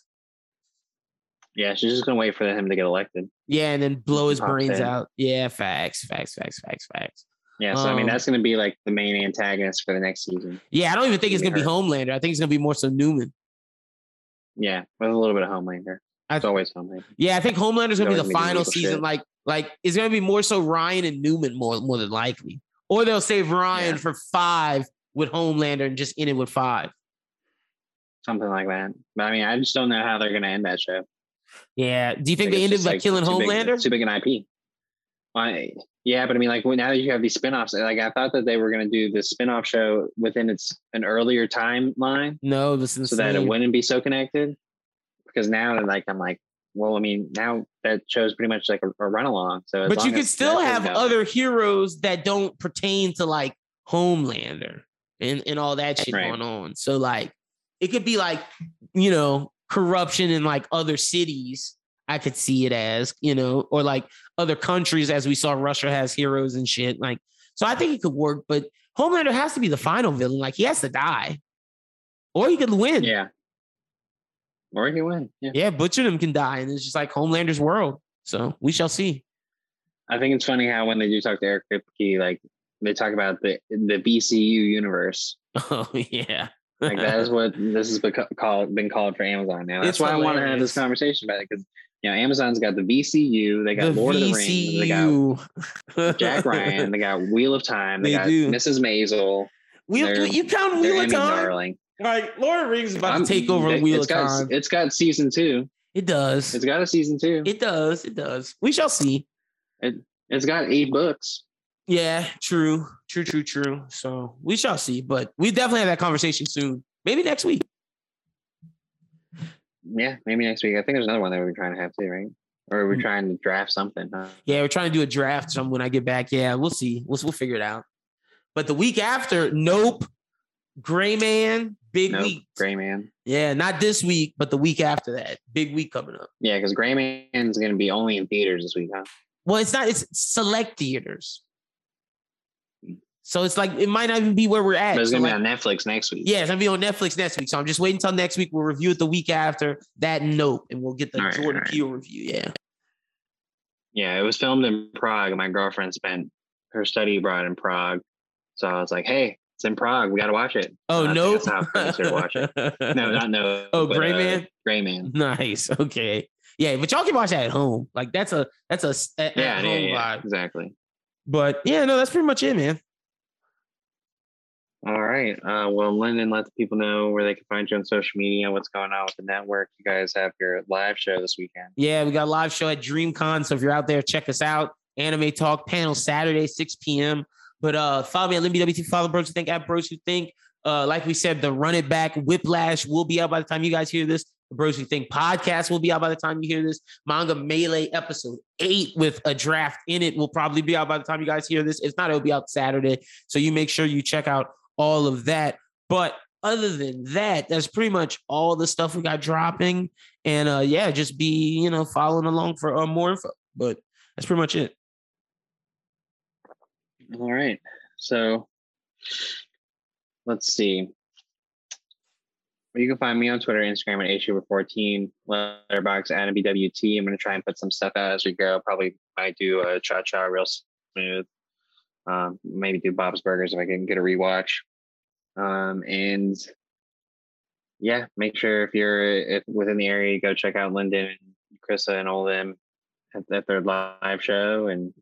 Yeah, she's just gonna wait for him to get elected. Yeah, and then blow his brains in. out. Yeah, facts, facts, facts, facts, facts. Yeah, so I mean Um, that's gonna be like the main antagonist for the next season. Yeah, I don't even think it's gonna be Homelander. I think it's gonna be more so Newman. Yeah, with a little bit of Homelander. It's always Homelander. Yeah, I think Homelander's gonna be the final season. shit. Like, like it's gonna be more so Ryan and Newman more more than likely, or they'll save Ryan Yeah. for five with Homelander and just end it with five. Something like that. But I mean, I just don't know how they're gonna end that show. Yeah. Do you think they ended by like, killing too big- Homelander? too big an IP. I, yeah, but I mean, like now that you have these spin-offs, like I thought that they were gonna do the spin-off show within its an earlier timeline no, this is so that it wouldn't be so connected. Because now, like I'm like, well, I mean, now that show's pretty much like a, a run along. So, But you could still have go- other heroes that don't pertain to like Homelander and, and all that shit Right. going on. So like it could be like, you know, corruption in like other cities. I could see it as, you know, or like other countries as we saw Russia has heroes and shit. Like, so I think it could work, but Homelander has to be the final villain. Like he has to die. Or he could win. Yeah. Or he can win. Yeah. Yeah, Butcher them can die. And it's just like Homelander's world. So we shall see. I think it's funny how when they do talk to Eric Kripke, like they talk about the the VCU universe. Oh yeah. Like that is what this has beco- called been called for Amazon now. That's It's why I want to have this conversation about it because you know Amazon's got the VCU, they got Lord of the Rings, they got Jack Ryan, they got Wheel of Time, they, They got do. Mrs. Maisel. Wheel, you count They're Wheel of Time? darling. Like Lord of the Rings is about I'm- to take over it- Wheel of got, Time. It's got season two. It does. It's got a season two. It does. It does. We shall see. It, It's got eight books. Yeah, true. True, true, true. So we shall see. But we definitely have that conversation soon. Maybe next week. Yeah, maybe next week. I think there's another one that we're trying to have too, right? Or Hmm. we're trying to draft something. Huh? Yeah, we're trying to do a draft some when I get back. Yeah, we'll see. We'll, we'll figure it out. But the week after, nope. Gray Man, big No, week. Gray Man. Yeah, not this week, but the week after that. Big week coming up. Yeah, because Gray Man's going to be only in theaters this week, huh? Well, it's not, it's select theaters. So it's like it might not even be where we're at. But it's So going like- to be on Netflix next week. Yeah, it's gonna be on Netflix next week. So I'm just waiting until next week. We'll review it the week after that. Nope, and we'll get the right, Jordan right. Peele review. Yeah. Yeah, it was filmed in Prague. My girlfriend spent her study abroad in Prague. So I was like, hey, it's in Prague. We got to watch it. Oh think nope. That's how I convinced her to watch it. No, not no. Oh, but, Gray uh, Man? Gray Man. Nice. Okay. Yeah, but y'all can watch that at home. Like that's a that's a at, Yeah, at yeah, home yeah, vibe. exactly. But yeah, no, that's pretty much it, man. All right. Uh, well, Lyndon, let the people know where they can find you on social media, what's going on with the network. You guys have your live show this weekend. Yeah, we got a live show at DreamCon. So if you're out there, check us out. Anime Talk panel Saturday, 6 p.m. But uh follow me at LimbWT, follow Bros Who Think at Bros Who Think. Uh, like we said, the Run It Back Whiplash will be out by the time you guys hear this. The Bros Who Think podcast will be out by the time you hear this. Manga Melee episode eight with a draft in it will probably be out by the time you guys hear this. If not, it'll be out Saturday. So you make sure you check out all of that. But other than that, that's pretty much all the stuff we got dropping. And uh yeah, just be, you know, following along for uh, more info. But that's pretty much it. All right. So let's see. You can find me on Twitter, Instagram at HUber14, Letterboxd at BWT. I'm to try and put some stuff out as we go. Probably might do a cha cha real smooth. Um, maybe do Bob's Burgers if I can get a rewatch. Um, and yeah, make sure if you're if within the area, go check out Lyndon and Chrissa and all them at, at their live show and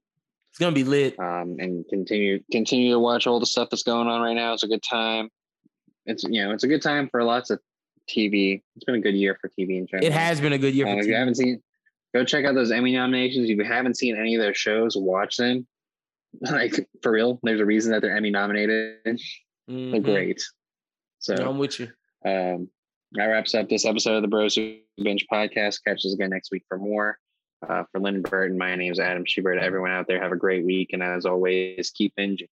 It's gonna be lit. um, and continue continue to watch all the stuff that's going on right now. It's a good time. It's you know it's a good time for lots of TV. It's been a good year for TV in general. It has been a good year Um, for if you TV. haven't seen, go check out those Emmy nominations. If you haven't seen any of those shows, watch them. Like for real, there's a reason that they're Emmy nominated. They're Mhm. great. So No, I'm with you. um, that wraps up this episode of the Bros Who Binge podcast. Catch us again next week for more. Uh, for Lynn Burton, my name is Adam Schubert. Everyone out there, have a great week. And as always, keep binging.